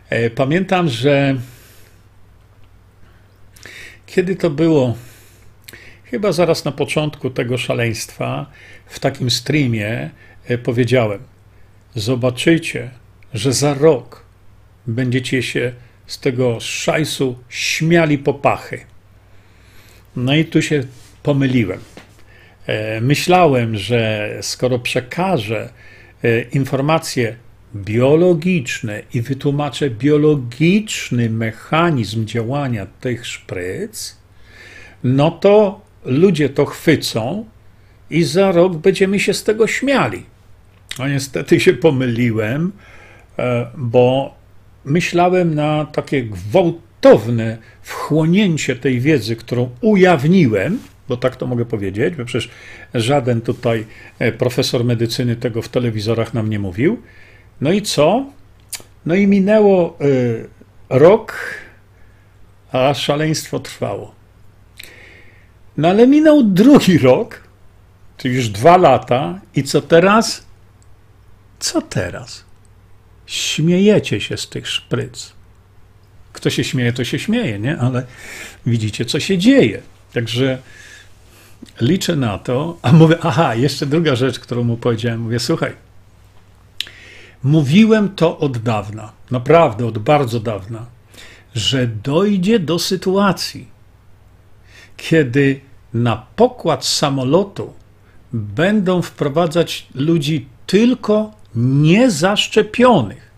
E, pamiętam, że kiedy to było? Chyba zaraz na początku tego szaleństwa, w takim streamie e, powiedziałem: Zobaczycie, że za rok będziecie się z tego szajsu śmiali po pachy. No i tu się pomyliłem. E, myślałem, że skoro przekażę e, informacje biologiczne i wytłumaczę biologiczny mechanizm działania tych szpryc, no to ludzie to chwycą i za rok będziemy się z tego śmiali. No niestety się pomyliłem, e, bo myślałem na takie gwałtowne wchłonięcie tej wiedzy, którą ujawniłem, bo tak to mogę powiedzieć, bo przecież żaden tutaj e, profesor medycyny tego w telewizorach nam nie mówił. No i co? No i minęło y, rok, a szaleństwo trwało. No ale minął drugi rok, czyli już dwa lata, i co teraz? Co teraz? Śmiejecie się z tych szpryc. Kto się śmieje, to się śmieje, nie? Ale widzicie, co się dzieje. Także liczę na to, a mówię, aha, jeszcze druga rzecz, którą mu powiedziałem, mówię, słuchaj, mówiłem to od dawna, naprawdę od bardzo dawna, że dojdzie do sytuacji, kiedy na pokład samolotu będą wprowadzać ludzi tylko niezaszczepionych.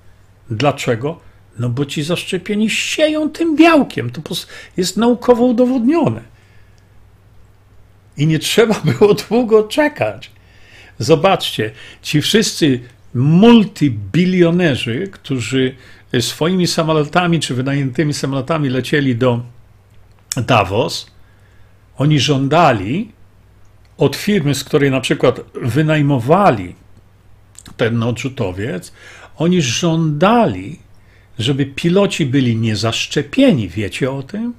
Dlaczego? No bo ci zaszczepieni sieją tym białkiem. To jest naukowo udowodnione. I nie trzeba było długo czekać. Zobaczcie, ci wszyscy multibilionerzy, którzy swoimi samolotami czy wynajętymi samolotami lecieli do Davos, oni żądali od firmy, z której na przykład wynajmowali ten odrzutowiec, oni żądali, żeby piloci byli niezaszczepieni. Wiecie o tym?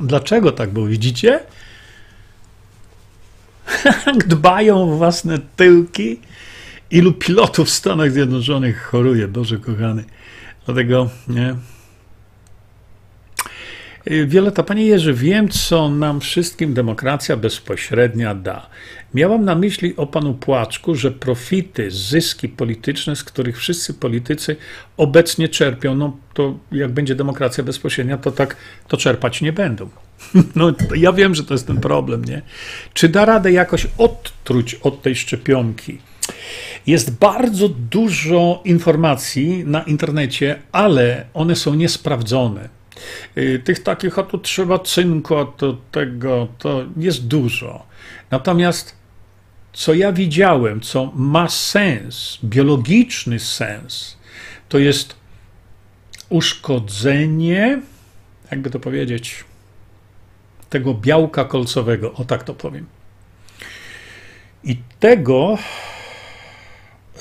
Dlaczego tak było? Widzicie? Dbają o własne tyłki. Ilu pilotów w Stanach Zjednoczonych choruje, Boże kochany. Dlatego, nie, Wioleta, Panie Jerzy, wiem, co nam wszystkim demokracja bezpośrednia da. Miałam na myśli o Panu Płaczku, że profity, zyski polityczne, z których wszyscy politycy obecnie czerpią, no to jak będzie demokracja bezpośrednia, to tak to czerpać nie będą. No, ja wiem, że to jest ten problem, nie? Czy da radę jakoś odtruć od tej szczepionki? Jest bardzo dużo informacji na internecie, ale one są niesprawdzone. Y, tych takich, a tu trzeba cynku, a to tego, to jest dużo. Natomiast co ja widziałem, co ma sens, biologiczny sens, to jest uszkodzenie, jakby to powiedzieć, tego białka kolcowego, o tak to powiem. I tego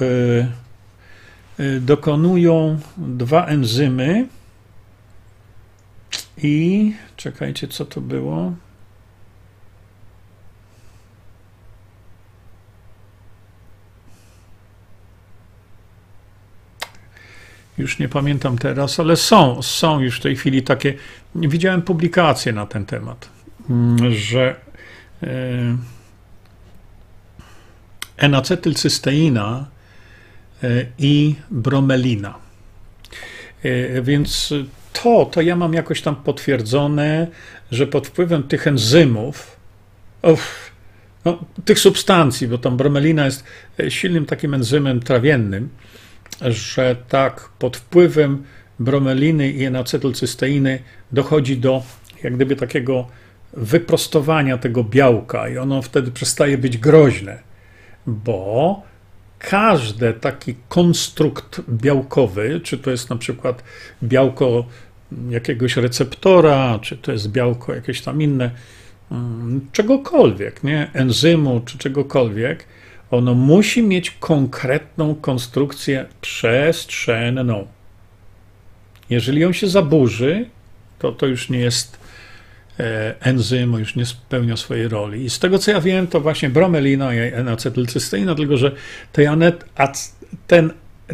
y, y, dokonują dwa enzymy, i czekajcie, co to było? Już nie pamiętam teraz, ale są, są już w tej chwili takie. Widziałem publikacje na ten temat, mm, że enacetylcysteina e, i bromelina. E, więc to, to ja mam jakoś tam potwierdzone, że pod wpływem tych enzymów, of, no, tych substancji, bo tam bromelina jest e, silnym takim enzymem trawiennym, że tak pod wpływem bromeliny i enacetylcysteiny dochodzi do jak gdyby takiego wyprostowania tego białka i ono wtedy przestaje być groźne, bo każdy taki konstrukt białkowy, czy to jest na przykład białko jakiegoś receptora, czy to jest białko jakieś tam inne, mm, czegokolwiek, nie? enzymu czy czegokolwiek, ono musi mieć konkretną konstrukcję przestrzenną. Jeżeli on się zaburzy, to to już nie jest enzym, już nie spełnia swojej roli. I z tego co ja wiem, to właśnie bromelina i enacetylcysteina, tylko że tej, anet, ten,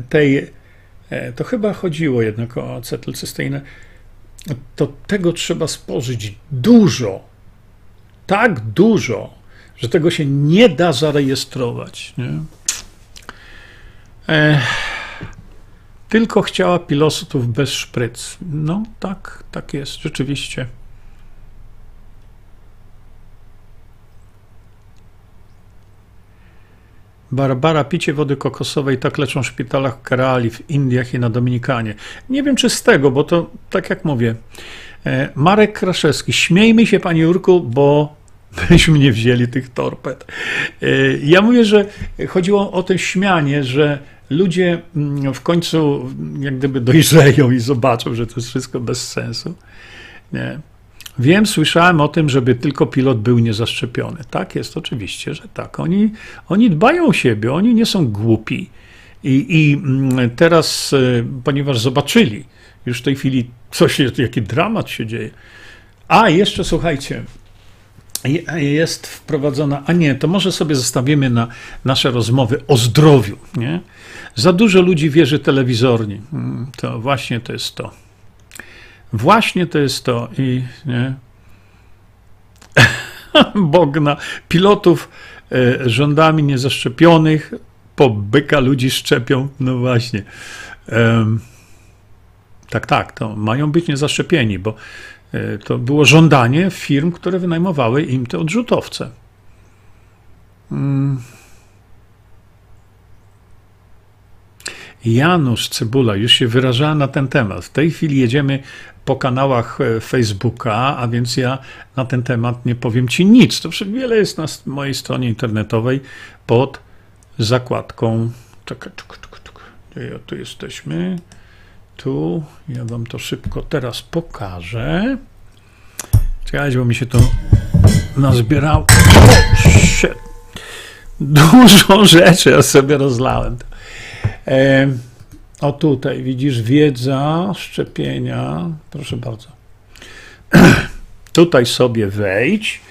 tej, e, to chyba chodziło jednak o acetylcysteinę, to tego trzeba spożyć dużo, tak dużo, że tego się nie da zarejestrować. Nie? E, tylko chciała pilotów bez szpryc. No tak, tak jest, rzeczywiście. Barbara, picie wody kokosowej tak leczą w szpitalach Kerali, w Indiach i na Dominikanie. Nie wiem, czy z tego, bo to, tak jak mówię, e, Marek Kraszewski, śmiejmy się, panie Jurku, bo byśmy nie wzięli tych torped. E, ja mówię, że chodziło o to śmianie, że ludzie mm, w końcu jak gdyby dojrzeją i zobaczą, że to jest wszystko bez sensu. Nie. Wiem, słyszałem o tym, żeby tylko pilot był niezaszczepiony. Tak jest, oczywiście, że tak. Oni, oni dbają o siebie, oni nie są głupi. I, I mm, teraz, y, ponieważ zobaczyli już w tej chwili, co się, jaki dramat się dzieje. A jeszcze słuchajcie, jest wprowadzona, a nie, to może sobie zostawimy na nasze rozmowy o zdrowiu. Nie? Za dużo ludzi wierzy telewizorni. Mm, to właśnie to jest to. Właśnie to jest to. I nie? Bogna pilotów e, rządami niezaszczepionych po byka ludzi szczepią. No właśnie. tak, tak, to mają być niezaszczepieni, bo e, to było żądanie firm, które wynajmowały im te odrzutowce. Janusz Cybula już się wyrażała na ten temat. W tej chwili jedziemy po kanałach e, Facebooka, a więc ja na ten temat nie powiem Ci nic. To wiele jest na mojej stronie internetowej pod zakładką. Czekaj, czekaj, czekaj, czekaj. Tu jesteśmy? Tu. Ja Wam to szybko teraz pokażę. Czekajcie, bo mi się to nazbierało. Dużo rzeczy ja sobie rozlałem. O tutaj widzisz wiedza, szczepienia. Proszę bardzo. tutaj sobie wejdź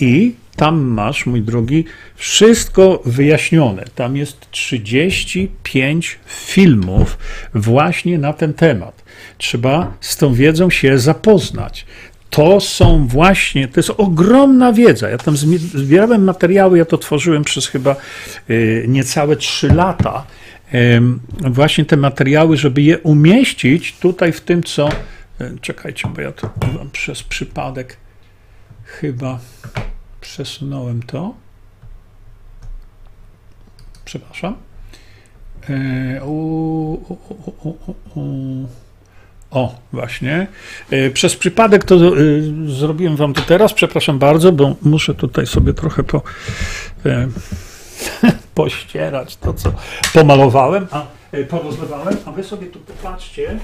i tam masz, mój drogi, wszystko wyjaśnione. Tam jest 35 filmów właśnie na ten temat. Trzeba z tą wiedzą się zapoznać. To są właśnie, to jest ogromna wiedza. Ja tam zbierałem materiały, ja to tworzyłem przez chyba y, niecałe 3 lata właśnie te materiały, żeby je umieścić tutaj w tym, co. E, czekajcie, bo ja to przez przypadek chyba przesunąłem to. Przepraszam. E, o, właśnie. E, przez przypadek to zrobiłem wam to teraz. Przepraszam bardzo, bo muszę tutaj sobie trochę po pościerać to, co pomalowałem, a e, porozlewałem, a wy sobie tu popatrzcie.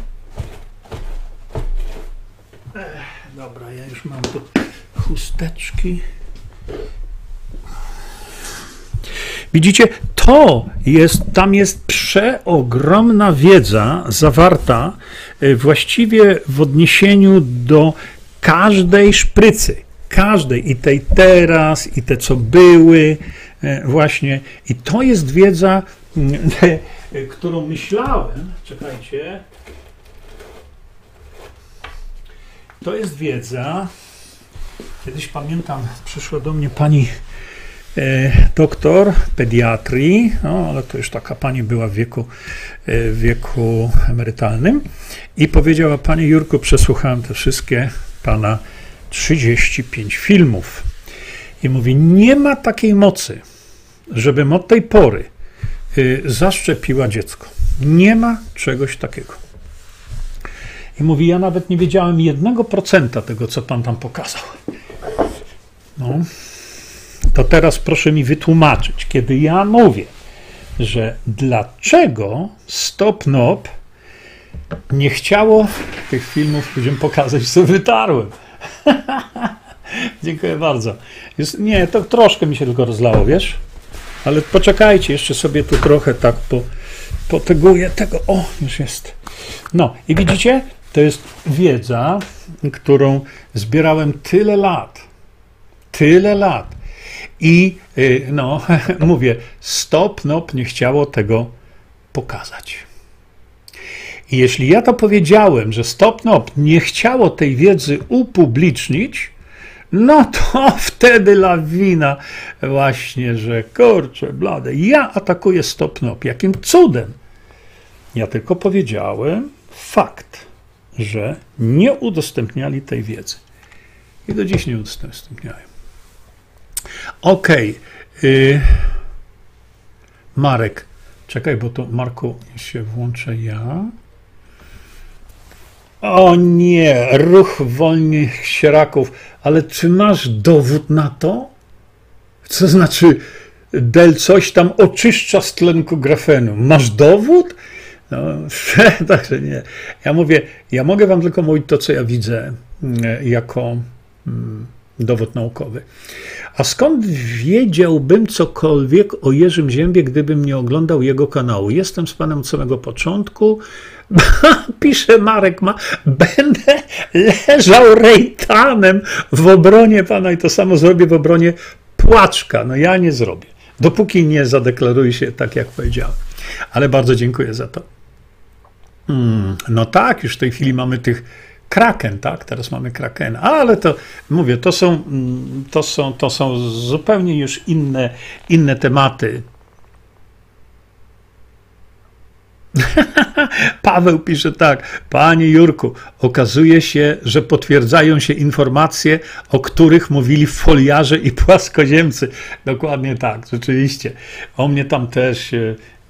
Ech, dobra, ja już mam tu chusteczki. Widzicie, to jest, tam jest przeogromna wiedza zawarta e, właściwie w odniesieniu do każdej szprycy. Każdej, i tej teraz, i te co były, właśnie. I to jest wiedza, mm, którą myślałem, czekajcie, to jest wiedza, kiedyś pamiętam, przyszła do mnie pani e, doktor pediatrii, no, ale to już taka pani była w wieku, e, w wieku emerytalnym. I powiedziała, Panie Jurku, przesłuchałem te wszystkie Pana 35 filmów. I mówi: Nie ma takiej mocy, żebym od tej pory y, zaszczepiła dziecko. Nie ma czegoś takiego. I mówi: Ja nawet nie wiedziałem jednego procenta tego, co pan tam pokazał. No. To teraz proszę mi wytłumaczyć, kiedy ja mówię, że dlaczego Stop Nop nie chciało tych filmów później pokazać, co wytarłem. Dziękuję bardzo. Jest, nie, to troszkę mi się tylko rozlało, wiesz? Ale poczekajcie, jeszcze sobie tu trochę tak po, poteguję tego. O, już jest. No i widzicie, to jest wiedza, którą zbierałem tyle lat. Tyle lat. I y, no, mówię, stop, nop nie chciało tego pokazać. I jeśli ja to powiedziałem, że stop, nop nie chciało tej wiedzy upublicznić, no to wtedy lawina właśnie, że kurczę, blade, ja atakuję stopnop. Jakim cudem? Ja tylko powiedziałem fakt, że nie udostępniali tej wiedzy. I do dziś nie udostępniają. Okej. Okay. Marek. Czekaj, bo to Marku się włączę ja. O nie, ruch wolnych sieraków. Ale czy masz dowód na to? Co znaczy, del coś tam oczyszcza z tlenku grafenu? Masz dowód? No, także nie. Ja mówię, ja mogę wam tylko mówić to, co ja widzę mm, jako mm, dowód naukowy. A skąd wiedziałbym cokolwiek o Jerzym Ziębie, gdybym nie oglądał jego kanału? Jestem z panem od samego początku. Pisze Marek, ma, będę leżał rejtanem w obronie pana i to samo zrobię w obronie płaczka. No ja nie zrobię, dopóki nie zadeklaruję się tak, jak powiedziałem. Ale bardzo dziękuję za to. Hmm, no tak, już w tej chwili mamy tych Kraken, tak? Teraz mamy Krakena, ale to mówię, to są, mm, to są, to są zupełnie już inne, inne tematy. Paweł pisze tak, panie Jurku, okazuje się, że potwierdzają się informacje, o których mówili foliarze i płaskoziemcy. Dokładnie tak, rzeczywiście. O mnie tam też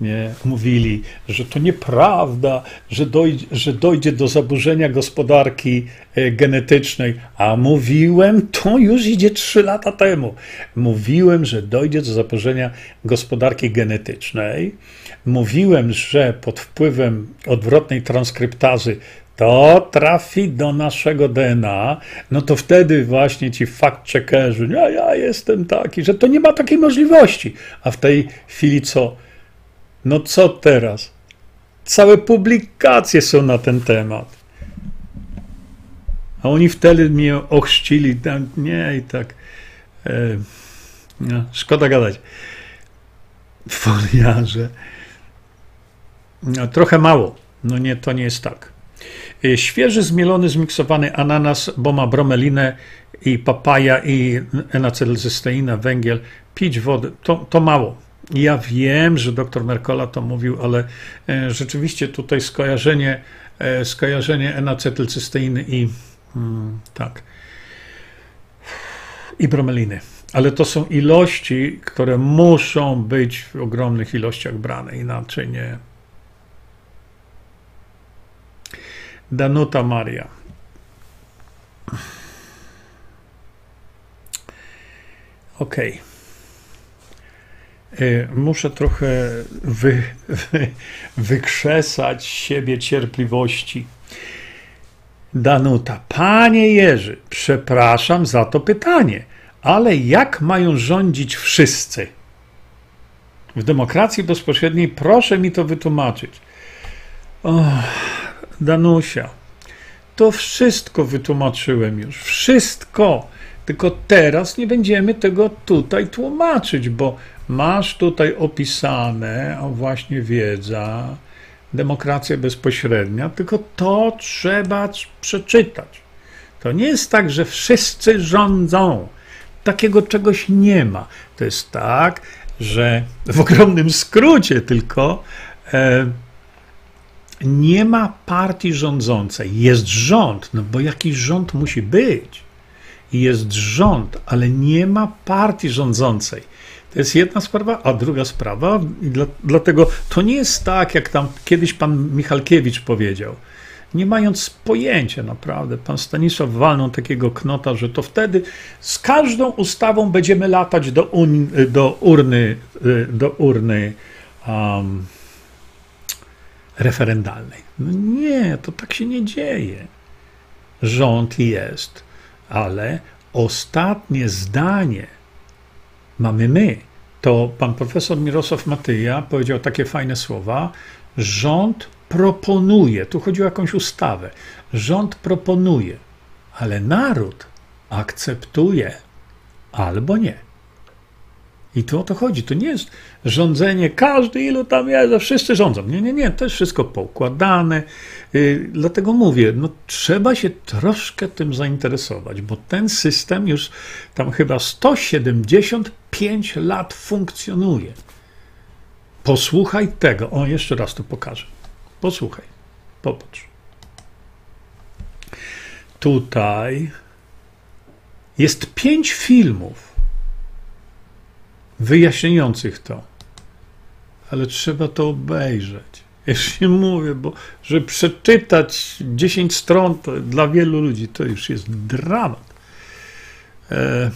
nie mówili, że to nieprawda, że dojdzie, że dojdzie do zaburzenia gospodarki e, genetycznej, a mówiłem, to już idzie trzy lata temu. Mówiłem, że dojdzie do zaburzenia gospodarki genetycznej. Mówiłem, że pod wpływem odwrotnej transkryptazy to trafi do naszego DNA, no to wtedy właśnie ci fact-checkerzy, ja, ja jestem taki, że to nie ma takiej możliwości. A w tej chwili co? No co teraz? Całe publikacje są na ten temat. A oni wtedy mnie ochrzcili, tam, nie i tak. E, no, szkoda gadać. Foliarze. No, trochę mało. No nie, to nie jest tak. E, świeży, zmielony, zmiksowany ananas, bo ma bromelinę i papaja i enacetylcysteina, węgiel, pić wodę, to, to mało. Ja wiem, że dr Merkola to mówił, ale e, rzeczywiście tutaj skojarzenie, e, skojarzenie enacetylcysteiny i hmm, tak i bromeliny. Ale to są ilości, które muszą być w ogromnych ilościach brane, inaczej nie. Danuta Maria. Okej. Okay. Y, muszę trochę wy, wy, wykrzesać siebie cierpliwości. Danuta, panie Jerzy, przepraszam za to pytanie, ale jak mają rządzić wszyscy? W demokracji bezpośredniej proszę mi to wytłumaczyć. Danusia, to wszystko wytłumaczyłem już. Wszystko. Tylko teraz nie będziemy tego tutaj tłumaczyć, bo Masz tutaj opisane, właśnie wiedza, demokracja bezpośrednia, tylko to trzeba przeczytać. To nie jest tak, że wszyscy rządzą. Takiego czegoś nie ma. To jest tak, że w ogromnym skrócie tylko e, nie ma partii rządzącej. Jest rząd, no bo jakiś rząd musi być. Jest rząd, ale nie ma partii rządzącej. Jest jedna sprawa, a druga sprawa, i dla, dlatego to nie jest tak, jak tam kiedyś pan Michalkiewicz powiedział. Nie mając pojęcia naprawdę, pan Stanisław walnął takiego knota, że to wtedy z każdą ustawą będziemy latać do, un, do urny, do urny um, referendalnej. No nie, to tak się nie dzieje. Rząd jest, ale ostatnie zdanie mamy my. To pan profesor Mirosław Matyja powiedział takie fajne słowa. Rząd proponuje, tu chodzi o jakąś ustawę, rząd proponuje, ale naród akceptuje albo nie. I tu o to chodzi. To nie jest rządzenie, każdy ilu tam jest, wszyscy rządzą. Nie, nie, nie, to jest wszystko poukładane. Yy, dlatego mówię, no trzeba się troszkę tym zainteresować, bo ten system już tam chyba 175 lat funkcjonuje. Posłuchaj tego. O, jeszcze raz to pokażę. Posłuchaj. Popatrz. Tutaj jest pięć filmów wyjaśniających to. Ale trzeba to obejrzeć. Jeśli mówię, bo że przeczytać 10 stron to dla wielu ludzi to już jest dramat. E...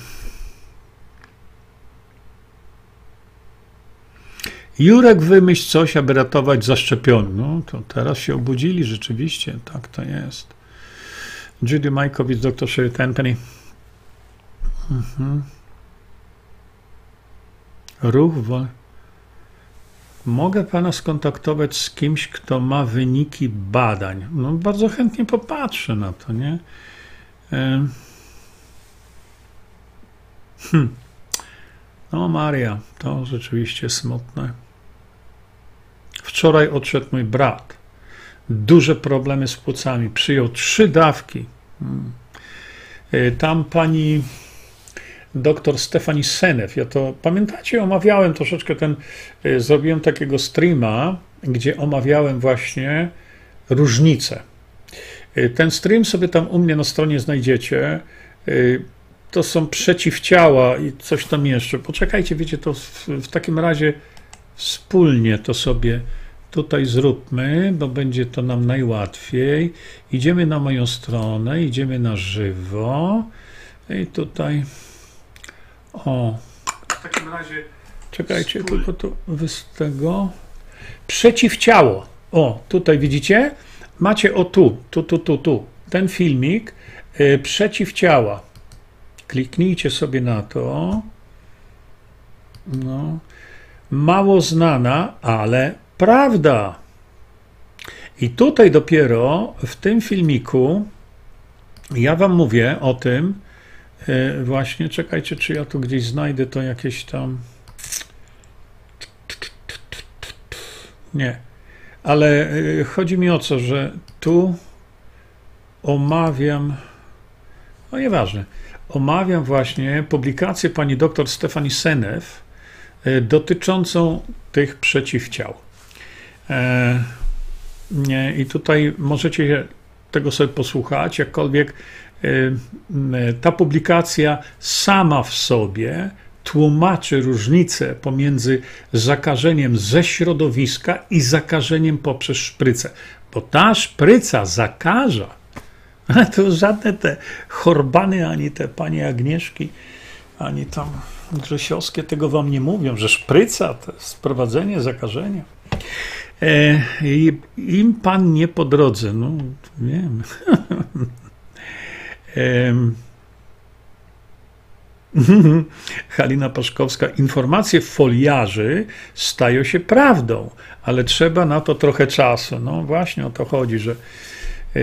Jurek wymyśl coś, aby ratować zaszczepionych. No to teraz się obudzili rzeczywiście, tak to jest. Judy Majkowicz, dr Sherry Tenpenny. Mhm. Ruch wol... Mogę pana skontaktować z kimś, kto ma wyniki badań. No, bardzo chętnie popatrzę na to, nie? Hmm. No, Maria, to rzeczywiście smutne. Wczoraj odszedł mój brat. Duże problemy z płucami. Przyjął trzy dawki. Hmm. Y, tam pani doktor Stefani Senew. Ja to pamiętacie, omawiałem troszeczkę ten, y, zrobiłem takiego streama, gdzie omawiałem właśnie różnice. Y, ten stream sobie tam u mnie na stronie znajdziecie. To są przeciwciała i coś tam jeszcze. Poczekajcie, wiecie, to w, w takim razie wspólnie to sobie tutaj zróbmy, bo będzie to nam najłatwiej. Idziemy na moją stronę, idziemy na żywo i tutaj o. W takim razie czekajcie, tylko tu z tego przeciwciało. O, tutaj widzicie? Macie o tu, tu, tu, tu, tu. Ten filmik y, przeciwciała. Kliknijcie sobie na to. No. Mało znana, ale prawda. I tutaj dopiero w tym filmiku ja Wam mówię o tym, właśnie, czekajcie, czy ja tu gdzieś znajdę to jakieś tam. Nie, ale e, chodzi mi o co, że tu omawiam, no nieważne, omawiam właśnie publikację pani doktor Stefani Senew e, dotyczącą tych przeciwciał. E, I tutaj możecie tego sobie posłuchać, jakkolwiek e, ta publikacja sama w sobie tłumaczy różnicę pomiędzy zakażeniem ze środowiska i zakażeniem poprzez szprycę. Bo ta szpryca zakaża, a to żadne te chorbany, ani te panie Agnieszki, ani tam Grzesiowskie tego wam nie mówią, że szpryca to jest sprowadzenie zakażenia. E, im Pan nie po drodze. No, wiem. Halina Paszkowska. Informacje foliarzy stają się prawdą, ale trzeba na to trochę czasu. No właśnie o to chodzi, że e,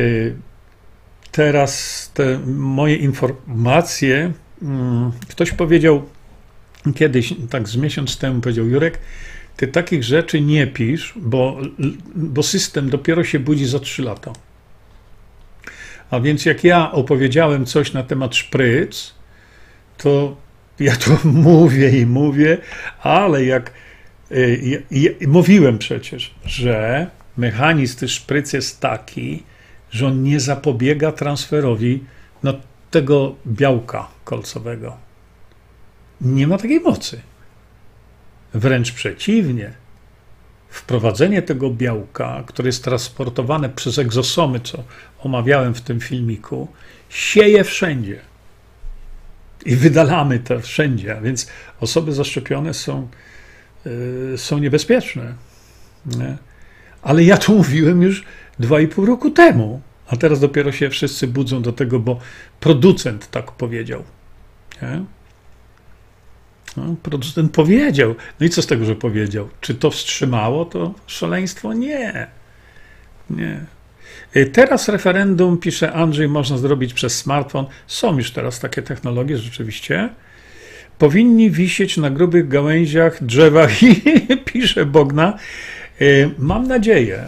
teraz te moje informacje, mm, ktoś powiedział kiedyś, tak z miesiąc temu powiedział Jurek, ty takich rzeczy nie pisz, bo, bo system dopiero się budzi za 3 lata. A więc jak ja opowiedziałem coś na temat szpryc, to ja to mówię i mówię, ale jak y, mówiłem przecież, że mechanizm tych szpryc jest taki, że on nie zapobiega transferowi no, tego białka kolcowego. Nie ma takiej mocy. Wręcz przeciwnie. Wprowadzenie tego białka, które jest transportowane przez egzosomy, co omawiałem w tym filmiku, sieje wszędzie. I wydalamy to wszędzie, a więc osoby zaszczepione są, yy, są niebezpieczne. Nie? Ale ja to mówiłem już dwa i pół roku temu, a teraz dopiero się wszyscy budzą do tego, bo producent tak powiedział. Nie? No, producent powiedział. No i co z tego, że powiedział? Czy to wstrzymało to szaleństwo? Nie. Nie. Y, teraz referendum, pisze Andrzej, można zrobić przez smartfon. Są już teraz takie technologie, rzeczywiście. Powinni wisieć na grubych gałęziach, drzewach i pisze Bogna. Y, mam nadzieję.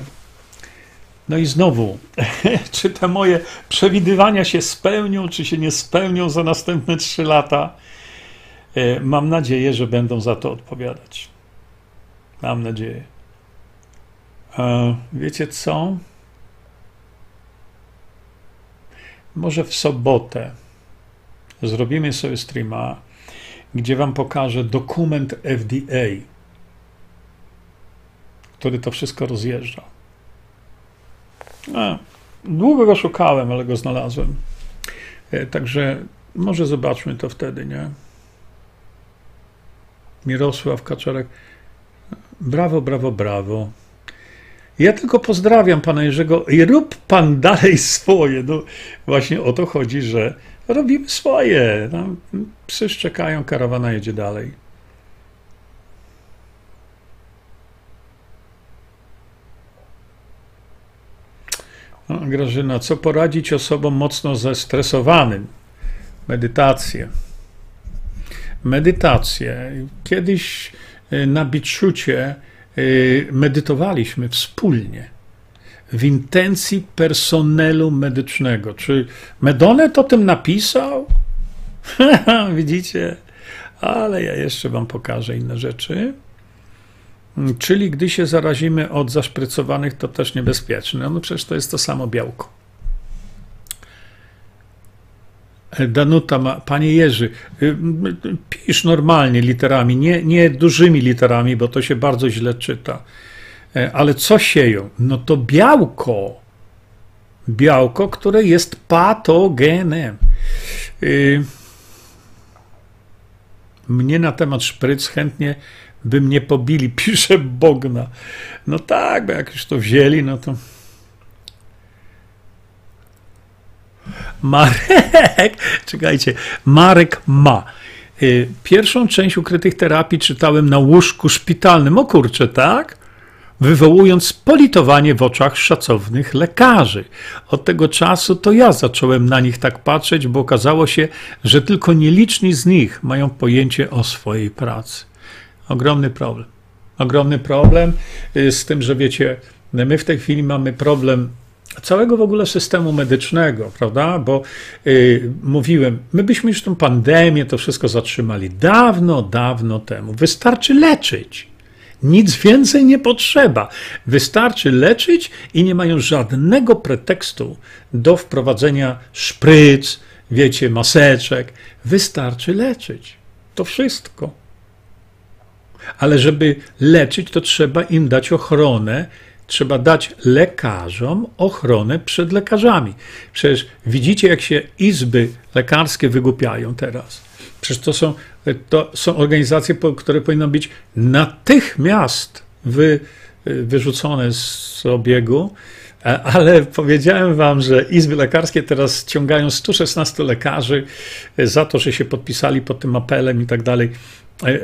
No i znowu, czy te moje przewidywania się spełnią, czy się nie spełnią za następne trzy lata? E, mam nadzieję, że będą za to odpowiadać. Mam nadzieję. E, wiecie co? Może w sobotę zrobimy sobie streama, gdzie Wam pokażę dokument FDA, który to wszystko rozjeżdża. Długo go szukałem, ale go znalazłem. E, także może zobaczmy to wtedy, nie? Mirosław Kaczorek. Brawo, brawo, brawo. Ja tylko pozdrawiam pana Jerzego i rób pan dalej swoje. No właśnie o to chodzi, że robimy swoje. No, psy szczekają, karawana jedzie dalej. No, Grażyna, co poradzić osobom mocno zestresowanym? Medytację. Medytację. Kiedyś y, na Biczucie y, medytowaliśmy wspólnie w intencji personelu medycznego. Czy Medonet o tym napisał? Widzicie? Ale ja jeszcze Wam pokażę inne rzeczy. Czyli gdy się zarazimy od zaszprycowanych, to też niebezpieczne. No przecież to jest to samo białko. Danuta ma, panie Jerzy, y, pisz normalnie literami, nie, nie dużymi literami, bo to się bardzo źle czyta. E, ale co sieją? No to białko. Białko, które jest patogenem. Y, mnie na temat szpryc chętnie by mnie pobili, pisze Bogna. No tak, bo jak już to wzięli, no to. Marek, czekajcie, Marek ma. Y, pierwszą część ukrytych terapii czytałem na łóżku szpitalnym. O kurczę, tak? wywołując politowanie w oczach szacownych lekarzy. Od tego czasu to ja zacząłem na nich tak patrzeć, bo okazało się, że tylko nieliczni z nich mają pojęcie o swojej pracy. Ogromny problem. Ogromny problem y, z tym, że wiecie, my w tej chwili mamy problem całego w ogóle systemu medycznego, prawda? Bo yy, mówiłem, my byśmy już tą pandemię, to wszystko zatrzymali dawno, dawno temu. Wystarczy leczyć. Nic więcej nie potrzeba. Wystarczy leczyć i nie mają żadnego pretekstu do wprowadzenia szpryc, wiecie, maseczek. Wystarczy leczyć. To wszystko. Ale żeby leczyć, to trzeba im dać ochronę, trzeba dać lekarzom ochronę przed lekarzami. Przecież widzicie, jak się izby lekarskie wygłupiają teraz. Przecież to są, to są organizacje, które powinny być natychmiast wy, wyrzucone z obiegu, ale powiedziałem wam, że izby lekarskie teraz ściągają 116 lekarzy za to, że się podpisali pod tym apelem i tak dalej.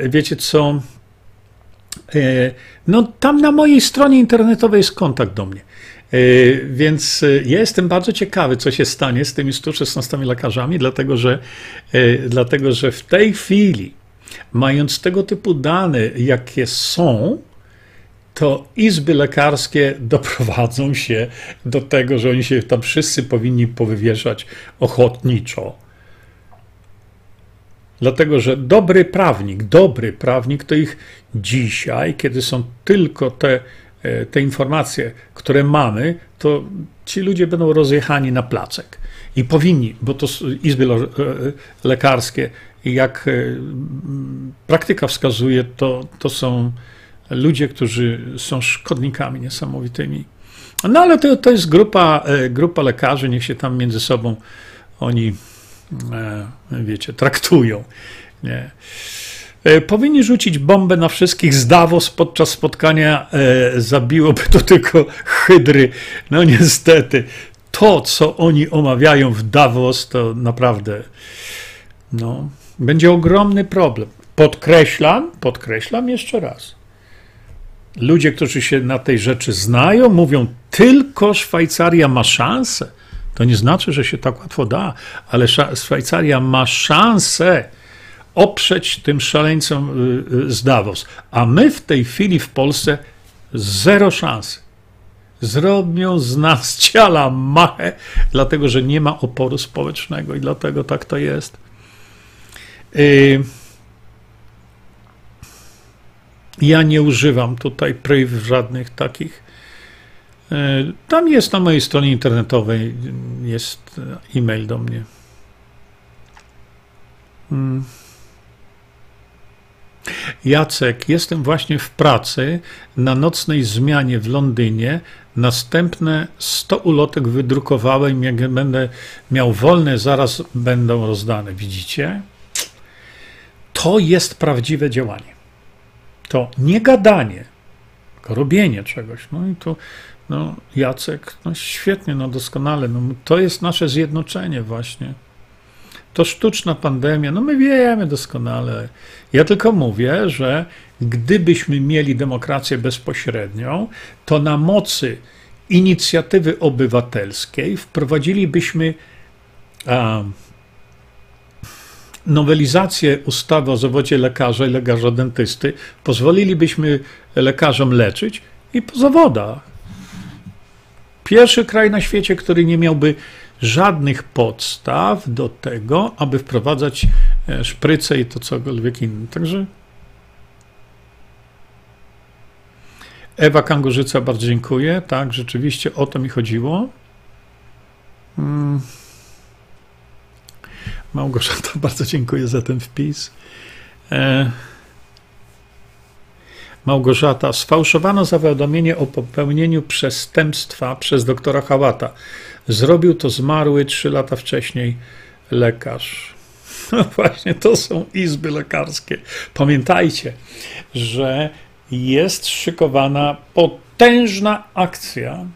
Wiecie co? E, no, tam na mojej stronie internetowej jest kontakt do mnie. E, więc e, ja jestem bardzo ciekawy, co się stanie z tymi 116 lekarzami, dlatego że, dlatego że w tej chwili, mając tego typu dane, jakie są, to izby lekarskie doprowadzą się do tego, że oni się tam wszyscy powinni powywieszać ochotniczo Dlatego, że dobry prawnik, dobry prawnik to ich dzisiaj, kiedy są tylko te, e, te informacje, które mamy, to ci ludzie będą rozjechani na placek. I powinni, bo to izby e, lekarskie, jak e, praktyka wskazuje, to, to są ludzie, którzy są szkodnikami niesamowitymi. No ale to, to jest grupa, grupa lekarzy, niech się tam między sobą oni wiecie, traktują. Nie. E, powinni rzucić bombę na wszystkich z Davos podczas spotkania. E, zabiłoby to tylko hydry. No niestety, to co oni omawiają w Davos, to naprawdę no, będzie ogromny problem. Podkreślam, podkreślam jeszcze raz. Ludzie, którzy się na tej rzeczy znają, mówią, tylko Szwajcaria ma szansę. To nie znaczy, że się tak łatwo da, ale Szwajcaria ma szansę oprzeć tym szaleńcom y, y, z Davos. A my w tej chwili w Polsce zero szansy. Zrobią z nas ciala machę, dlatego że nie ma oporu społecznego i dlatego tak to jest. Y, ja nie używam tutaj pryw żadnych takich tam jest na mojej stronie internetowej, jest e-mail do mnie. Hmm. Jacek, jestem właśnie w pracy na nocnej zmianie w Londynie. Następne 100 ulotek wydrukowałem. Jak będę miał wolne, zaraz będą rozdane. Widzicie? To jest prawdziwe działanie. To nie gadanie, tylko robienie czegoś. No i to no, Jacek, no świetnie, no doskonale. No, to jest nasze zjednoczenie właśnie. to sztuczna pandemia. No my wiemy doskonale. Ja tylko mówię, że gdybyśmy mieli demokrację bezpośrednią, to na mocy inicjatywy obywatelskiej wprowadzilibyśmy a, nowelizację ustawy o zawodzie lekarza i lekarza dentysty, pozwolilibyśmy lekarzom leczyć i po zawodach. Pierwszy kraj na świecie, który nie miałby żadnych podstaw do tego, aby wprowadzać e, szpryce i to cokolwiek inne. Także Ewa Kangurzyca, bardzo dziękuję. Tak, rzeczywiście o to mi chodziło. Hmm. Małgorzata, bardzo dziękuję za ten wpis. Małgorzata, sfałszowano zawiadomienie o popełnieniu przestępstwa przez doktora Hałata. Zrobił to zmarły trzy lata wcześniej lekarz. No właśnie, to są izby lekarskie. Pamiętajcie, że jest szykowana potężna akcja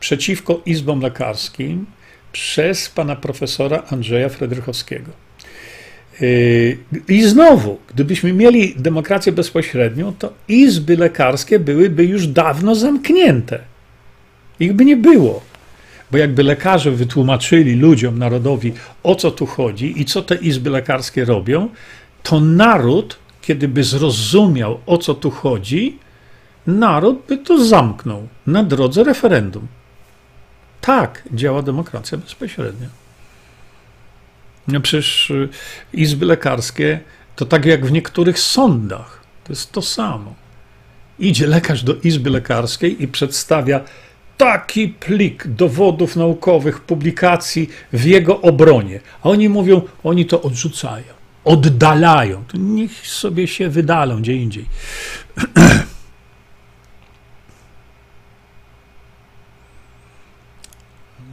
przeciwko izbom lekarskim przez pana profesora Andrzeja Fredrychowskiego. Yy, I znowu, gdybyśmy mieli demokrację bezpośrednią, to izby lekarskie byłyby już dawno zamknięte. Ich by nie było. Bo jakby lekarze wytłumaczyli ludziom, narodowi, o co tu chodzi i co te izby lekarskie robią, to naród, kiedy by zrozumiał, o co tu chodzi, naród by to zamknął na drodze referendum. Tak działa demokracja bezpośrednia. No przecież y, izby lekarskie to tak jak w niektórych sądach. To jest to samo. Idzie lekarz do izby lekarskiej i przedstawia taki plik dowodów naukowych, publikacji w jego obronie. A oni mówią, oni to odrzucają, oddalają. To niech sobie się wydalą gdzie indziej.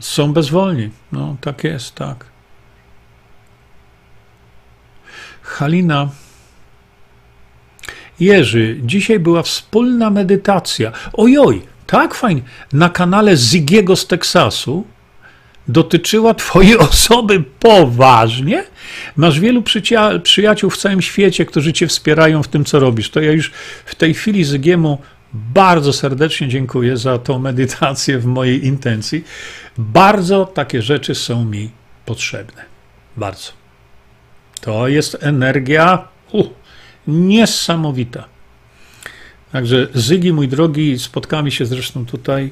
Są bezwolni. No, tak jest, tak. Halina. Jerzy, dzisiaj była wspólna medytacja. Ojoj, tak fajnie. Na kanale Zigiego z Teksasu dotyczyła Twojej osoby poważnie? Masz wielu przyjaciół w całym świecie, którzy Cię wspierają w tym, co robisz. To ja już w tej chwili Zygiemu bardzo serdecznie dziękuję za tą medytację w mojej intencji. Bardzo takie rzeczy są mi potrzebne. Bardzo. To jest energia uh, niesamowita. Także Zygi, mój drogi, spotkamy się zresztą tutaj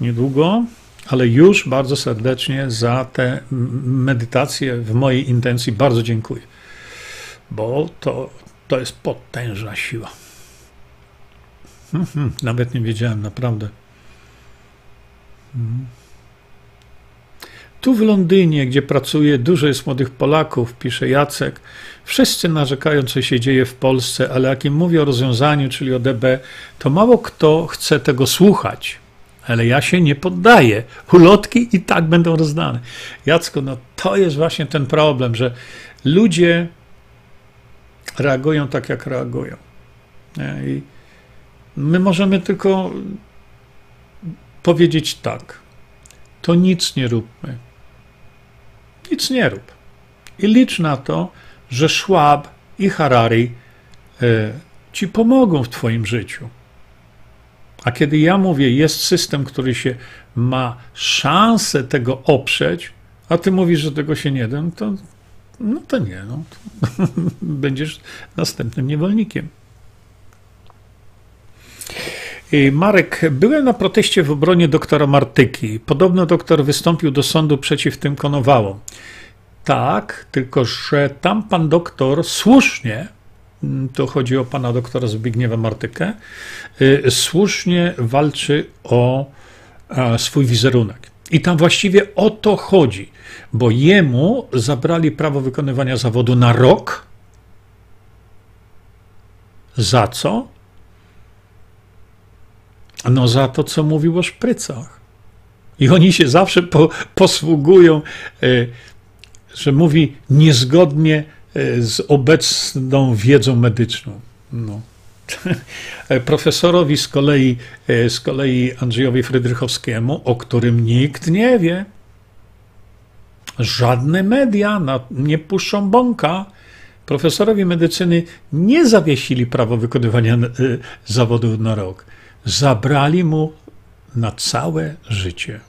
niedługo, ale już bardzo serdecznie za tę medytację w mojej intencji bardzo dziękuję, bo to, to jest potężna siła. Mhm, nawet nie wiedziałem, naprawdę. Tu w Londynie, gdzie pracuje, dużo jest młodych Polaków, pisze Jacek. Wszyscy narzekają, co się dzieje w Polsce, ale jak im mówię o rozwiązaniu, czyli o DB, to mało kto chce tego słuchać. Ale ja się nie poddaję. Ulotki i tak będą rozdane. Jacku, no to jest właśnie ten problem, że ludzie reagują tak, jak reagują. I my możemy tylko powiedzieć tak. To nic nie róbmy nic nie rób. I licz na to, że Schwab i Harari e, ci pomogą w Twoim życiu. A kiedy ja mówię, jest system, który się ma szansę tego oprzeć, a ty mówisz, że tego się nie da, no to, no to nie. No. Będziesz następnym niewolnikiem. Marek, byłem na proteście w obronie doktora Martyki. Podobno doktor wystąpił do sądu przeciw tym konowałom. Tak, tylko że tam pan doktor słusznie, mm, to chodzi o pana doktora Zbigniewa Martykę, y, słusznie walczy o swój wizerunek. I tam właściwie o to chodzi, bo jemu zabrali prawo wykonywania zawodu na rok. Za co? No za to, co mówił o szprycach. I oni się zawsze po, posługują, e, że mówi niezgodnie e, z obecną wiedzą medyczną. No. Profesorowi z kolei, e, z kolei Andrzejowi Frydrychowskiemu, o którym nikt nie wie, żadne media nie puszczą bąka. Profesorowie medycyny nie zawiesili prawo wykonywania zawodu na rok. Zabrali mu na całe życie.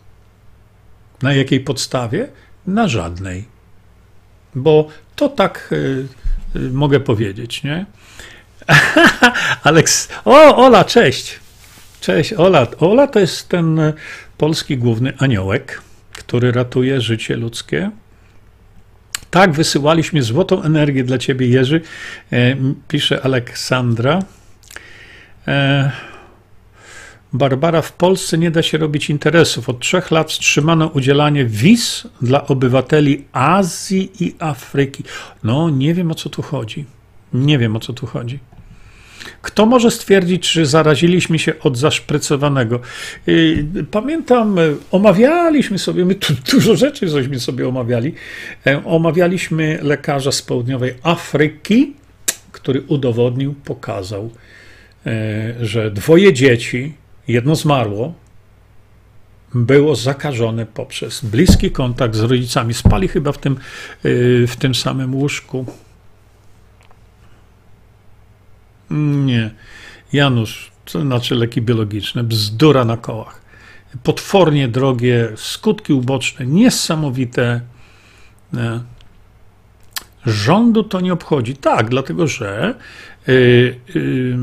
Na jakiej podstawie? Na żadnej. Bo to tak y, y, mogę powiedzieć, nie? Aleks, o, Ola, cześć. Cześć, Ola. Ola to jest ten polski główny aniołek, który ratuje życie ludzkie. Tak, wysyłaliśmy złotą energię dla ciebie, Jerzy, e, pisze Aleksandra. E, Barbara, w Polsce nie da się robić interesów. Od trzech lat wstrzymano udzielanie wiz dla obywateli Azji i Afryki. No, nie wiem o co tu chodzi. Nie wiem o co tu chodzi. Kto może stwierdzić, czy zaraziliśmy się od zaszprycowanego? Y, pamiętam, omawialiśmy sobie, my tu dużo rzeczy żeśmy sobie omawiali. E, omawialiśmy lekarza z południowej Afryki, który udowodnił, pokazał, e, że dwoje dzieci, jedno zmarło, było zakażone poprzez bliski kontakt z rodzicami. Spali chyba w tym, y, w tym samym łóżku. Nie. Janusz, co znaczy leki biologiczne? Bzdura na kołach. Potwornie drogie, skutki uboczne, niesamowite. Nie. Rządu to nie obchodzi. Tak, dlatego że. Yy, yy,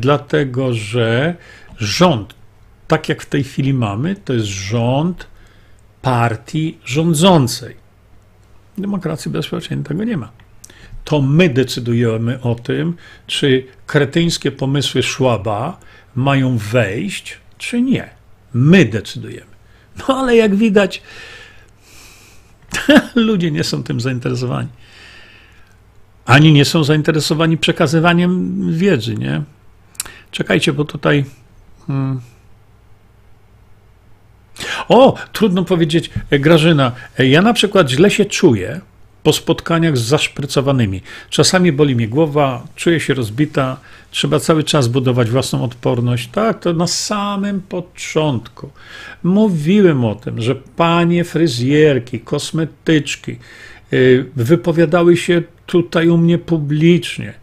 dlatego, że rząd, tak jak w tej chwili mamy, to jest rząd partii rządzącej. Demokracji bezpośredniej tego nie ma to my decydujemy o tym, czy kretyńskie pomysły Szłaba mają wejść, czy nie. My decydujemy. No ale jak widać, ludzie nie są tym zainteresowani. Ani nie są zainteresowani przekazywaniem wiedzy, nie? Czekajcie, bo tutaj. Hmm. O, trudno powiedzieć, Grażyna. Ja na przykład źle się czuję, po spotkaniach z zaszprycowanymi. Czasami boli mnie głowa, czuję się rozbita, trzeba cały czas budować własną odporność. Tak, to na samym początku. Mówiłem o tym, że panie fryzjerki, kosmetyczki y, wypowiadały się tutaj u mnie publicznie,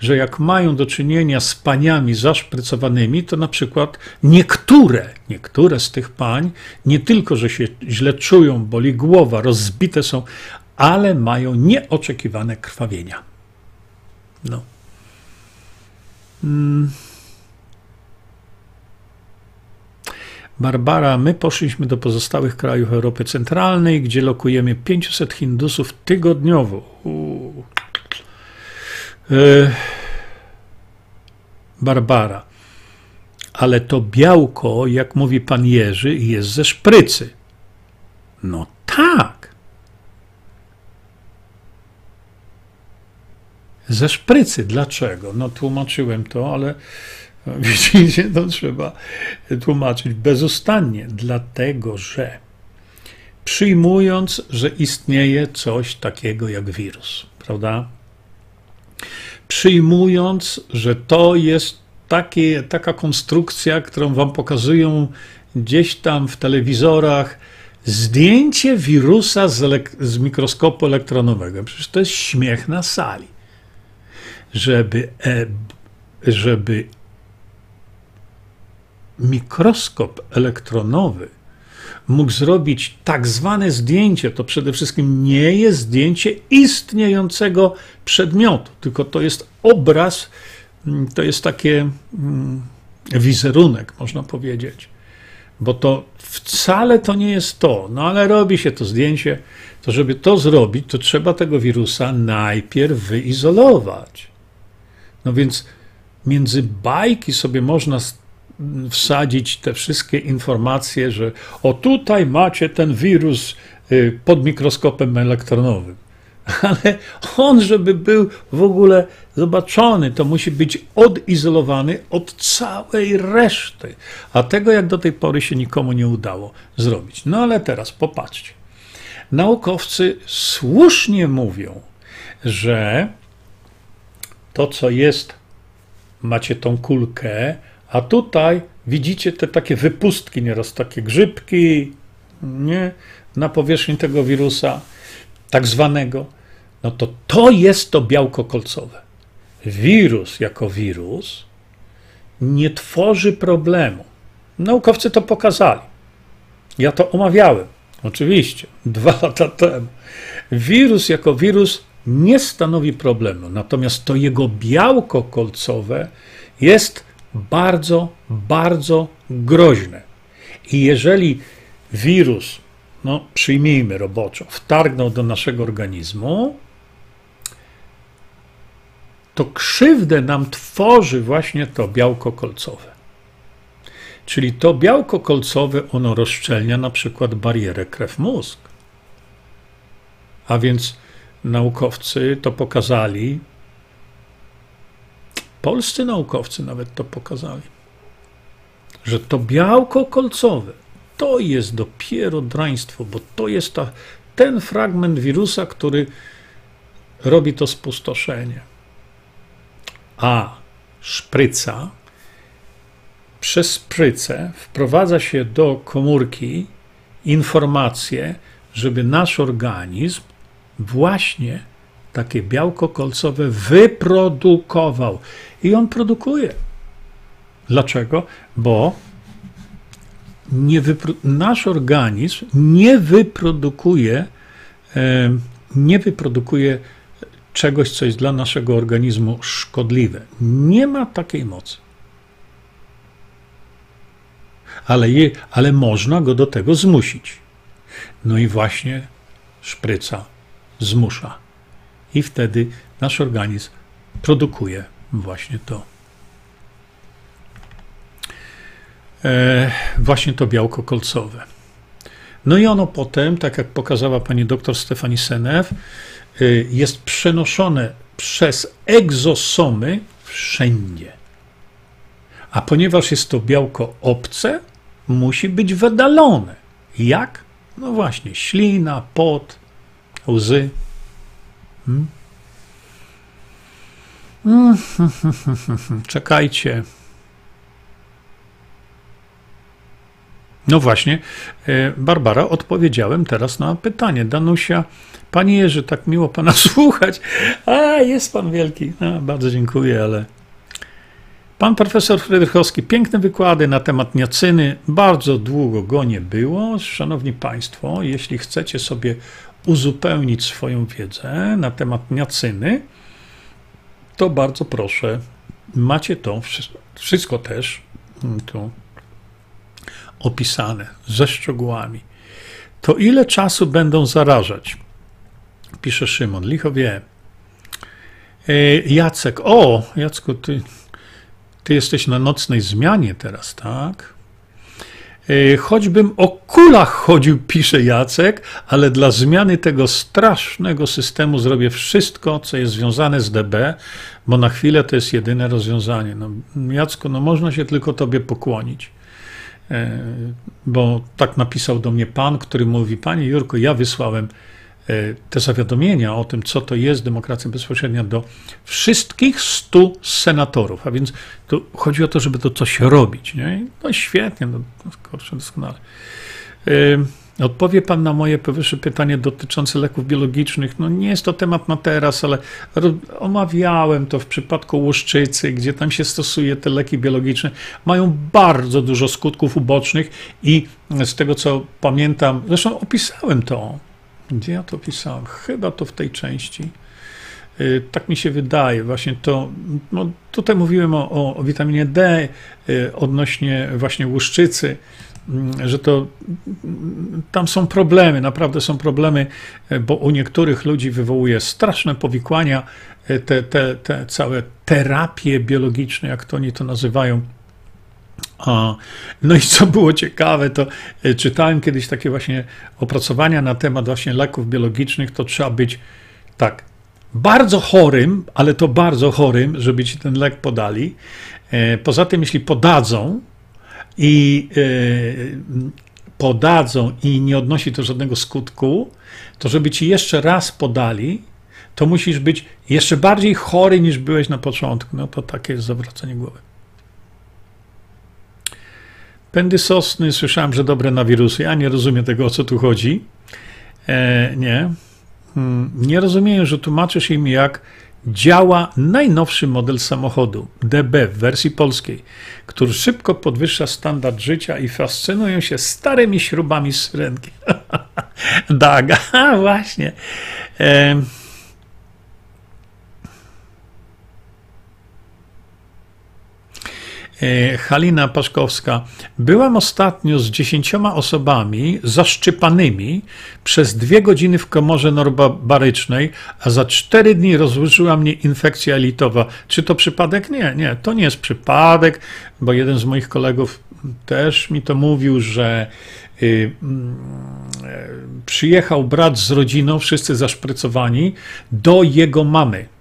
że jak mają do czynienia z paniami zaszprycowanymi, to na przykład niektóre, niektóre z tych pań nie tylko, że się źle czują, boli głowa, rozbite są, ale mają nieoczekiwane krwawienia. No. Hmm. Barbara, my poszliśmy do pozostałych krajów Europy Centralnej, gdzie lokujemy 500 Hindusów tygodniowo. E, Barbara, ale to białko, jak mówi pan Jerzy, jest ze szprycy. No tak. ze szprycy. Dlaczego? No tłumaczyłem to, ale widzicie, to trzeba tłumaczyć bezustannie. Dlatego, że przyjmując, że istnieje coś takiego jak wirus, prawda? Przyjmując, że to jest takie, taka konstrukcja, którą wam pokazują gdzieś tam w telewizorach, zdjęcie wirusa z, z mikroskopu elektronowego. Przecież to jest śmiech na sali żeby, e, żeby mikroskop elektronowy mógł zrobić tak zwane zdjęcie, to przede wszystkim nie jest zdjęcie istniejącego przedmiotu, tylko to jest obraz, mm, to jest takie mm, wizerunek, można powiedzieć. Bo to wcale to nie jest to, no ale robi się to zdjęcie, to żeby to zrobić, to trzeba tego wirusa najpierw wyizolować. No więc między bajki sobie można wsadzić te wszystkie informacje, że o tutaj macie ten wirus y, pod mikroskopem elektronowym. Ale on, żeby był w ogóle zobaczony, to musi być odizolowany od całej reszty. A tego jak do tej pory się nikomu nie udało zrobić. No ale teraz popatrzcie. Naukowcy słusznie mówią, że to, co jest, macie tą kulkę, a tutaj widzicie te takie wypustki, nieraz takie grzybki, nie na powierzchni tego wirusa, tak zwanego, no to to jest to białko kolcowe. Wirus jako wirus nie tworzy problemu. Naukowcy to pokazali. Ja to omawiałem, oczywiście, dwa lata temu. Wirus jako wirus nie stanowi problemu, natomiast to jego białko kolcowe jest bardzo, bardzo groźne. I jeżeli wirus, no przyjmijmy roboczo, wtargnął do naszego organizmu, to krzywdę nam tworzy właśnie to białko kolcowe. Czyli to białko kolcowe, ono rozszczelnia na przykład barierę krew-mózg. A więc naukowcy to pokazali, polscy naukowcy nawet to pokazali, że to białko kolcowe to jest dopiero draństwo, bo to jest ta, ten fragment wirusa, który robi to spustoszenie. A szpryca przez szprycę wprowadza się do komórki informacje, żeby nasz organizm właśnie takie białko kolcowe wyprodukował. I on produkuje. Dlaczego? Bo nasz organizm nie wyprodukuje, nie wyprodukuje czegoś, co jest dla naszego organizmu szkodliwe. Nie ma takiej mocy. Ale, je, ale można go do tego zmusić. No i właśnie szpryca zmusza. I wtedy nasz organizm produkuje właśnie to. E, właśnie to białko kolcowe. No i ono potem, tak jak pokazała pani doktor Stefani Senew, e, jest przenoszone przez egzosomy wszędzie. A ponieważ jest to białko obce, musi być wydalone. Jak? No właśnie, ślina, pot, łzy. Hmm? Czekajcie. No właśnie, e, Barbara, odpowiedziałem teraz na pytanie. Danusia, panie Jerzy, tak miło pana słuchać. A, jest pan wielki. A, bardzo dziękuję, ale. Pan profesor Frydrychowski, piękne wykłady na temat niacyny. Bardzo długo go nie było. Szanowni Państwo, jeśli chcecie sobie uzupełnić swoją wiedzę na temat niacyny, to bardzo proszę, macie to wszystko też mm, tu opisane ze szczegółami. To ile czasu będą zarażać? Pisze Szymon, licho wie. E, Jacek, o, Jacku, ty, ty jesteś na nocnej zmianie teraz, tak? E, choćbym o kulach chodził, pisze Jacek, ale dla zmiany tego strasznego systemu zrobię wszystko, co jest związane z DB, bo na chwilę to jest jedyne rozwiązanie. No, no można się tylko Tobie pokłonić. E, bo tak napisał do mnie pan, który mówi: Panie Jurko, ja wysłałem te zawiadomienia o tym, co to jest demokracja bezpośrednia do wszystkich stu senatorów. A więc tu chodzi o to, żeby to coś robić. Nie? No świetnie, no, kurczę, doskonale. E, Odpowie Pan na moje powyższe pytanie dotyczące leków biologicznych. No nie jest to temat na teraz, ale omawiałem to w przypadku łuszczycy, gdzie tam się stosuje te leki biologiczne. Mają bardzo dużo skutków ubocznych i z tego co pamiętam, zresztą opisałem to. Gdzie ja to opisałem? Chyba to w tej części. Y, tak mi się wydaje, właśnie to. No tutaj mówiłem o, o witaminie D y, odnośnie właśnie łuszczycy. Mm, że to mm, tam są problemy, naprawdę są problemy, e, bo u niektórych ludzi wywołuje straszne powikłania, te, te, te całe terapie biologiczne, jak to oni to nazywają. No i co było ciekawe, to e, czytałem kiedyś takie właśnie opracowania na temat właśnie leków biologicznych, to trzeba być tak bardzo chorym, ale to bardzo chorym, żeby ci ten lek podali. Poza tym, jeśli podadzą, i e, podadzą i nie odnosi to żadnego skutku, to żeby ci jeszcze raz podali, to musisz być jeszcze bardziej chory niż byłeś na początku. No to takie jest zawracanie głowy. Pędy sosny, słyszałem, że dobre na wirusy. Ja nie rozumiem tego, o co tu chodzi. E, nie. Hmm, nie rozumiem, że tłumaczysz im, jak działa najnowszy model samochodu DB w wersji polskiej, który szybko podwyższa standard życia i fascynują się starymi śrubami z syrenki. Daga, właśnie. E, Halina Paszkowska. Byłam ostatnio z dziesięcioma osobami zaszczypanymi przez dwie godziny w komorze norbarycznej, a za cztery dni rozłożyła mnie infekcja elitowa. Czy to przypadek? Nie, nie, to nie jest przypadek, bo jeden z moich kolegów też mi to mówił, że y, mm, e, przyjechał brat z rodziną, wszyscy zaszprycowani, do jego mamy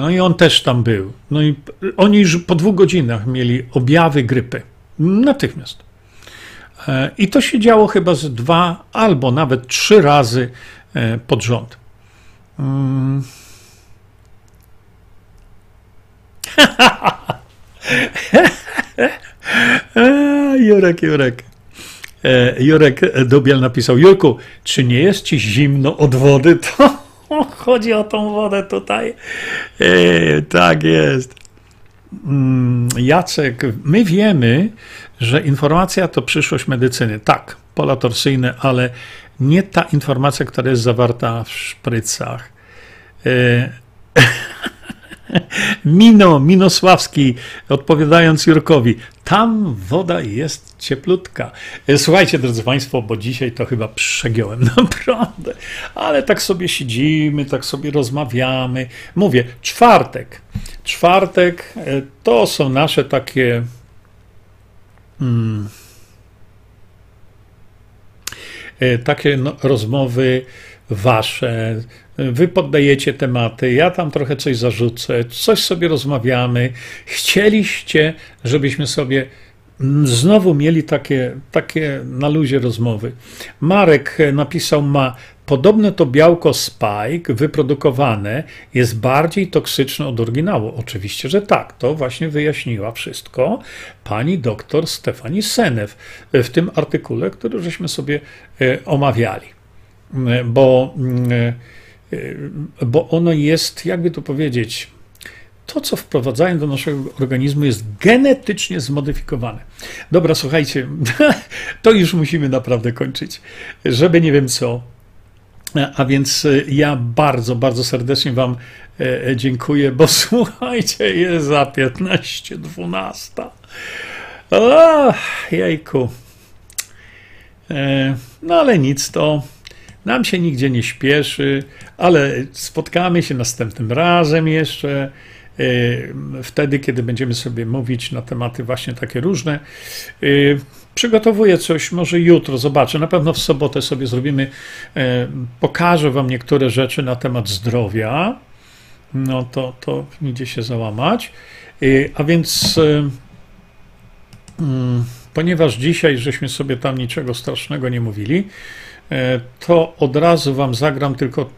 no i on też tam był. No i oni już po dwóch godzinach mieli objawy grypy. Natychmiast. E, I to się działo chyba z dwa albo nawet trzy razy e, pod rząd. Mm. Jurek, Jurek. E, Jurek Dubiel napisał: Jurku, czy nie jest ci zimno od wody? To Chodzi o tą wodę tutaj. E, tak jest. Mm, Jacek, my wiemy, że informacja to przyszłość medycyny. Tak, pola torsyjne, ale nie ta informacja, która jest zawarta w szprycach. E, Mino, Minosławski, odpowiadając Jurkowi, tam woda jest cieplutka. Słuchajcie, drodzy Państwo, bo dzisiaj to chyba przegiąłem, naprawdę. Ale tak sobie siedzimy, tak sobie rozmawiamy. Mówię, czwartek. Czwartek e, to są nasze takie. Hmm, takie no, rozmowy wasze, wy poddajecie tematy, ja tam trochę coś zarzucę, coś sobie rozmawiamy. Chcieliście, żebyśmy sobie znowu mieli takie, takie na luzie rozmowy. Marek napisał, ma podobne to białko spike wyprodukowane jest bardziej toksyczne od oryginału. Oczywiście, że tak. To właśnie wyjaśniła wszystko pani doktor Stefani Senew w tym artykule, który żeśmy sobie e, omawiali. E, bo e, Y, bo ono jest, jakby to powiedzieć, to, co wprowadzają do naszego organizmu, jest genetycznie zmodyfikowane. Dobra, słuchajcie, to już musimy naprawdę kończyć, żeby nie wiem co. A więc y, ja bardzo, bardzo serdecznie Wam e, dziękuję, bo słuchajcie, jest za 15, 12. O, jejku. E, no ale nic, to nam się nigdzie nie śpieszy, ale spotkamy się następnym razem jeszcze. E, wtedy, kiedy będziemy sobie mówić na tematy właśnie takie różne. E, przygotowuję coś, może jutro, zobaczę. Na pewno w sobotę sobie zrobimy, e, pokażę Wam niektóre rzeczy na temat zdrowia. No to, to idzie się załamać. A więc, mm, ponieważ dzisiaj żeśmy sobie tam niczego strasznego nie mówili, to od razu Wam zagram tylko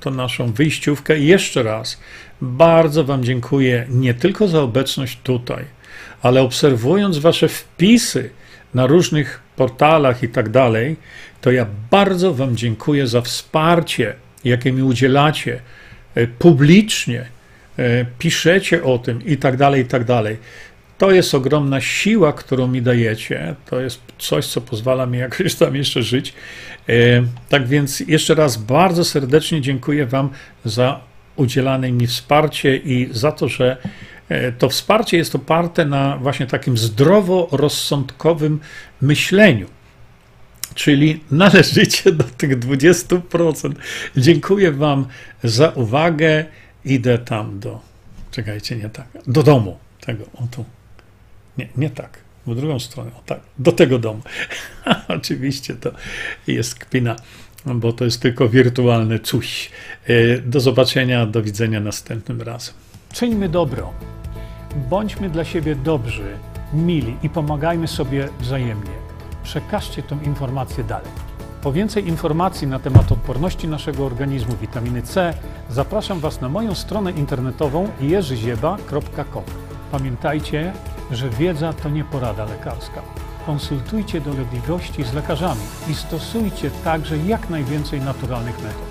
to naszą wyjściówkę. I jeszcze raz bardzo Wam dziękuję nie tylko za obecność tutaj, ale obserwując Wasze wpisy na różnych portalach i tak dalej, to ja bardzo Wam dziękuję za wsparcie, jakie mi udzielacie e, publicznie, e, piszecie o tym i tak dalej, i tak dalej. To jest ogromna siła, którą mi dajecie. To jest coś, co pozwala mi jakoś tam jeszcze żyć. E, tak więc jeszcze raz bardzo serdecznie dziękuję Wam za udzielane mi wsparcie i za to, że e, to wsparcie jest oparte na właśnie takim zdroworozsądkowym myśleniu. Czyli należycie do tych 20%. Dziękuję Wam za uwagę. Idę tam do. Czekajcie, nie tak. Do domu. Tego, o tu. Nie, nie tak, w drugą stronę, o tak, do tego domu. Oczywiście to jest kpina, bo to jest tylko wirtualne coś. E, do zobaczenia, do widzenia następnym razem. Czyńmy dobro. Bądźmy dla siebie dobrzy, mili i pomagajmy sobie wzajemnie. Przekażcie tę informację dalej. Po więcej informacji na temat odporności naszego organizmu witaminy C zapraszam Was na moją stronę internetową jerzyzieba.com. Pamiętajcie, że wiedza to nie porada lekarska, konsultujcie dolegliwości z lekarzami i stosujcie także jak najwięcej naturalnych metod.